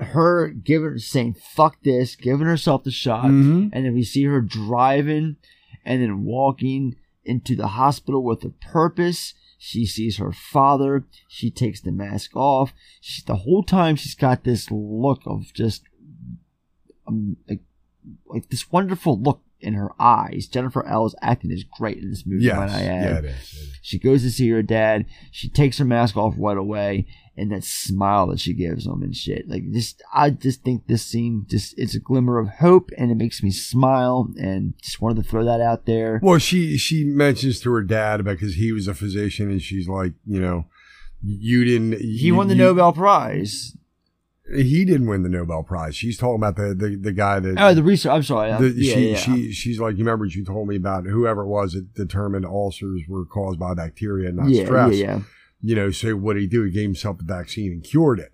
her giving saying fuck this, giving herself the shot, Mhm. and then we see her driving and then walking into the hospital with a purpose. She sees her father. She takes the mask off. She, the whole time she's got this look of just um, like, like this wonderful look in her eyes. Jennifer Ehle's acting is great in this movie. Yes. might I add. Yeah, it is, it is. She goes to see her dad. She takes her mask off right away, and that smile that she gives him and shit. Like just, I just think this scene just it's a glimmer of hope, and it makes me smile. And just wanted to throw that out there. Well, she she mentions to her dad about because he was a physician, and she's like, you know, you didn't. He won the Nobel Prize. He didn't win the Nobel Prize. She's talking about the the, the guy that. Oh, the research. I'm sorry. the- yeah, she, yeah. she she's like, you remember you told me about whoever it was that determined ulcers were caused by bacteria, not Yeah, stress. yeah, yeah. You know, so what did he do? He gave himself the vaccine and cured it.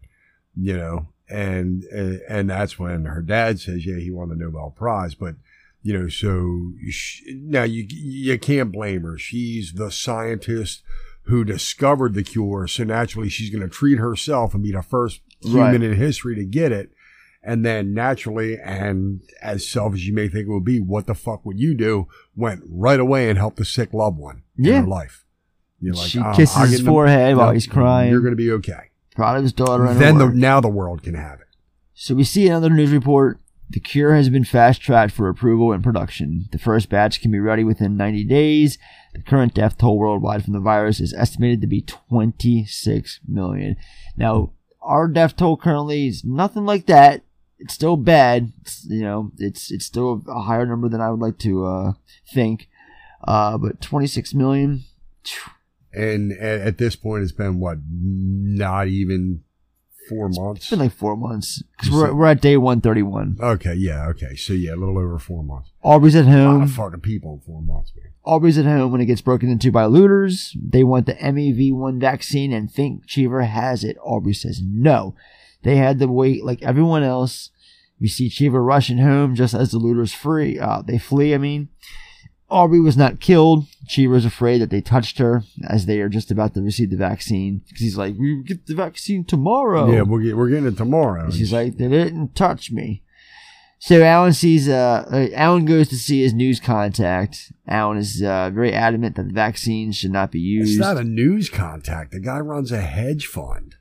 You know, and and, and that's when her dad says, yeah, he won the Nobel Prize, but. You know, so sh now you you can't blame her. She's the scientist who discovered the cure, so naturally she's going to treat herself and be the first human Right. in history to get it. And then naturally, and as selfish you may think it would be, what the fuck would you do? Went right away and helped a sick loved one Yeah. in her life. You're like, She "Oh, kisses his forehead while he's crying. You're going to be okay. Proud of his daughter. And Then the, now the world can have it. So we see another news report. The cure has been fast tracked for approval and production. The first batch can be ready within 90 days. The current death toll worldwide from the virus is estimated to be 26 million. Now, our death toll currently is nothing like that. It's still bad. It's, you know, it's it's still a higher number than I would like to uh, think. Uh, but 26 million. And at, at this point, it's been what? Not even four months. It's been like four months because we're we're at day 131. Okay, yeah, okay. So yeah, a little over four months. Aubrey's at A lot home. of fucking people in four months, man. Aubrey's at home when it gets broken into by looters. They want the MEV1 vaccine and think Cheever has it. Aubrey says no. They had to wait like everyone else. We see Cheever rushing home just as the looters free. Uh, they flee, I mean. Aubrey was not killed. Cheever's afraid that they touched her as they are just about to receive the vaccine. Because he's like, we get the vaccine tomorrow. Yeah, we're, get, we're getting it tomorrow. And she's like, they didn't touch me. So Alan sees, uh, uh, Alan goes to see his news contact. Alan is uh, very adamant that the vaccine should not be used. It's not a news contact. The guy runs a hedge fund.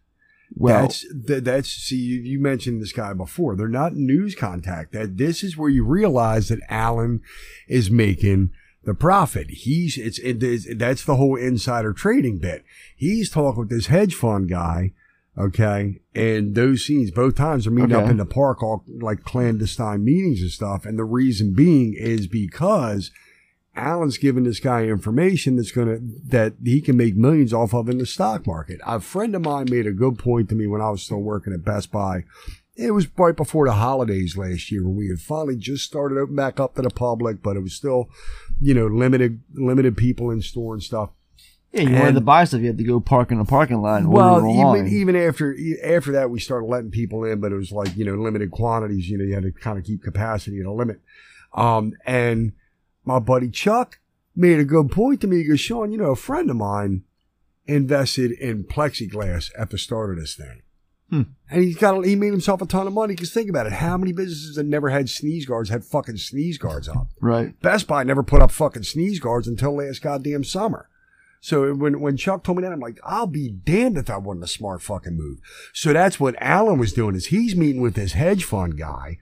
Well- that's that, that's see you, you mentioned this guy before. They're not news contact. That this is where you realize that Alan is making the profit. He's it's it is that's the whole insider trading bit. He's talking with this hedge fund guy. Okay. And those scenes, both times are meeting up in the park, all like clandestine meetings and stuff. And the reason being is because Alan's giving this guy information that's gonna that he can make millions off of in the stock market. A friend of mine made a good point to me when I was still working at Best Buy. It was right before the holidays last year when we had finally just started opening back up to the public, but it was still, you know, limited limited people in store and stuff. yeah, you wanted to buy stuff, you had to go park in a parking lot. Well, even even after after that, we started letting people in, but it was like you know limited quantities. You know, you had to kind of keep capacity at a limit. Um, and my buddy Chuck made a good point to me. He goes, Sean, you know, a friend of mine invested in plexiglass at the start of this thing. Hmm. And he's got, he made himself a ton of money. Because think about it. How many businesses that never had sneeze guards had fucking sneeze guards up? right. Best Buy never put up fucking sneeze guards until last goddamn summer. So when, when Chuck told me that, I'm like, I'll be damned if that wasn't a smart fucking move. So that's what Alan was doing is he's meeting with this hedge fund guy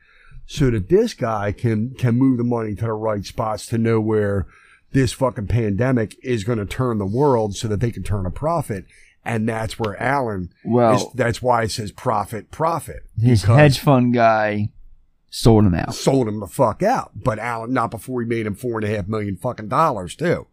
so that this guy can, can move the money to the right spots to know where this fucking pandemic is going to turn the world so that they can turn a profit. And that's where Alan, Well- is, that's why it says profit, profit. His hedge fund guy sold him out. sold him the fuck out. But Alan, not before he made him four and a half million fucking dollars too.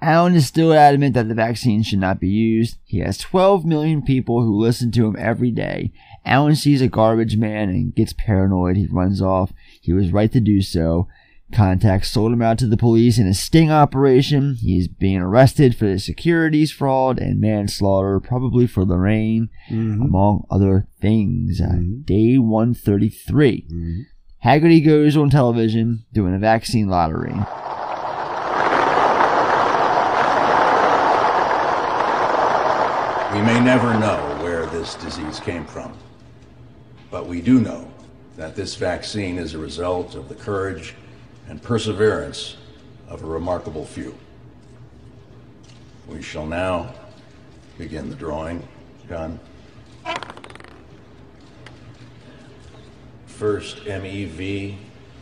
Alan is still adamant that the vaccine should not be used. He has 12 million people who listen to him every day. Alan sees a garbage man and gets paranoid. He runs off. He was right to do so. Contacts sold him out to the police in a sting operation. He's being arrested for the securities fraud and manslaughter, probably for Lorraine, mm-hmm. among other things. Uh, mm-hmm. day 133. Mm-hmm. Haggerty goes on television doing a vaccine lottery. We may never know where this disease came from, but we do know that this vaccine is a result of the courage and perseverance of a remarkable few. We shall now begin the drawing. John. First MEV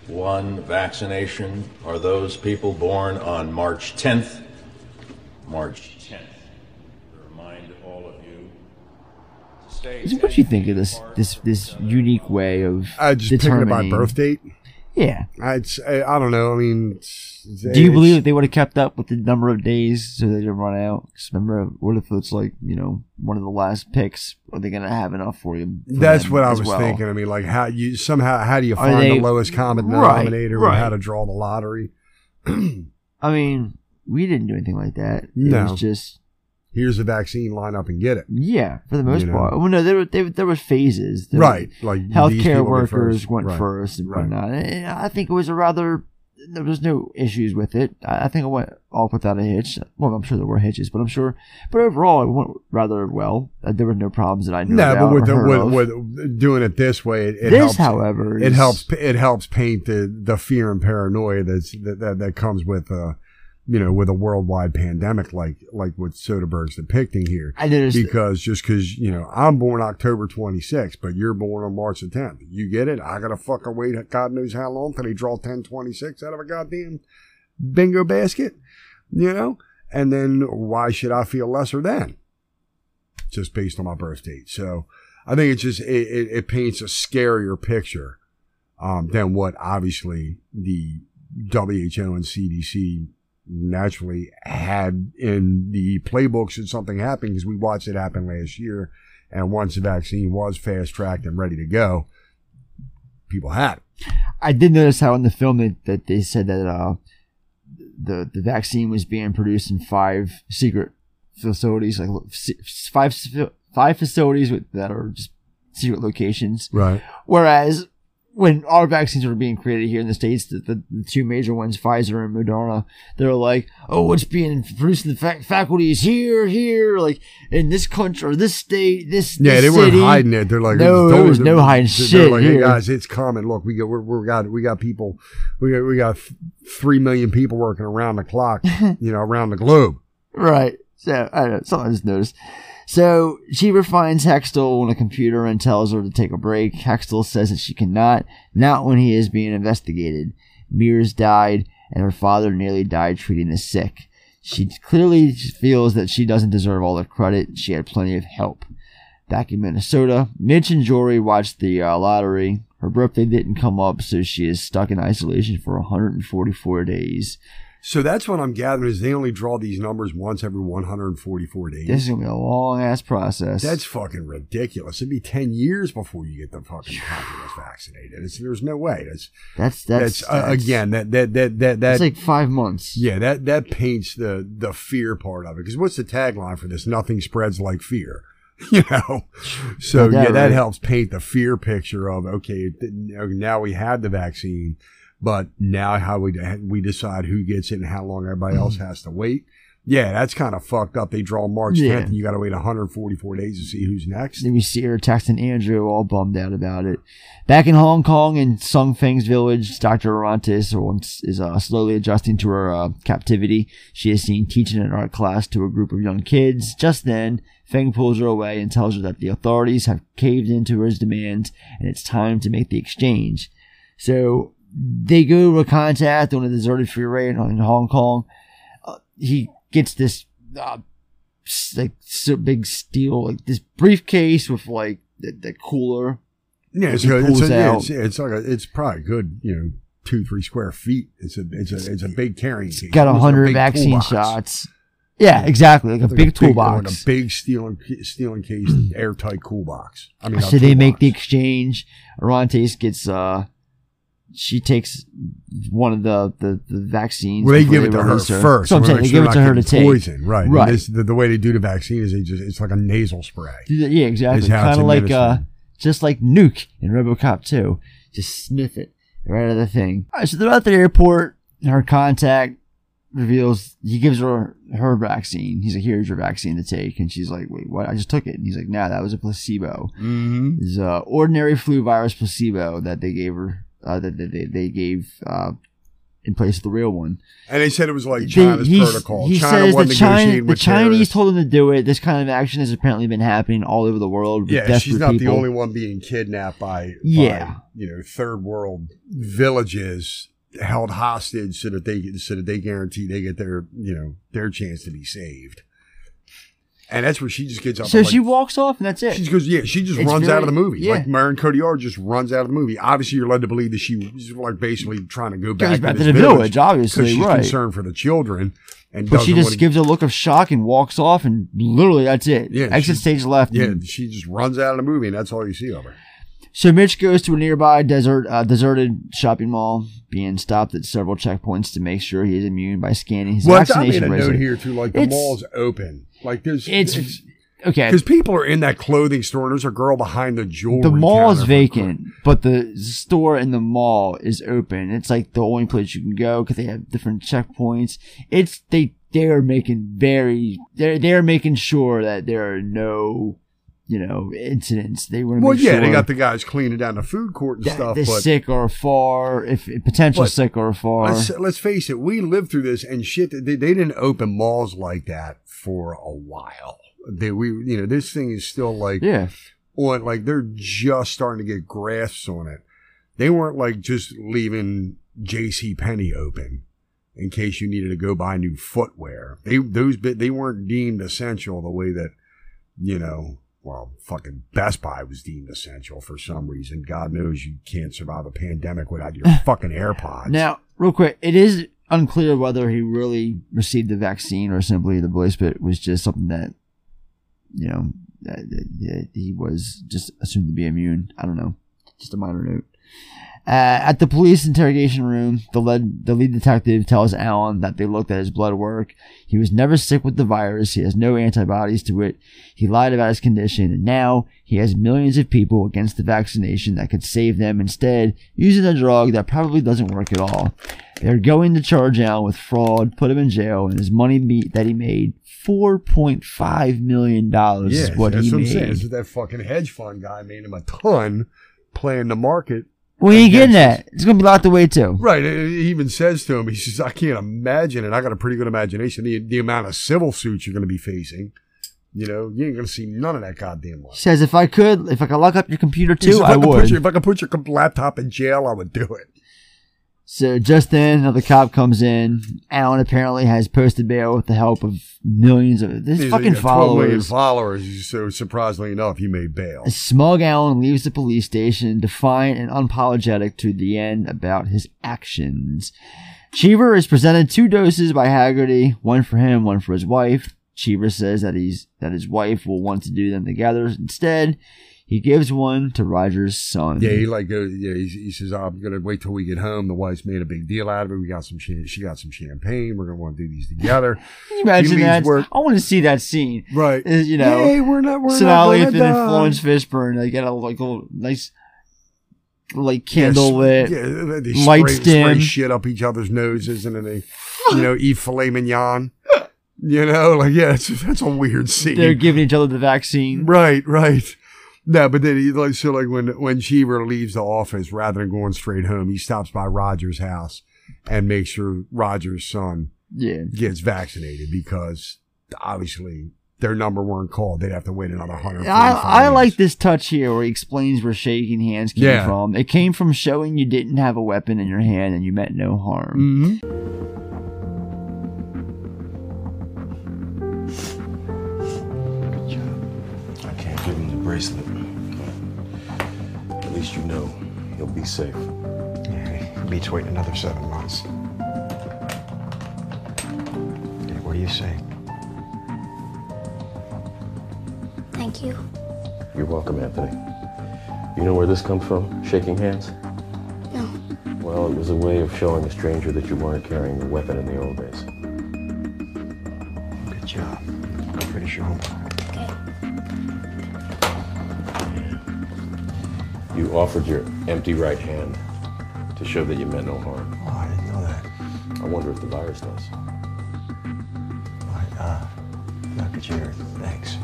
one vaccination are those people born on March 10th. March 10th. To remind all of you to stay So what do you think of this this this unique way of I just picking it by birth date. Yeah. I'd say, I don't know. I mean, Do you believe that they would have kept up with the number of days so they didn't run out? 'Cause remember, what if it's like you know one of the last picks? Are they going to have enough for you? for That's what I was well? thinking. I mean, like how you somehow how do you find they- the lowest common Right, denominator right. and how to draw the lottery? I mean, we didn't do anything like that. It No. was just Here's the vaccine, line up and get it. yeah, for the most You know. part. Well, no, there were there, there were phases. There Right, like healthcare people went workers first. went Right, first and right. whatnot. And I think it was a rather. There was no issues with it. I I think it went off without a hitch. Well, I'm sure there were hitches, but I'm sure. But overall, it went rather well. Uh, There were no problems that I knew No, but with, the, with, with doing it this way, it, it This, helps. however, it is- helps. It helps paint the, the fear and paranoia that's that, that, that comes with uh, you know, with a worldwide pandemic like like what Soderbergh's depicting here. I noticed- because just because you know I'm born October 26th, but you're born on March the 10th. You get it? I gotta fucking wait. God knows how long till they draw 1026 out of a goddamn bingo basket, you know. And then why should I feel lesser than? just based on my birth date. So I think it just it, it, it paints a scarier picture um, than what obviously the WHO and CDC naturally had in the playbook should something happen because we watched it happen last year. And once the vaccine was fast tracked and ready to go, people had it. I did notice how in the film that, that they said that uh, the the vaccine was being produced in five secret facilities, like five five facilities with, that are just secret locations. Right. Whereas when our vaccines were being created here in the states, the, the, the two major ones, Pfizer and Moderna, they're like, oh, it's being produced in the fac faculties here, here, like in this country or this state, this Yeah, this they weren't hiding it. They're like, no, there was no hiding they're shit like, here. hey guys, it's coming. Look, we got, we're, we got, we got people, we got, we got th- three million people working around the clock, you know, around the globe. Right. So I don't know. Something I just noticed. So Cheever finds Hextall on a computer and tells her to take a break. Hextall says that she cannot, not when he is being investigated. Mears died, and her father nearly died treating the sick. She clearly feels that she doesn't deserve all the credit. She had plenty of help. Back in Minnesota, Mitch and Jory watched the uh, lottery. Her birthday didn't come up, so she is stuck in isolation for 144 days. So that's what I'm gathering is they only draw these numbers once every 144 days. This is gonna be a long ass process. That's fucking ridiculous. It'd be 10 years before you get the fucking populace vaccinated. It's, there's no way. That's, That's- that's- uh, that's- again, that, that, that, that, that, like five months. yeah, that, that paints the, the fear part of it. Cause what's the tagline for this? Nothing spreads like fear. You know, so that yeah, that right. helps paint the fear picture of okay, now we had the vaccine, but now how we we decide who gets it and how long everybody else has to wait. Yeah, that's kind of fucked up. They draw March 10th and you got to wait 144 days to see who's next. Then we see her texting Andrew, all bummed out about it. Back in Hong Kong in Sun Feng's village, Dr. Orantes is uh, slowly adjusting to her uh, captivity. She is seen teaching an art class to a group of young kids. Just then, Feng pulls her away and tells her that the authorities have caved into his demands and it's time to make the exchange. So they go to contact on a deserted freeway in in Hong Kong. Uh, he gets this uh, like so big steel like this briefcase with like the, the cooler. Yeah, it's, a, it's, a, yeah, it's, it's like a, it's probably good, you know, two, three square feet. It's a, it's a, it's a big carrying case. got a hundred vaccine toolbox. shots. Yeah, exactly, like a It's big Like toolbox. a big steel and steel encased airtight cool box. I mean, so they toolbox. make the exchange. Orantes gets uh, she takes one of the the, the vaccines. Well, they give it to her release first. So I'm saying they give it to her to take. Poison, right? Right. this- the, the way they do the vaccine is they just it's like a nasal spray. Yeah, exactly. It's Kind of like uh, just like Nuke in RoboCop 2. Just sniff it right out of the thing. All right, so they're at the airport. Her contact reveals he gives her her vaccine. He's like, "Here's your vaccine to take," and she's like, "Wait, what? I just took it." And he's like, "Nah, that was a placebo. Mm-hmm. It's a ordinary flu virus placebo that they gave her. Uh, that they, they gave uh, in place of the real one. And they said it was like China's he's- protocol. He China says the, China, the Chinese terrorists. told him to do it. This kind of action has apparently been happening all over the world. With Yeah, she's not people. the only one being kidnapped by, Yeah. by, you know, third world villages held hostage so that they so that they guarantee they get their you know their chance to be saved. And that's where she just gets up. So and, she walks off, and that's it. She goes, yeah. She just It's runs very- out of the movie. yeah. Like Marion Cotillard just runs out of the movie. Obviously, you're led to believe that she was like basically trying to go back, back to, the village, obviously, 'cause she's right. concerned for the children, and But she just gives a look of shock and walks off, and literally that's it. Yeah, Exit stage left. Yeah, she just runs out of the movie, and that's all you see of her. So Mitch goes to a nearby desert, uh, deserted shopping mall, being stopped at several checkpoints to make sure he is immune by scanning his Well, it's- I vaccination made a note here too. Like the It's- mall's open. Like there's It's- okay. because people are in that clothing store. and There's a girl behind the jewelry. The mall is vacant, but the store in the mall is open. It's like the only place you can go because they have different checkpoints. It's they they are making very they're they're making sure that there are no you know incidents. They want to Well, yeah, sure they got the guys cleaning down the food court and stuff. the but sick are far, if potential sick are far. let's, let's face it, we lived through this and shit. They, they didn't open malls like that for a while. They we you know this thing is still like Yeah. on like they're just starting to get grasps on it. They weren't like just leaving J.C. Penney open in case you needed to go buy new footwear. They those bit they weren't deemed essential the way that you know. Well, fucking Best Buy was deemed essential for some reason. God knows you can't survive a pandemic without your fucking AirPods. Now, real quick, it is unclear whether he really received the vaccine or simply the voice bit was just something that, you know, that, that- that he was just assumed to be immune. I don't know. Just a minor note. Uh, at the police interrogation room, the lead, the lead detective tells Alan that they looked at his blood work. He was never sick with the virus. He has no antibodies to it. He lied about his condition, and now he has millions of people against the vaccination that could save them instead using a drug that probably doesn't work at all. They're going to charge Alan with fraud, put him in jail, and his money be- that he made four point five million dollars is what that's he what I'm made. saying. That fucking hedge fund guy made him a ton playing the market. Where you getting against at? It's gonna be locked away too. Right. He even says to him, he says, I can't imagine it. I got a pretty good imagination. The, the amount of civil suits you're going to be facing. You know, you ain't going to see none of that goddamn He says if I could, if I could lock up your computer He says, too, I could would. Put your, if I could put your laptop in jail, I would do it. So just then, another cop comes in. Alan apparently has posted bail with the help of millions of his He's fucking got 12 million followers. followers. So surprisingly enough, he made bail. Smug Alan leaves the police station, defiant and unapologetic to the end about his actions. Cheever is presented two doses by Haggerty, one for him, one for his wife. Cheever says that he's that his wife will want to do them together. Instead, he gives one to Roger's son. Yeah, he like goes. Yeah, he, he says, "I'm gonna wait till we get home." The wife's made a big deal out of it. We got some. She got some champagne. We're gonna want to do these together. Can you imagine that? work- I want to see that scene. Right. Uh, You know, Hey, we're not- we're not Sonali gonna and. Laurence Fishburne. They get a like a nice, like candle lit, Yeah, they lights spray, spray shit up each other's noses, and then they, you know, eat filet mignon. You know, like yeah, that's that's a weird scene. They're giving each other the vaccine. Right, right. No, but then he like so like when when Cheever leaves the office, rather than going straight home, he stops by Roger's house and makes sure Roger's son Yeah. gets vaccinated because obviously their number weren't called. They'd have to wait another hundred. I, I like this touch here where he explains where shaking hands came Yeah. from. It came from showing you didn't have a weapon in your hand and you meant no harm. Mm-hmm. I can't give him the bracelet. At least you know he'll be safe. Yeah, beats waiting another seven months. Okay, what do you say? Thank you. You're welcome, Anthony. You know where this comes from? Shaking hands? No. Well, it was a way of showing a stranger that you weren't carrying a weapon in the old days. Good job. Go finish your You offered your empty right hand to show that you meant no harm. Oh, I didn't know that. I wonder if the virus does. All right, uh, Dr. Jerry, thanks.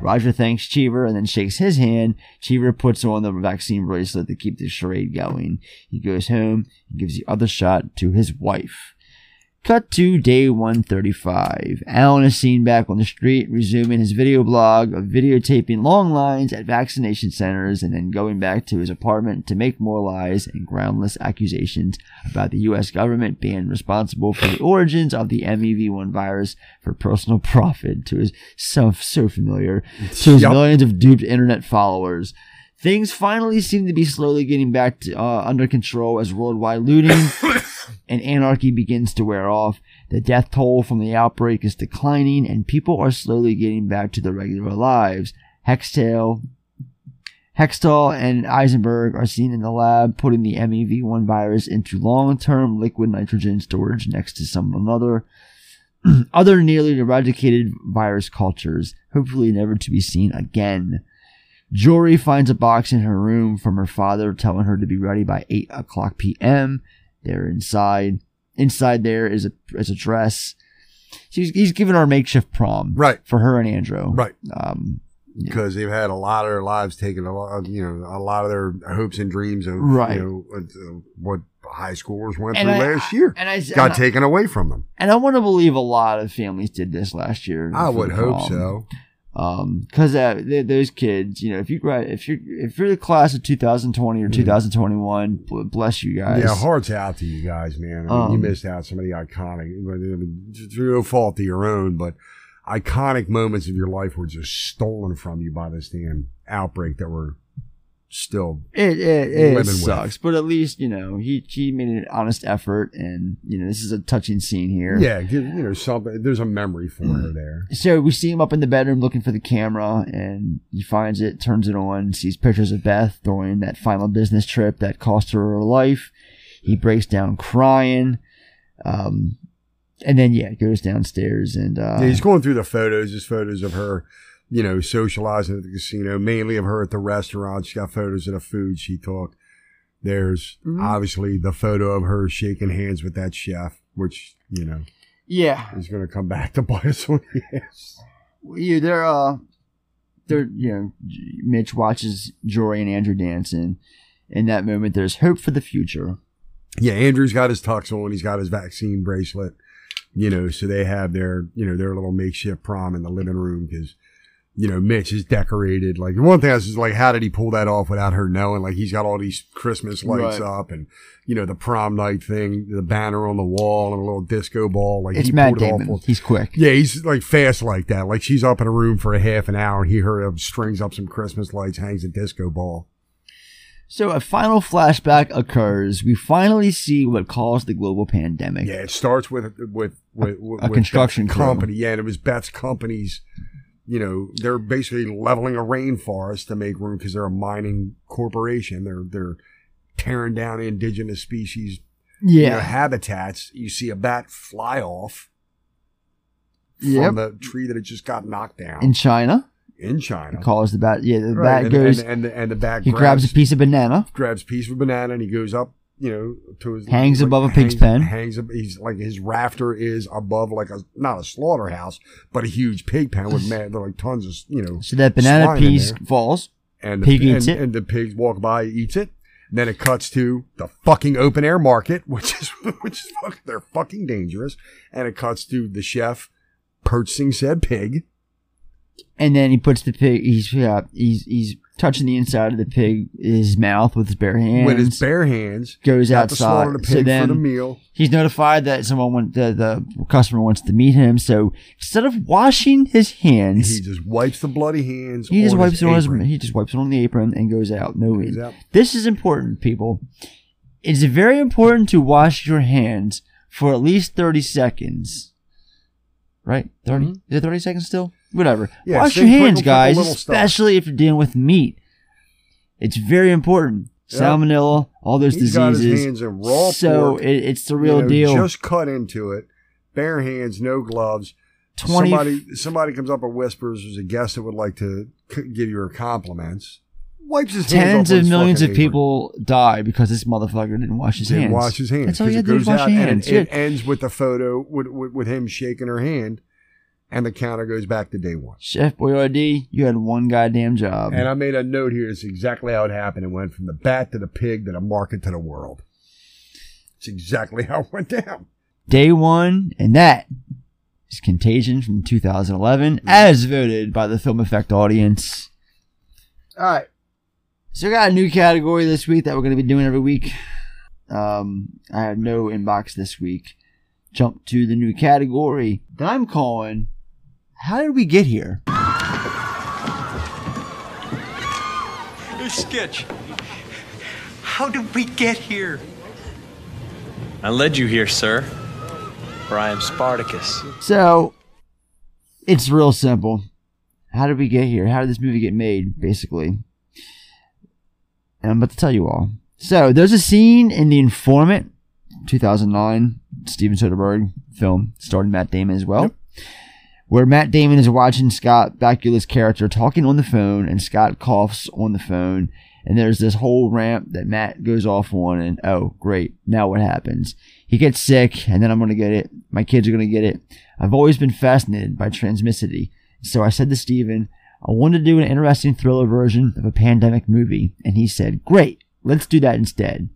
Roger thanks Cheever and then shakes his hand. Cheever puts on the vaccine bracelet to keep the charade going. He goes home and gives the other shot to his wife. Cut to day 135. Alan is seen back on the street, resuming his video blog of videotaping long lines at vaccination centers and then going back to his apartment to make more lies and groundless accusations about the U.S. government being responsible for the origins of the MEV1 virus for personal profit to his so, so familiar to his Yep. millions of duped internet followers. Things finally seem to be slowly getting back to, uh, under control as worldwide looting and anarchy begins to wear off. The death toll from the outbreak is declining, and people are slowly getting back to their regular lives. Hextale, Hextall and Eisenberg are seen in the lab putting the MEV1 virus into long-term liquid nitrogen storage next to some another other nearly eradicated virus cultures, hopefully never to be seen again. Jory finds a box in her room from her father telling her to be ready by 8 o'clock p.m. They're inside. Inside there is a is a dress. She's, he's giving her a makeshift prom. Right. For her and Andrew. Right. Um, because they've had a lot of their lives taken, a lot, of, you know, a lot of their hopes and dreams of, Right. you know, what high schoolers went And through I- last year. and I- got and I- taken away from them. And I want to believe a lot of families did this last year. I would hope so. Um, cause, uh, th- those kids, you know, if you gra- if you're, if you're the class of 2020 or 2021, bl- bless you guys. Yeah, hearts out to you guys, man. I mean, you Um, missed out some of the iconic, through no fault of your own, but iconic moments of your life were just stolen from you by this damn outbreak that we're still It it, it sucks, but at least you know he he made an honest effort, and you know this is a touching scene here. Yeah, you know, something. There's a memory for her there. So we see him up in the bedroom looking for the camera, and he finds it, turns it on, sees pictures of Beth during that final business trip that cost her her life. He breaks down crying, um, and then yeah, goes downstairs and uh, Yeah, he's going through the photos, just photos of her, you know, socializing at the casino, mainly of her at the restaurant. She's got photos of the food she took. There's Mhm. obviously the photo of her shaking hands with that chef, which, you know, yeah, is going to come back to bite us on the ass. you they're uh they're you know Mitch watches Jory and Andrew dancing. In that moment, there's hope for the future. Yeah, Andrew's got his tux on. He's got his vaccine bracelet. You know, so they have their, you know, their little makeshift prom in the living room because, you know, Mitch is decorated. Like the one thing I was just like, how did he pull that off without her knowing? Like he's got all these Christmas lights Right. up and, you know, the prom night thing, the banner on the wall and a little disco ball. Like It's he Matt pulled it off Damon. with- He's quick. Yeah, he's like fast like that. Like she's up in a room for a half an hour and he hurry up, strings up some Christmas lights, hangs a disco ball. So a final flashback occurs. We finally see what caused the global pandemic. Yeah, it starts with with with, with a construction Beth's crew. company. Yeah, and it was Beth's company's. You know, they're basically leveling a rainforest to make room because they're a mining corporation. They're they're tearing down indigenous species. you Yeah. know, habitats. You see a bat fly off Yep. from the tree that had just got knocked down In China, in China. calls the bat. Yeah, the Right, bat and, goes. and, and, the, and the bat he grabs, a piece of banana. grabs a piece of banana and he goes up, you know, to his Hangs above a pig's hangs, pen. Hangs up. He's like his rafter is above like a not a slaughterhouse, but a huge pig pen with mad, like tons of you know. So that banana piece falls. and the pig and, eats it. and the pigs walk by, eats it. Then it cuts to the fucking open air market, which is which is fucking, they're fucking dangerous. And it cuts to the chef purchasing said pig. and then he puts the pig. He's yeah, he's he's touching the inside of the pig, his mouth with his bare hands. With his bare hands, goes to slaughter outside. the so pig then for the meal. he's notified that someone want, the the customer wants to meet him. So instead of washing his hands, He just wipes the bloody hands. he just wipes it on his he just wipes it on the apron and goes out. No, out. this is important, people. It's very important to wash your hands for at least thirty seconds. Right, 30 mm-hmm. Is it thirty seconds still? Whatever. Yeah, wash your hands, guys, especially if you're dealing with meat. It's very important. Yeah. Salmonella, all those He's diseases. raw so pork, it, it's the you real know, deal. Just cut into it, bare hands, no gloves. 20 somebody somebody comes up and whispers, "There's a guest that would like to c- give you her compliments." Wipes his hands Tens of millions of apron. people die because this motherfucker didn't wash his Didn't hands. wash his hands. That's all you had to do goes was wash out your and hands. It, it ends with the photo with, with, with him shaking her hand, and the counter goes back to day one. Chef Boyardee, you had one goddamn job. And I made a note here. It's exactly how it happened. It went from the bat to the pig to the market to the world. It's exactly how it went down. Day one, and that is Contagion from 2011, as voted by the Film Effect audience. All right. So we got a new category this week that we're going to be doing every week. Um, I have no inbox this week. Jump to the new category that I'm calling How Did We Get Here? Hey, Sketch. How did we get here? I led you here, sir. For I am Spartacus. So, it's real simple. How did we get here? How did this movie get made, basically? And I'm about to tell you all. So, there's a scene in The Informant, 2009, Steven Soderbergh film, starring Matt Damon as well, where Matt Damon is watching Scott Bakula's character talking on the phone, and Scott coughs on the phone, and there's this whole ramp that Matt goes off on, and oh, great, now what happens? He gets sick, and then I'm gonna get it. My kids are gonna get it. I've always been fascinated by transmissivity, so I said to Steven, I want to do an interesting thriller version of a pandemic movie, and he said, great, let's do that instead.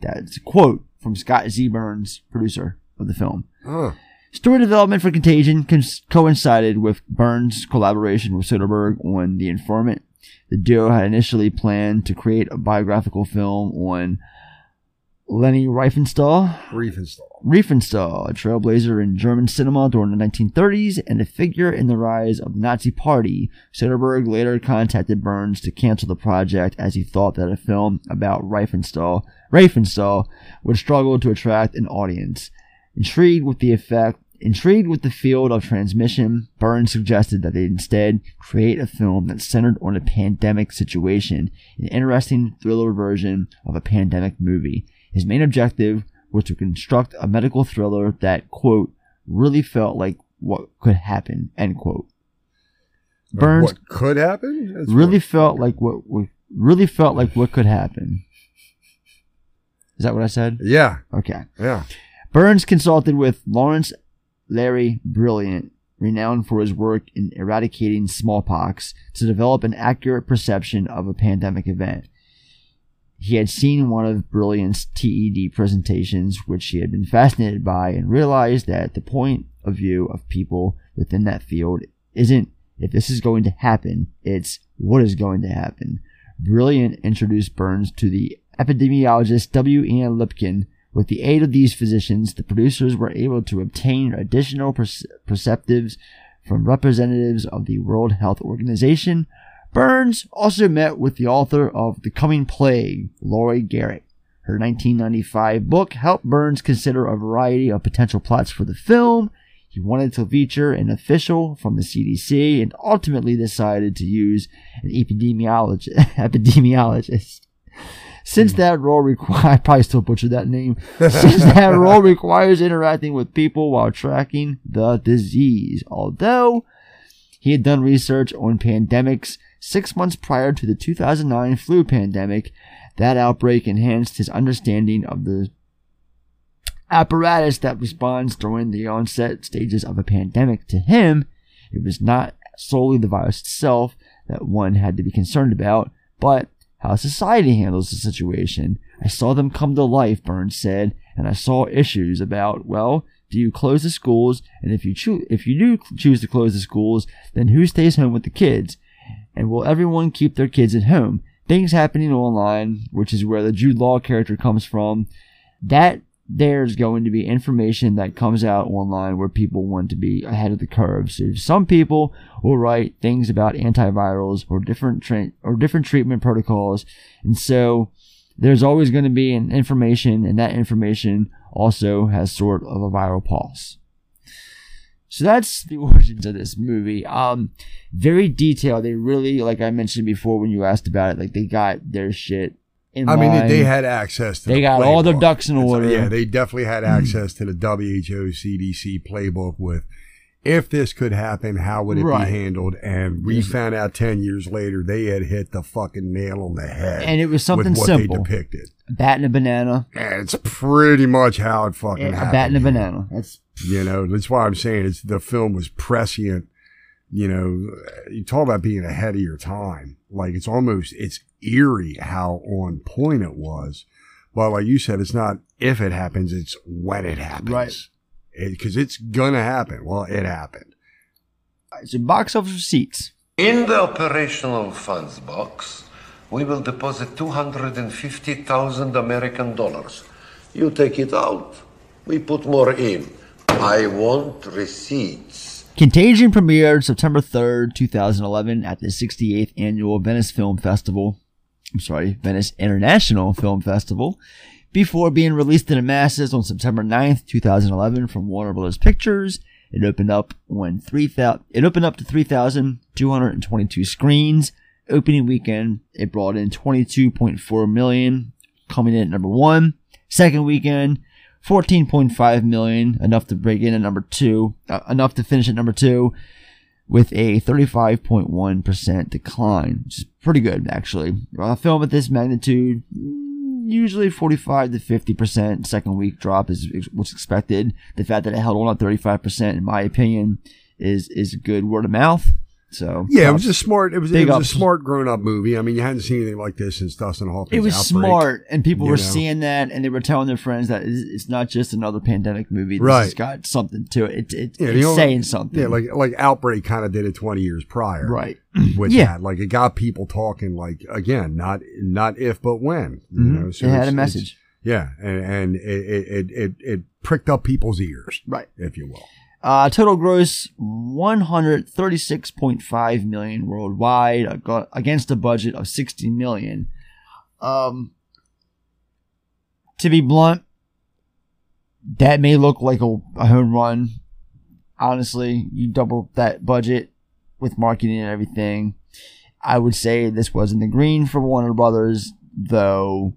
That's a quote from Scott Z. Burns, producer of the film. Huh. Story development for Contagion coincided with Burns' collaboration with Soderbergh on The Informant. The duo had initially planned to create a biographical film on Leni Riefenstahl. Riefenstahl. Riefenstahl, a trailblazer in German cinema during the 1930s and a figure in the rise of the Nazi Party. Soderbergh later contacted Burns to cancel the project as he thought that a film about Riefenstahl, Riefenstahl would struggle to attract an audience. Intrigued with the effect, intrigued with the field of transmission, Burns suggested that they instead create a film that centered on a pandemic situation, an interesting thriller version of a pandemic movie. His main objective was to construct a medical thriller that, quote, really felt like what could happen, end quote. Burns What could happen? That's really felt like what, what really felt like what could happen. Is that what I said? Yeah. Okay. Yeah. Burns consulted with Lawrence Larry Brilliant, renowned for his work in eradicating smallpox, to develop an accurate perception of a pandemic event. He had seen one of Brilliant's TED presentations, which he had been fascinated by, and realized that the point of view of people within that field isn't if this is going to happen, it's what is going to happen. Brilliant introduced Burns to the epidemiologist W. Lipkin. With the aid of these physicians, the producers were able to obtain additional perce- perceptives from representatives of the World Health Organization. Burns also met with the author of The Coming Plague, Laurie Garrett. Her 1995 book helped Burns consider a variety of potential plots for the film. He wanted to feature an official from the CDC and ultimately decided to use an epidemiologist. epidemiologist. Since hmm. that role requires, I probably still butchered that name. Since that role requires interacting with people while tracking the disease. Although he had done research on pandemics six months prior to the 2009 flu pandemic, that outbreak enhanced his understanding of the apparatus that responds during the onset stages of a pandemic. To him, it was not solely the virus itself that one had to be concerned about, but how society handles the situation. I saw them come to life, Burns said, and I saw issues about, well, do you close the schools? And if you choose, if you do choose to close the schools, then who stays home with the kids? And will everyone keep their kids at home? Things happening online, which is where the Jude Law character comes from, that there's going to be information that comes out online where people want to be ahead of the curve. So some people will write things about antivirals or different tra- or different treatment protocols, and so there's always going to be an information, and that information also has sort of a viral pulse. So that's the origins of this movie. Um, very detailed. They really, like I mentioned before when you asked about it, like they got their shit in I mean, they, they had access to They the got all their playbook. ducks in It's- order. Yeah, they definitely had access to the WHO CDC playbook with if this could happen, how would it Right. be handled? And we found out 10 years later they had hit the fucking nail on the head. and it was something with what simple. they depicted. A bat and a banana. And it's pretty much how it fucking Yeah, a happened. bat and a banana. That's You know, that's why I'm saying it's the film was prescient. You know, you talk about being ahead of your time. Like it's almost it's eerie how on point it was. But like you said, it's not if it happens, it's when it happens. Right. Because it's gonna happen. Well, it happened. It's a box of receipts. In the operational funds box, we will deposit 250,000 American dollars. You take it out, we put more in. I want receipts. Contagion premiered September 3rd, 2011 at the 68th Annual Venice Film Festival. I'm sorry, Venice International Film Festival. Before being released to the masses on September 9th, 2011 from Warner Brothers Pictures. It opened up when 3000 it opened up to 3,222 screens. Opening weekend, it brought in 22.4 million, coming in at number 1. Second weekend, 14.5 million, enough to break in at number 2, uh, enough to finish at number 2 with a 35.1% decline, which is pretty good actually. A film at this magnitude, usually 45 to 50% second week drop is what's expected. The fact that it held on at 35%, in my opinion, is is good word of mouth. So Yeah, it was a smart. It was, it was a smart grown up movie. I mean, you hadn't seen anything like this since Dustin Hoffman's It was Outbreak, smart, and people were know? seeing that, and they were telling their friends that it's it's not just another pandemic movie. This Right. has got something to it. It, it Yeah, it's only- saying something. Yeah, like like Outbreak kind of did it twenty years prior, Right. With Yeah. that, like it got people talking. Like again, not not if but when. You Mhm. know, It had a message. Yeah, and and it it, it it it pricked up people's ears, right, if you will. Uh, total gross 136.5 million worldwide ag- against a budget of 60 million. Um, to be blunt, that may look like a, a home run. Honestly, you double that budget with marketing and everything. I would say this was in the green for Warner Brothers, though.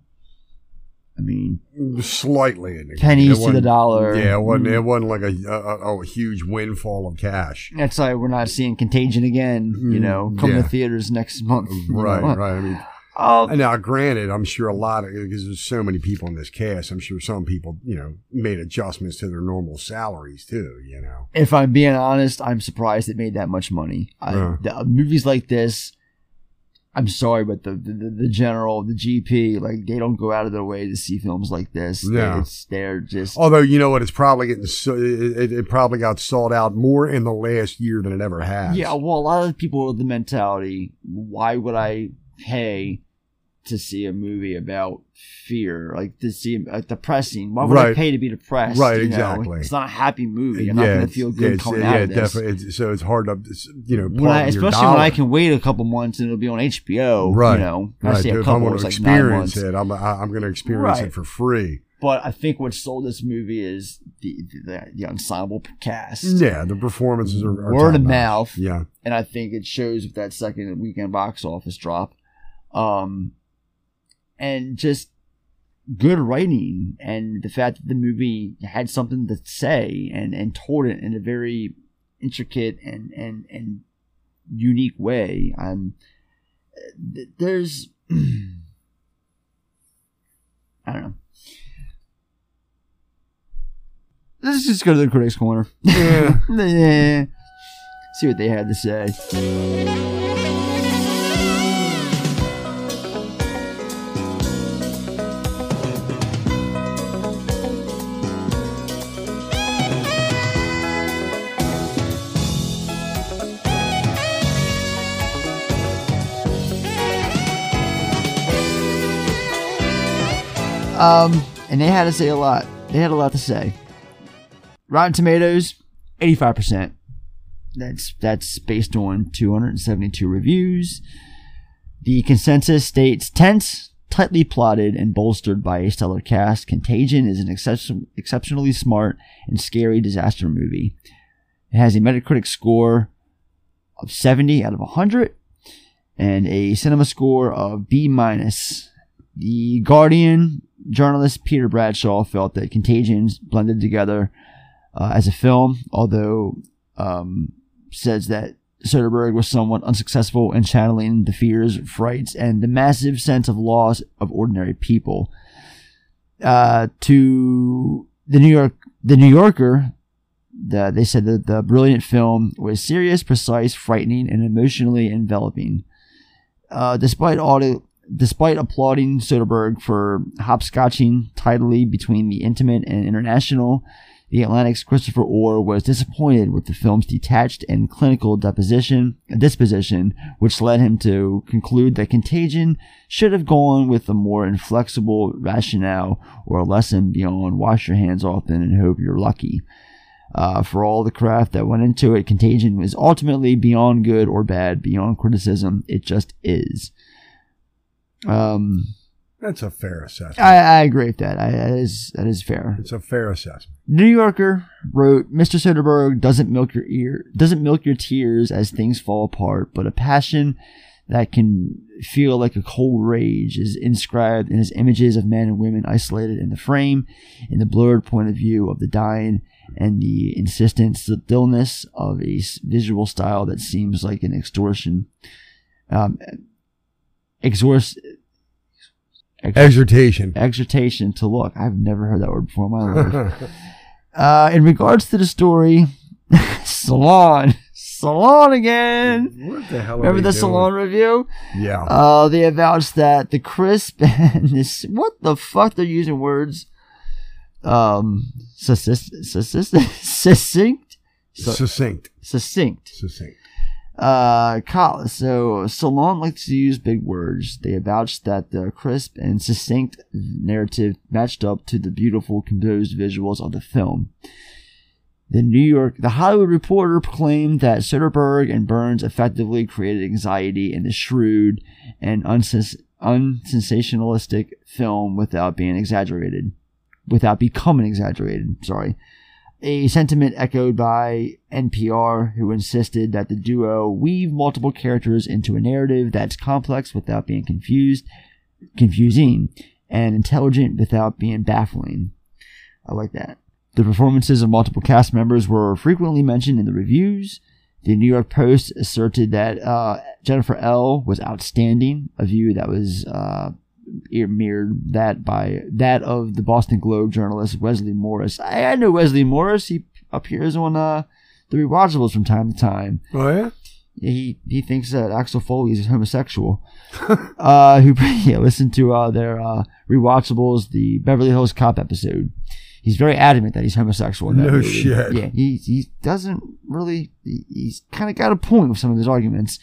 I mean, Slightly in the Pennies to the dollar. Yeah, it wasn't. Mm. It wasn't like a, a, a huge windfall of cash. That's why we're not seeing Contagion again. You know, come yeah. to theaters next month. Right, know. right. I mean, and now granted, I'm sure a lot of because there's so many people in this cast. I'm sure some people, you know, made adjustments to their normal salaries too. You know, If I'm being honest, I'm surprised it made that much money. I, Yeah. the, uh, movies like this, I'm sorry, but the, the the general, the GP, like they don't go out of their way to see films like this. They- Yeah. it's, they're just although you know what, it's probably getting so, it, it- it probably got sold out more in the last year than it ever has. yeah. Well, a lot of people with the mentality, why would I pay to see a movie about fear, like to see like depressing? Why would I pay to be depressed? Right, you know? exactly. It's not a happy movie. You're not going to feel good coming yeah, out of this. definitely. So it's hard to, you know, when I, part of your especially when I can wait a couple months and it'll be on HBO. right, You know, When I right. say a couple, it's to like nine experience months. it, I'm I'm going to experience Right. it for free. But I think what sold this movie is the the, the ensemble cast. Yeah, the performances are, are word of mouth. Yeah, and I think it shows with that second weekend box office drop, um, and just good writing and the fact that the movie had something to say and and told it in a very intricate and and and unique way. Um, th- there's I don't know. Let's just go to the critics' corner. Yeah. Yeah. See what they had to say. Um, and they had to say a lot. They had a lot to say. Rotten Tomatoes, eighty-five percent. That's that's based on two hundred and seventy-two reviews. The consensus states tense, tightly plotted, and bolstered by a stellar cast. Contagion is an excep- exceptionally smart and scary disaster movie. It has a Metacritic score of seventy out of hundred and a cinema score of B minus. The Guardian journalist Peter Bradshaw felt that Contagions blended together uh, as a film, although um, says that Soderbergh was somewhat unsuccessful in channeling the fears, frights, and the massive sense of loss of ordinary people. Uh, to the New York, the New Yorker, the, they said that the brilliant film was serious, precise, frightening, and emotionally enveloping. Uh, despite all the, despite applauding Soderbergh for hopscotching tidily between the intimate and international, the Atlantic's Christopher Orr was disappointed with the film's detached and clinical deposition, disposition, which led him to conclude that Contagion should have gone with a more inflexible rationale or a lesson beyond wash your hands often and hope you're lucky. Uh, for all the craft that went into it, Contagion was ultimately beyond good or bad, beyond criticism. It just is. Um, That's a fair assessment. I, I agree with that. I, that is that is fair. it's a fair assessment. New Yorker wrote, "Mr. Soderbergh doesn't milk your ear, doesn't milk your tears as things fall apart, but a passion that can feel like a cold rage is inscribed in his images of men and women isolated in the frame, in the blurred point of view of the dying, and the insistent stillness of a visual style that seems like an extortion." Um, exhort Exhortation. exhortation to look. I've never heard that word before in my life. uh, in regards to the story, Salon, Salon again. What the hell? are Remember the doing? Salon review? Yeah. Uh, they avouched that the crisp and this, what the fuck they're using words? Um, succinct, succinct, succinct, Succinct. succinct. Uh, so Salon likes to use big words. They avouched that the crisp and succinct narrative matched up to the beautiful composed visuals of the film. The New York, the Hollywood Reporter proclaimed that Soderbergh and Burns effectively created anxiety in the shrewd and unsens- unsensationalistic film without being exaggerated, without becoming exaggerated. Sorry a sentiment echoed by NPR, who insisted that the duo weave multiple characters into a narrative that's complex without being confused, confusing, and intelligent without being baffling. I like that. The performances of multiple cast members were frequently mentioned in the reviews. The New York Post asserted that uh, Jennifer Ehle was outstanding, a view that was uh, mirrored that by that of the Boston Globe journalist Wesley Morris. I, I know Wesley Morris. He appears on uh, the rewatchables from time to time. Oh yeah. He he thinks that Axel Foley is homosexual. uh, who yeah, listen to uh, their uh, rewatchables, the Beverly Hills Cop episode. He's very adamant that he's homosexual. That No movie. shit. Yeah, he he doesn't really. He, he's kind of got a point with some of his arguments.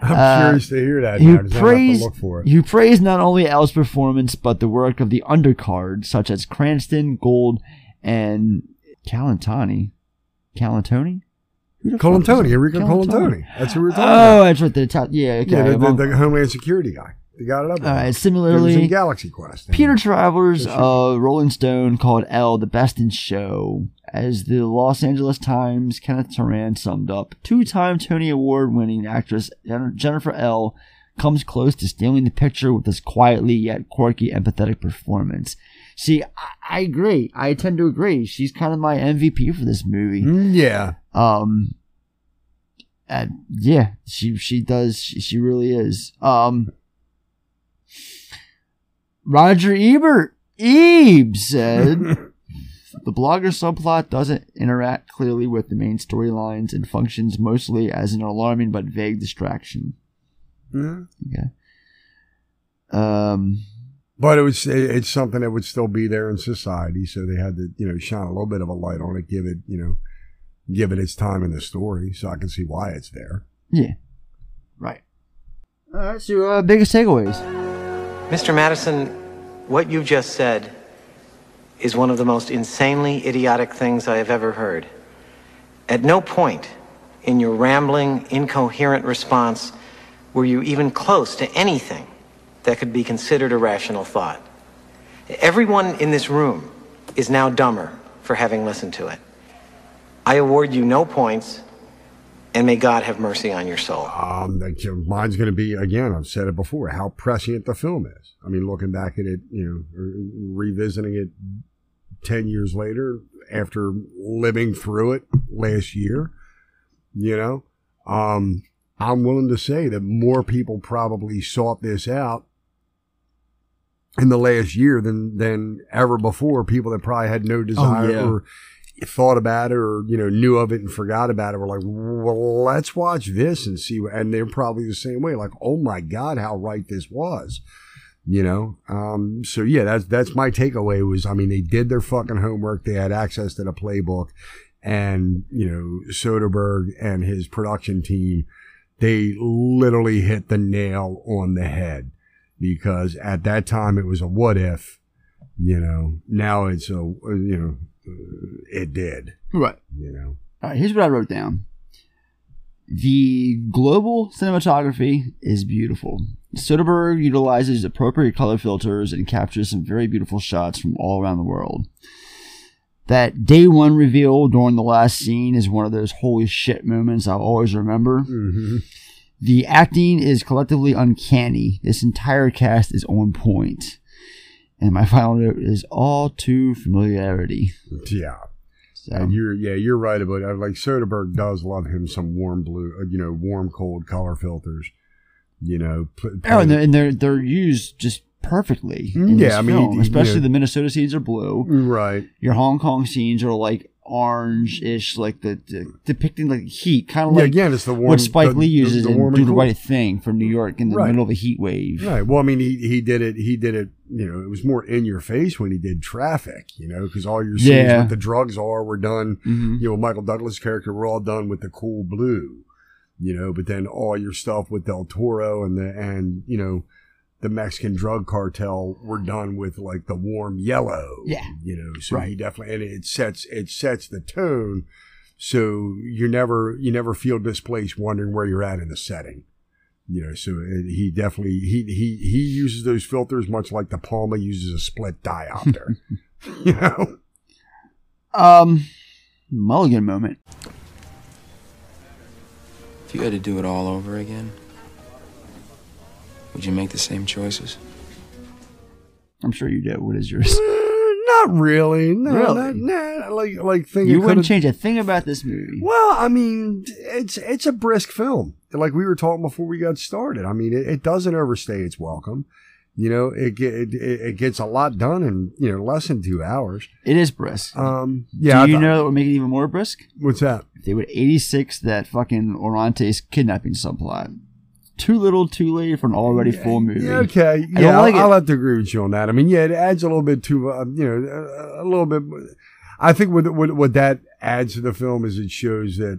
I'm Uh, curious to hear that. who now, 'cause I'll praised, look for it. who praised not only Ehle's performance, but the work of the undercard, such as Cranston, Gould, and. Colantoni? Who the fuck is Colantoni? Enrico Colantoni. That's who we're talking Oh, about. Oh, that's right. The Ital- yeah, okay. yeah, the, the, the Homeland Security guy. They got it up. All right, He similarly, Galaxy Quest. Peter Travers of Rolling Stone called Ehle the best in show. As the Los Angeles Times, Kenneth Turan summed up, two-time Tony Award-winning actress Jennifer Ehle comes close to stealing the picture with this quietly yet quirky, empathetic performance. See, I, I agree. I tend to agree. She's kind of my MVP for this movie. Mm, yeah. Um. And yeah, she she does. She, she really is. Um. Roger Ebert Ebe said the blogger subplot doesn't interact clearly with the main storylines and functions mostly as an alarming but vague distraction. Mhm. Okay. Um. But it was it's something that would still be there in society, so they had to you know shine a little bit of a light on it, give it you know give it its time in the story, so I can see why it's there. Yeah. Right. All right. So, uh, biggest takeaways. Mr. Madison, what you just said is one of the most insanely idiotic things I have ever heard. At no point in your rambling, incoherent response were you even close to anything that could be considered a rational thought. Everyone in this room is now dumber for having listened to it. I award you no points, and may God have mercy on your soul. Um, mine's going to be again. I've said it before. How prescient the film is. I mean, looking back at it, you know, revisiting it ten years later after living through it last year. You know, um, I'm willing to say that more people probably sought this out in the last year than than ever before. People that probably had no desire yeah. or thought about it or you know knew of it and forgot about it were like, well, let's watch this and see. What, and they're probably the same way. Like, oh my god, how right this was. You know, um, so yeah, that's that's my takeaway. Was I mean, they did their fucking homework. They had access to the playbook, and you know, Soderbergh and his production team, they literally hit the nail on the head because at that time it was a what if, you know. Now it's a you know, uh, it did. Right. You know. All right, here's what I wrote down. The global cinematography is beautiful. Soderbergh utilizes appropriate color filters and captures some very beautiful shots from all around the world. That day one reveal during the last scene is one of those holy shit moments I'll always remember. Mm-hmm. The acting is collectively uncanny. This entire cast is on point. And my final note is all too familiarity. Yeah. And you're yeah you're right about it. Like Soderbergh does love him some warm blue, uh, you know, warm cold color filters. You know, pl- Oh, and they're, and they're they're used just perfectly. in Mm, Yeah, I mean, film, you especially know- the Minnesota scenes are blue. Right. Your Hong Kong scenes are like orange-ish, like the, the depicting like heat, kind of Yeah, like again, it's the warm- what Spike the- Lee uses the in Do the. Right Thing from New York in the Right. middle of a heat wave. Right. Well, I mean, he he did it. He did it. You know, it was more in your face when he did Traffic. You know, because all your scenes Yeah. with the drugs are were done. Mhm. You know, Michael Douglas' character were all done with the cool blue. You know, but then all your stuff with Del Toro and the and you know the Mexican drug cartel were done with like the warm yellow. Yeah. You know, so Right. he definitely and it sets it sets the tone. So you never you never feel displaced wondering where you're at in the setting. You know, so he definitely he he he uses those filters much like De Palma uses a split diopter. you know, Um, Mulligan moment. If you had to do it all over again, would you make the same choices? I'm sure you did. What is yours? not really. No, Really? not- nah, like like thing You wouldn't change a thing about this movie. Well, I mean, it's it's a brisk film. Like we were talking before we got started. I mean, it, it doesn't overstay its welcome. You know, it, it it gets a lot done in you know less than two hours. It is brisk. Um, yeah. Do you thought- know that would make it even more brisk? What's that? If they would 86 that fucking Orantes kidnapping subplot. Too little, too late for an already full movie. Yeah, okay. I Yeah, like I'll, I'll have to agree with you on that. I mean, yeah, it adds a little bit to, uh, you know, a, a little bit. I think what, what what that adds to the film is it shows that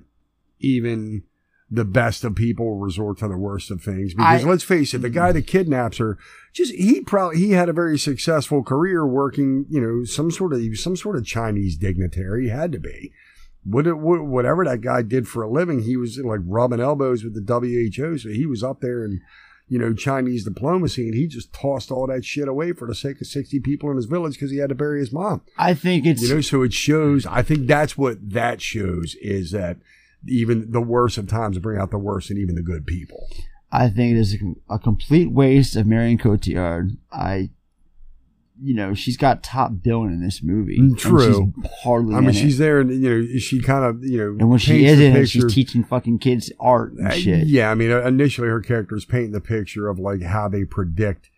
even the best of people resort to the worst of things. Because I- let's face it, the guy mm-hmm. that kidnaps her, just he probably he had a very successful career working, you know, some sort of some sort of Chinese dignitary. He had to be. What, what, whatever that guy did for a living, he was like rubbing elbows with the WHO. So he was up there and, you know, Chinese diplomacy, and he just tossed all that shit away for the sake of 60 people in his village because he had to bury his mom. I think it's. You know, so it shows, I think that's what that shows is that even the worst of times bring out the worst in even the good people. I think it is a, a complete waste of Marion Cotillard. I, you know, she's got top billing in this movie. and Mm, True. she's hardly. I mean, she's it. there, and you know, she kind of, you know, And when she is in picture- she's teaching fucking kids art and Uh, shit. Yeah, I mean, uh, initially her character is painting the picture of like how they predict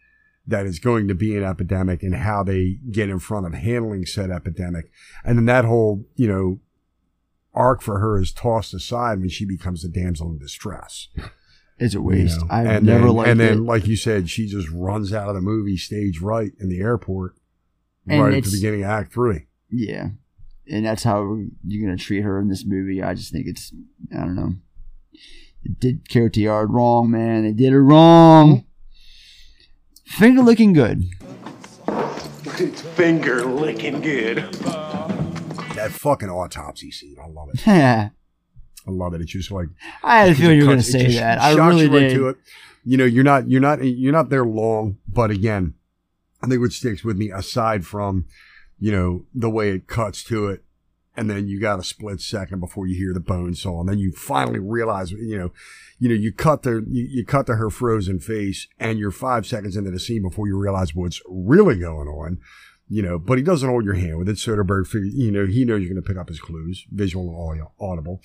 that it's going to be an epidemic and how they get in front of handling said epidemic. And then that whole, you know, arc for her is tossed aside when she becomes the damsel in distress. It's a You waste. know? I've and never then, liked And then, it. like you said, she just runs out of the movie stage right in the airport, And right at the beginning of Act Three. Yeah. And that's how you're going to treat her in this movie. I just think it's, I don't know. It did Yard wrong, man. They did it wrong. Finger looking good. It's Finger licking good. That fucking autopsy scene, I love it. I I love it. It's just like I had a feeling you were going to say that. I really you right did. to it. You know, you're not you're not you're not there long, but again, I think what sticks with me aside from you know the way it cuts to it, and then you got a split second before you hear the bone saw, and then you finally realize you know you know you cut the you, you cut to her frozen face, and you're five seconds into the scene before you realize what's really going on. You know, but he doesn't hold your hand with it. Soderbergh, you know, he knows you're going to pick up his clues, visual and audio, audible.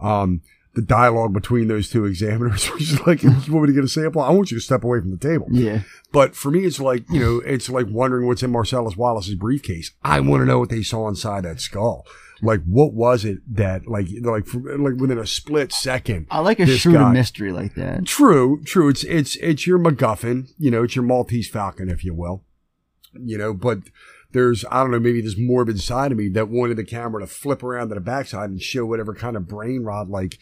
Um, the dialogue between those two examiners was just like, you want me to get a sample? I want you to step away from the table. Yeah. But for me, it's like, you know, it's like wondering what's in Marcellus Wallace's briefcase. I want to know what they saw inside that skull. Like, what was it that, like, like, like within a split second? I like a shrewd guy- mystery like that. True, true. It's, it's, it's your MacGuffin, you know, it's your Maltese Falcon, if you will, you know, but there's, I don't know, maybe this morbid side of me that wanted the camera to flip around to the backside and show whatever kind of brain rot, like,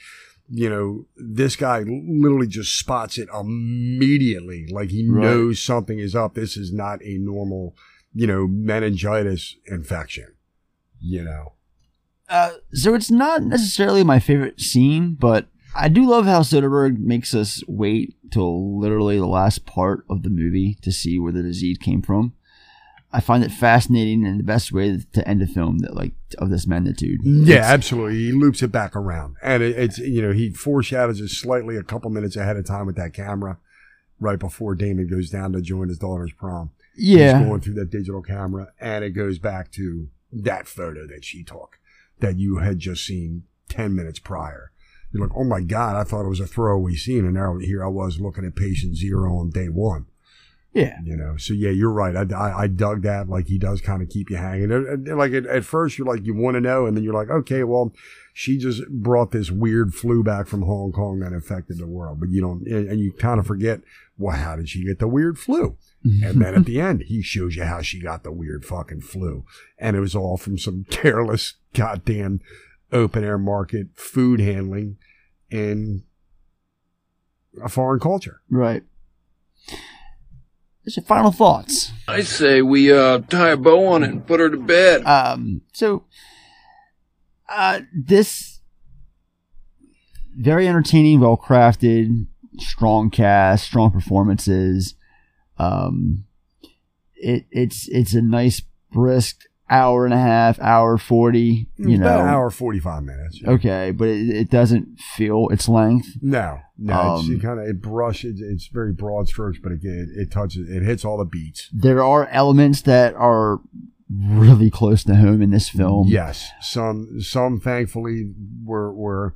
you know, this guy literally just spots it immediately. Like he Right. knows something is up. This is not a normal, you know, meningitis infection, you know. Uh, so it's not necessarily my favorite scene, but I do love how Soderbergh makes us wait till literally the last part of the movie to see where the disease came from. I find it fascinating and the best way to end a film that like of this magnitude. Yeah, It's- absolutely. He loops it back around, and it, it's you know he foreshadows it slightly a couple minutes ahead of time with that camera, right before Damon goes down to join his daughter's prom. Yeah. he's going through that digital camera, and it goes back to that photo that she took that you had just seen ten minutes prior. You're like, oh my god, I thought it was a throwaway scene, and now here I was looking at patient zero on day one. Yeah. You know, so yeah, you're right. I, I, I dug that. Like he does kind of keep you hanging. And- and, Like at, at first you're like, you want to know. And then you're like, okay, well, she just brought this weird flu back from Hong Kong that infected the world. But you don't, and and you kind of forget, well, how did she get the weird flu? Mm-hmm. and then at the end, he shows you how she got the weird fucking flu. And it was all from some careless goddamn open air market food handling in a foreign culture. Right. What's your final thoughts? I say we uh, tie a bow on it and put her to bed. Um, so, uh, this very entertaining, well crafted, strong cast, strong performances. Um, it it's it's a nice brisk hour and a half, hour forty. You know, About an hour, 45 minutes. Okay, but it, it doesn't feel its length. No, no, it's Um, it kind of it brushes. It's very broad strokes, but it, it it touches. It hits all the beats. There are elements that are really close to home in this film. Yes, some some thankfully were were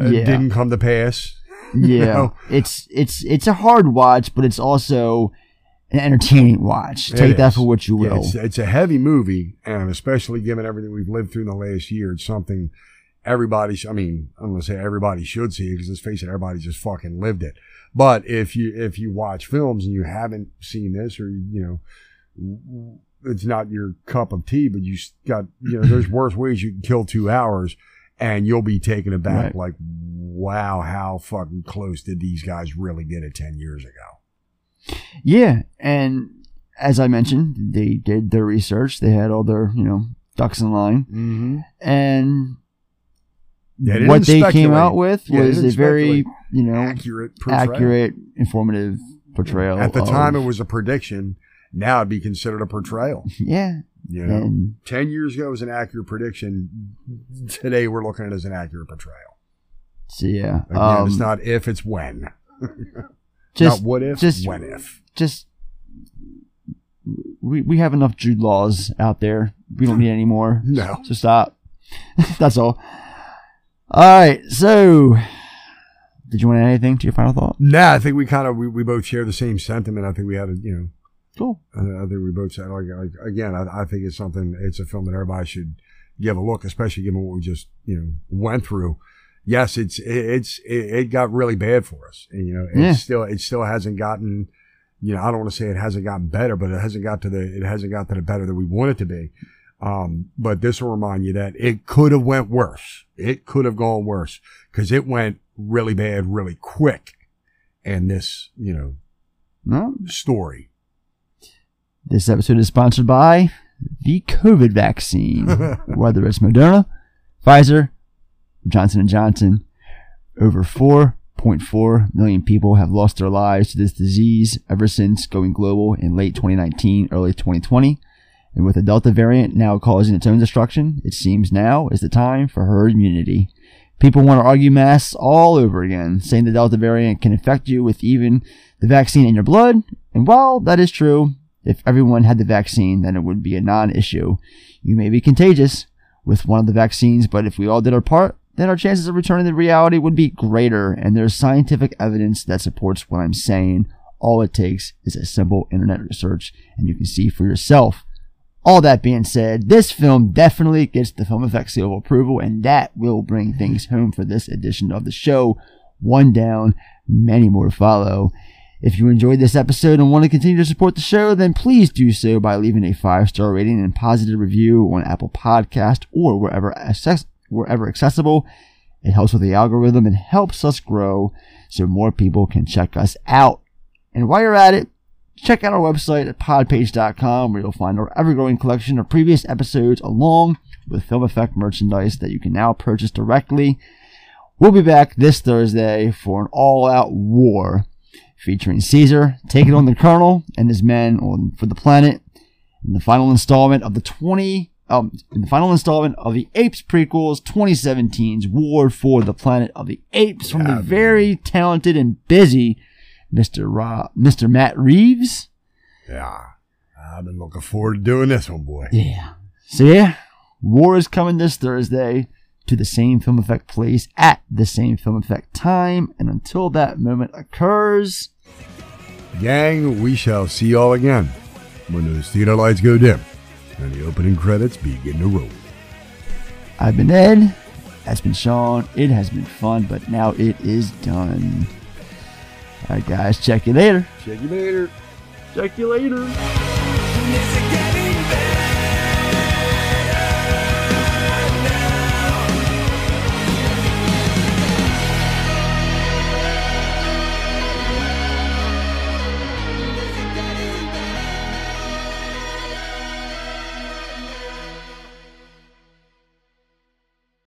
uh, Yeah. didn't come to pass. You yeah know? it's it's it's a hard watch but it's also an entertaining watch It take that for what you Yeah, will it's, it's a heavy movie, and especially given everything we've lived through in the last year, it's something everybody. sh- I mean, I'm gonna say everybody should see because let's face it, everybody just fucking lived it. But if you if you watch films and you haven't seen this, or you know, it's not your cup of tea, but you got you know, there's worse ways you can kill two hours, and you'll be taken aback. Right. Like, wow, how fucking close did these guys really get it ten years ago? Yeah and as i mentioned they did their research they had all their you know ducks in line mm-hmm. and what they came out with Yeah, was a very you know Accurate portrayal. accurate informative portrayal At the of- time, it was a prediction. Now it'd be considered a portrayal. yeah You know, And- ten years ago it was an accurate prediction. Today we're looking at it as an accurate portrayal. so yeah Again, um, it's not if, it's when. just not what if, just when if. just we we have enough Jude Laws out there. We don't need any more. No. So stop. That's all. All right. So, did you want to add anything to your final thought? Nah, I think we kind of we, we both share the same sentiment. I think we had a you know. Cool. I, I think we both said like, like again. I, I think it's something. It's a film that everybody should give a look, especially given what we just you know went through. Yes, it's it, it's it, it got really bad for us, and you know it Yeah. still it still hasn't gotten. You know, I don't want to say it hasn't gotten better, but it hasn't got to the it hasn't got to the better that we want it to be. Um, but this will remind you that it could have went worse. It could have gone worse because it went really bad, really quick. And this, you know, No. story. This episode is sponsored by the COVID vaccine, whether it's Moderna, Pfizer, Johnson and Johnson. Over 4.4 million people have lost their lives to this disease ever since going global in late 2019, early 2020. And with the Delta variant now causing its own destruction, it seems now is the time for herd immunity. People want to argue masks all over again, saying the Delta variant can infect you with even the vaccine in your blood. And while that is true, if everyone had the vaccine, then it would be a non issue. You may be contagious with one of the vaccines, but if we all did our part, then our chances of returning to reality would be greater, and there's scientific evidence that supports what I'm saying. All it takes is a simple internet research, and you can see for yourself. All that being said, this film definitely gets the Film Effect seal of approval, and that will bring things home for this edition of the show. One down, many more to follow. If you enjoyed this episode and want to continue to support the show, then please do so by leaving a five star rating and positive review on Apple Podcast or wherever wherever accessible. It helps with the algorithm and helps us grow so more people can check us out. And while you're at it, check out our website at podpage.com where you'll find our ever growing collection of previous episodes along with film effect merchandise that you can now purchase directly. We'll be back this Thursday for an all out war featuring Caesar taking on the Colonel and his men on for the planet in the final installment of the 20 um, in the final installment of the Apes prequels 2017's War for the Planet of the Apes from the very talented and busy Mr. Ra- Mr. Matt Reeves. Yeah. I've been looking forward to doing this one, boy. Yeah. So yeah, War is coming this Thursday to the same film effect place at the same film effect time. And until that moment occurs, Gang, we shall see y'all again when those theater lights go dim and the opening credits begin to roll. I've been Ed. That's been Sean. It has been fun, but now it is done. All right, guys. Check you later. Check you later. Check you later.